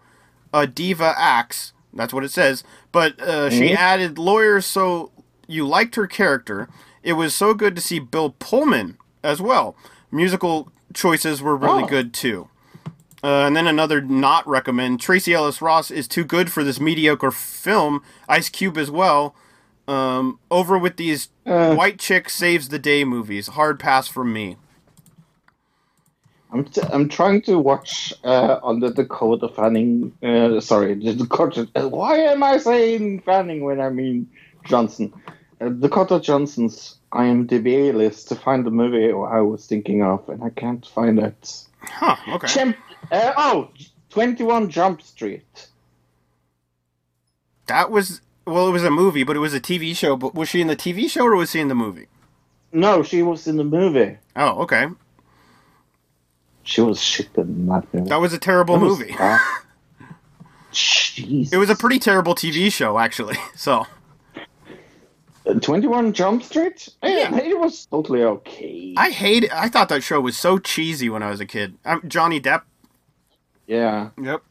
a diva acts. That's what it says. But uh, she Mhm. added lawyers, so you liked her character. It was so good to see Bill Pullman as well. Musical choices were really Oh. good too. Uh, and then another not recommend. Tracee Ellis Ross is too good for this mediocre film. Ice Cube as well. Um, over with these white chick saves the day movies. Hard pass from me. I'm, t- I'm trying to watch uh, on the Dakota Fanning. Uh, sorry, the Dakota. uh, Why am I saying Fanning when I mean Johnson? Uh, Dakota Johnson's IMDb list to find the movie I was thinking of, and I can't find it. Huh, okay. Champ- uh, oh, 21 Jump Street. That was well, it was a movie, but it was a TV show. But was she in the TV show or was she in the movie? No, she was in the movie. Oh, okay. She was shit in that movie. That was a terrible That was movie. Jeez. It was a pretty terrible TV show, actually. So Uh, 21 Jump Street? Yeah, it was totally okay. I hate it. I thought that show was so cheesy when I was a kid. Um, Johnny Depp. Yeah. Yep.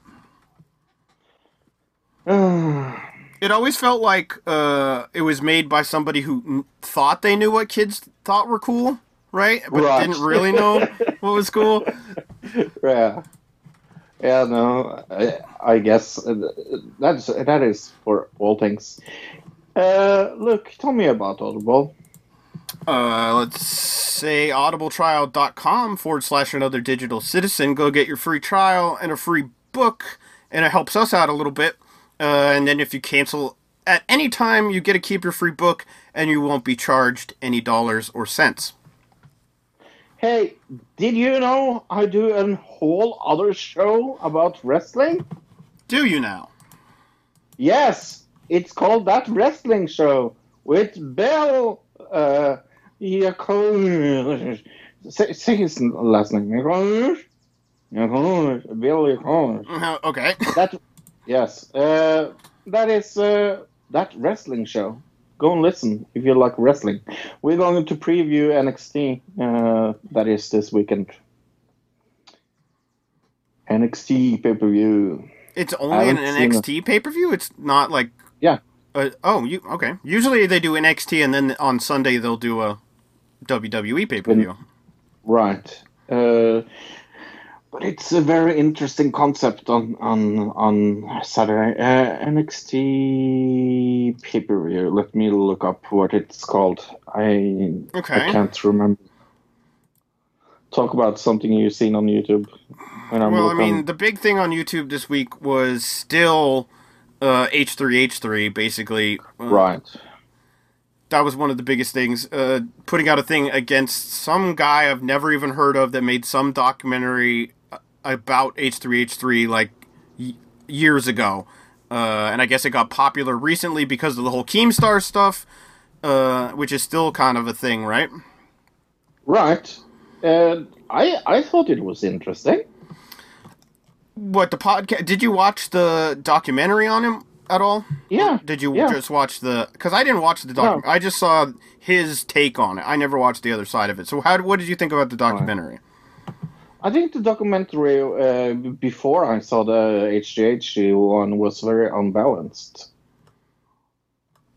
It always felt like uh, it was made by somebody who n- thought they knew what kids thought were cool, right? But Right. didn't really know what was cool. yeah. Yeah, no, I, I guess uh, that's that is for all things. Uh, look, tell me about Audible. Uh, let's say audibletrial.com forward slash another digital citizen. Go get your free trial and a free book, and it helps us out a little bit. Uh, and then if you cancel at any time, you get to keep your free book, and you won't be charged any dollars or cents. Hey, did you know I do a whole other show about wrestling? Do you now? Yes, it's called That Wrestling Show with Bill. Uh, Yakovic. say, say his last name. Bill. Uh, okay. That, Yes, uh, that is uh, that wrestling show. Go and listen if you like wrestling. We're going to preview NXT. Uh, that is this weekend. NXT pay per view. It's only an NXT pay per view. It's not like Yeah. Uh, oh, you okay? Usually they do NXT and then on Sunday they'll do a WWE pay per view. Right. Uh, but it's a very interesting concept on on on Saturday. Uh, NXT pay per view. Let me look up what it's called. I Okay. I can't remember. Talk about something you've seen on YouTube. When I'm Well, I mean, the big thing on YouTube this week was still uh, H3H3, basically. Uh, right. That was one of the biggest things. Uh, putting out a thing against some guy I've never even heard of that made some documentary about H3H3 like y- years ago. Uh, and I guess it got popular recently because of the whole Keemstar stuff, uh, which is still kind of a thing, right? Right. Uh, I I thought it was interesting. What the podcast? Did you watch the documentary on him at all? Yeah. Did you yeah. just watch the? Because I didn't watch the documentary. I just saw his take on it. I never watched the other side of it. So how? What did you think about the documentary? I think the documentary uh, before I saw the HGH one was very unbalanced.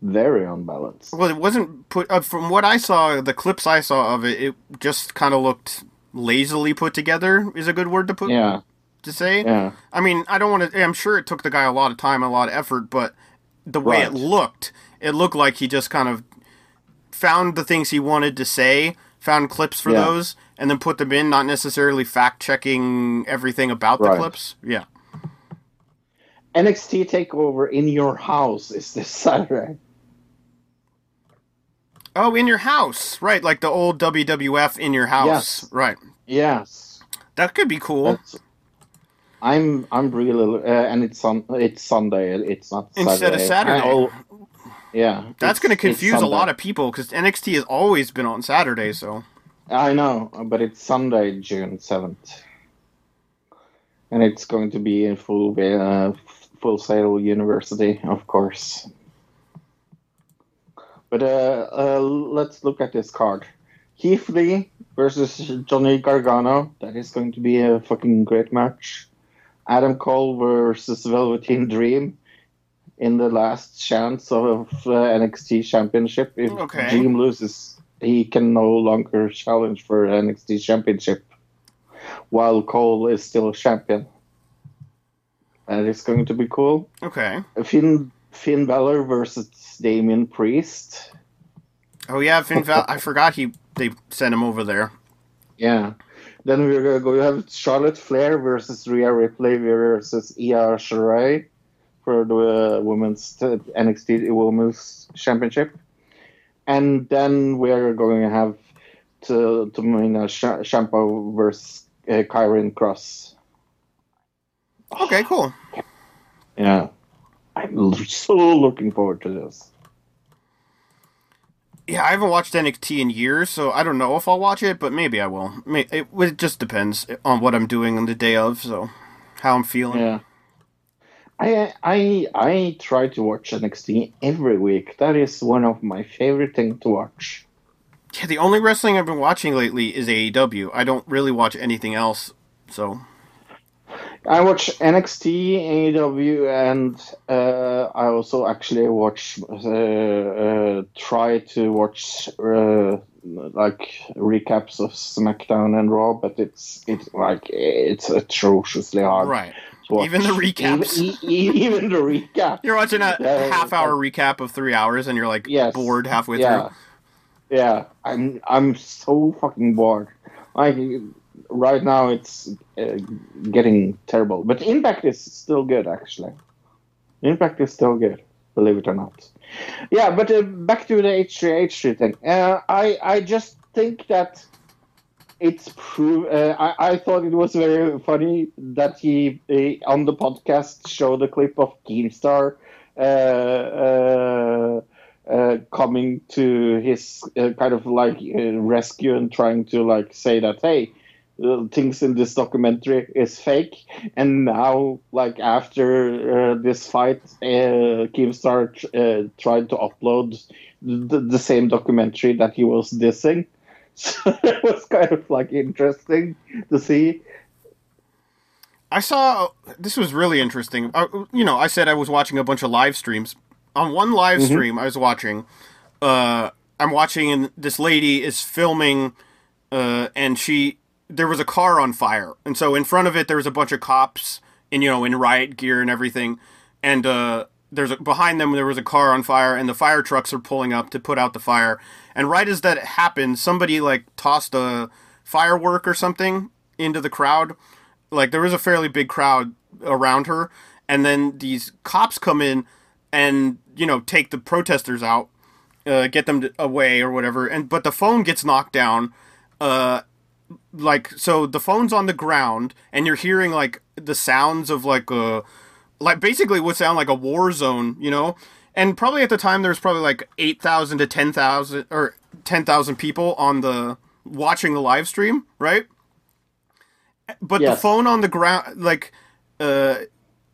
Very unbalanced. Well, it wasn't put. Uh, from what I saw, the clips I saw of it, it just kind of looked lazily put together. Is a good word to put. Yeah. To say. Yeah. I mean, I don't want to. I'm sure it took the guy a lot of time, a lot of effort, but the way it looked, it looked like he just kind of found the things he wanted to say, found clips for Yeah. those, and then put them in, not necessarily fact checking everything about the Right. clips. Yeah. NXT Takeover in your house is this Saturday. Oh, in your house, right? Like the old WWF in your house, Yes. right? Yes. That could be cool. That's- I'm I'm really uh, and it's on it's Sunday. It's not Instead of Saturday. Saturday. I- oh, yeah, That's going to confuse a lot of people because NXT has always been on Saturday. So I know, but it's Sunday, June seventh, and it's going to be in full uh, full sail university, of course. But uh, uh, let's look at this card: Keith Lee versus Johnny Gargano. That is going to be a fucking great match. Adam Cole versus Velveteen Dream in the last chance of uh, NXT Championship. If Okay. Dream loses, he can no longer challenge for NXT Championship, while Cole is still champion. That is going to be cool. okay. Finn Finn Balor versus Damien Priest. Oh yeah, Finn Val- I forgot he they sent him over there. Yeah. Then we're going to go you have Charlotte Flair versus Rhea Ripley versus Io Shirai for the uh, women's NXT Women's Championship, and then we're going to have to Tommaso Sh- Ciampa versus uh, Karrion Kross. Okay, cool. Yeah, I'm so looking forward to this. Yeah, I haven't watched NXT in years, so I don't know if I'll watch it, but maybe I will. It, it just depends on what I'm doing on the day of, so how I'm feeling. Yeah. I I I try to watch NXT every week. That is one of my favorite things to watch. Yeah, the only wrestling I've been watching lately is AEW. I don't really watch anything else, so I watch NXT, AEW, and uh, I also actually watch uh, uh, try to watch uh, like recaps of SmackDown and Raw, but it's it's like it's atrociously hard. right. Even the recaps. even, even the recap. You're watching a Yeah, half-hour recap of three hours, and you're like Yes. bored halfway yeah. through. Yeah, I'm I'm so fucking bored. Like right now, it's uh, getting terrible. But Impact is still good, actually. Impact is still good, believe it or not. Yeah, but uh, back to the H3H3 thing. Uh, I I just think that it's prove. Uh, I I thought it was very funny that he uh, on the podcast showed a clip of Keemstar. Uh, uh, uh, coming to his uh, kind of like rescue and trying to like say that hey things in this documentary is fake, and now, like after this fight, Keemstar tried to upload the, the same documentary that he was dissing. So it was kind of like interesting to see. I saw this was really interesting. Uh, you know, I said I was watching a bunch of live streams. On one live Mhm. stream I was watching, uh, I'm watching and this lady is filming, uh, and she there was a car on fire, and so in front of it there was a bunch of cops in you know in riot gear and everything, and uh, there's a, behind them there was a car on fire, and the fire trucks are pulling up to put out the fire, and right as that happened, somebody like tossed a firework or something into the crowd. Like there was a fairly big crowd around her. And then these cops come in and you know take the protesters out uh, get them to, away or whatever. And but the phone gets knocked down uh like so the phone's on the ground and you're hearing like the sounds of like a like basically would sound like a war zone you know? And probably at the time there's probably like 8000 to 10000 or 10000 people on the watching the live stream right? But the phone on the ground like uh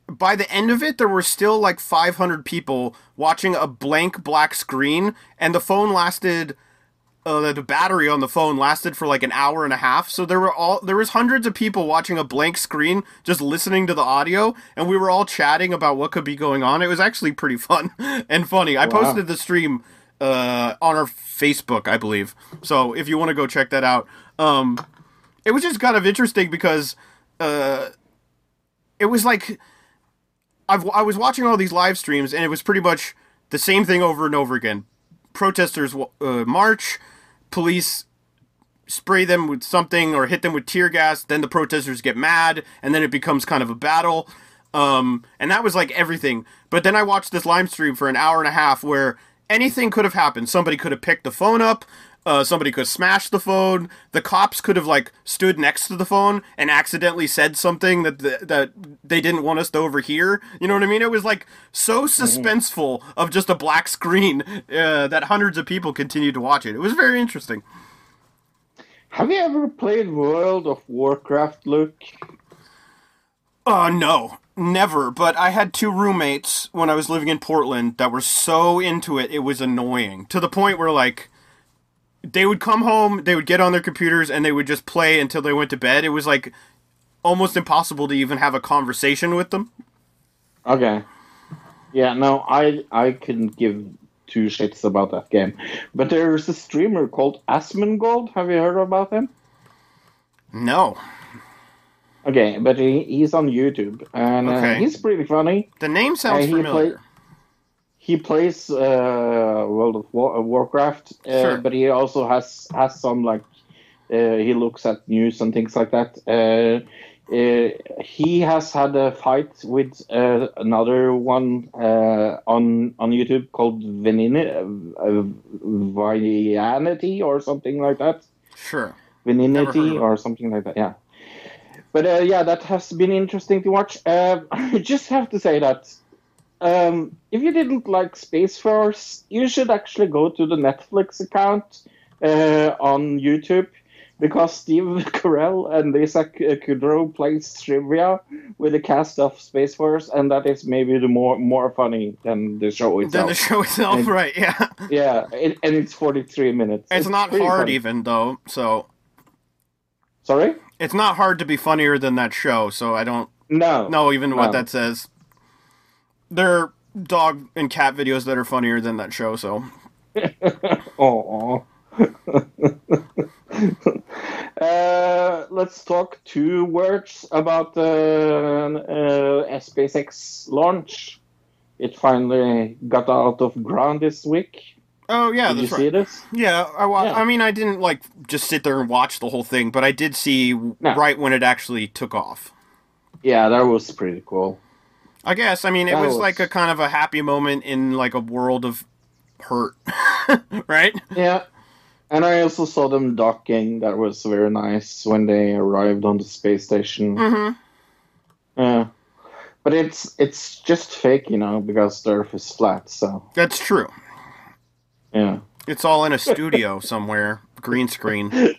by the end of it there were still like 500 people watching a blank black screen and the phone lasted uh, the battery on the phone lasted for like an hour and a half so there were all there was hundreds of people watching a blank screen just listening to the audio and we were all chatting about what could be going on it was actually pretty fun and funny i Wow. posted the stream uh, on our facebook i believe so if you want to go check that out um, it was just kind of interesting because uh, it was like I've, I was watching all these live streams and it was pretty much the same thing over and over again. Protesters uh, march, police spray them with something or hit them with tear gas, then the protesters get mad, and then it becomes kind of a battle. Um, and that was like everything. But then I watched this live stream for an hour and a half where anything could have happened. Somebody could have picked the phone up. Uh, somebody could smash the phone. The cops could have like stood next to the phone and accidentally said something that th- that they didn't want us to overhear. You know what I mean? It was like so suspenseful of just a black screen uh, that hundreds of people continued to watch it. It was very interesting. Have you ever played World of Warcraft, Luke? Uh, no, never. But I had two roommates when I was living in Portland that were so into it, it was annoying. To the point where, like, they would come home, they would get on their computers, and they would just play until they went to bed. It was, like, almost impossible to even have a conversation with them. Okay. Yeah, no, I I couldn't give two shits about that game. But there's a streamer called Asmongold. Have you heard about him? No. Okay, but he, he's on YouTube and uh, he's pretty funny. The name sounds Uh, familiar. play- he plays uh, World of War- uh, Warcraft, uh, Sure. but he also has has some like uh, he looks at news and things like that. Uh, uh, he has had a fight with uh, another one uh, on on YouTube called uh, Vianity or something like that. Sure. Veninity or something like that. Yeah. But uh, yeah, that has been interesting to watch. Uh, I just have to say that um, if you didn't like Space Force, you should actually go to the Netflix account uh, on YouTube because Steve Carell and Lisa Kudrow plays trivia with the cast of Space Force, and that is maybe the more more funny than the show itself. Than the show itself, And- right? Yeah. Yeah, it, and it's 43 minutes. It's, not hard funny. even though, so Sorry? it's not hard to be funnier than that show. So I don't No. know even what that says. There are dog and cat videos that are funnier than that show. So Oh. uh, let's talk two words about the uh, SpaceX launch. It finally got out of ground this week. oh yeah, Did you that's see this? Yeah, I, wa- Yeah. I mean, I didn't like just sit there and watch the whole thing, but I did see right when it actually took off. Yeah, that was pretty cool. I guess. I mean, it was, was- like a kind of a happy moment in like a world of hurt, right? Yeah. And I also saw them docking. That was very nice when they arrived on the space station. Mm-hmm. Yeah. But it's it's just fake, you know, because the Earth is flat. So That's true. yeah. It's all in a studio somewhere, green screen.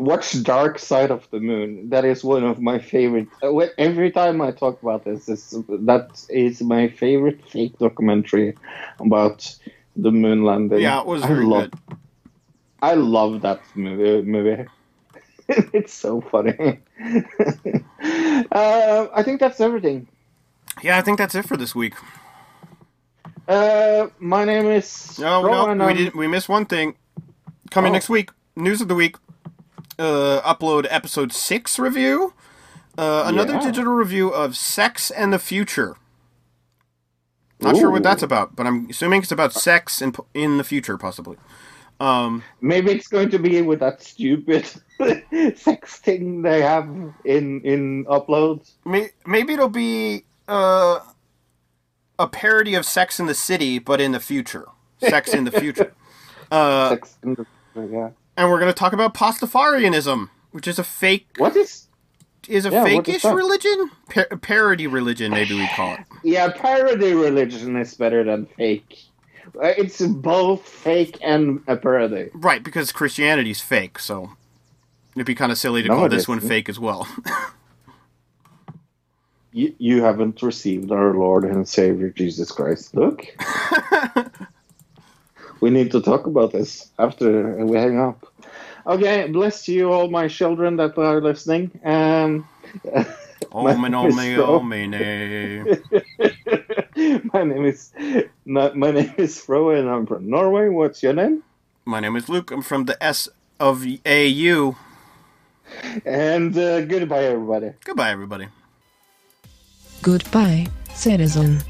watch Dark Side of the Moon. That is one of my favorite. uh, Every time I talk about this, that is my favorite fake documentary about the moon landing. Yeah, it was I love, good. I love that movie. movie. it's so funny. uh, I think that's everything. Yeah, I think that's it for this week. Uh, my name is. No, Rowan, no, we did. We missed one thing. Coming Oh. next week, news of the week. Uh, upload episode six review. Uh, another Yeah. digital review of Sex and the Future. Not sure what that's about, but I'm assuming it's about sex in in the future, possibly. Um, Maybe it's going to be with that stupid sex thing they have in in uploads. may, maybe it'll be uh, a parody of Sex in the City, but in the future. Sex in the future. Uh, Sex in the future, yeah. And we're going to talk about Pastafarianism, which is a fake. What is? Is a Yeah, is religion? Pa- parody religion, maybe we call it. Yeah, parody religion is better than fake. Uh, It's both fake and a parody. Right, because Christianity's fake, so it'd be kind of silly to No, call this one fake as well. You, you haven't received our Lord and Savior Jesus Christ. Look. we need to talk about this after we hang up. Okay, bless you all my children that are listening. Um, Omen, name omen, is Fro. omen. my name is not, my name is Fro and I'm from Norway. What's your name? My name is Luke. I'm from the S of AU. And uh, goodbye, everybody. Goodbye, everybody. Goodbye, citizen.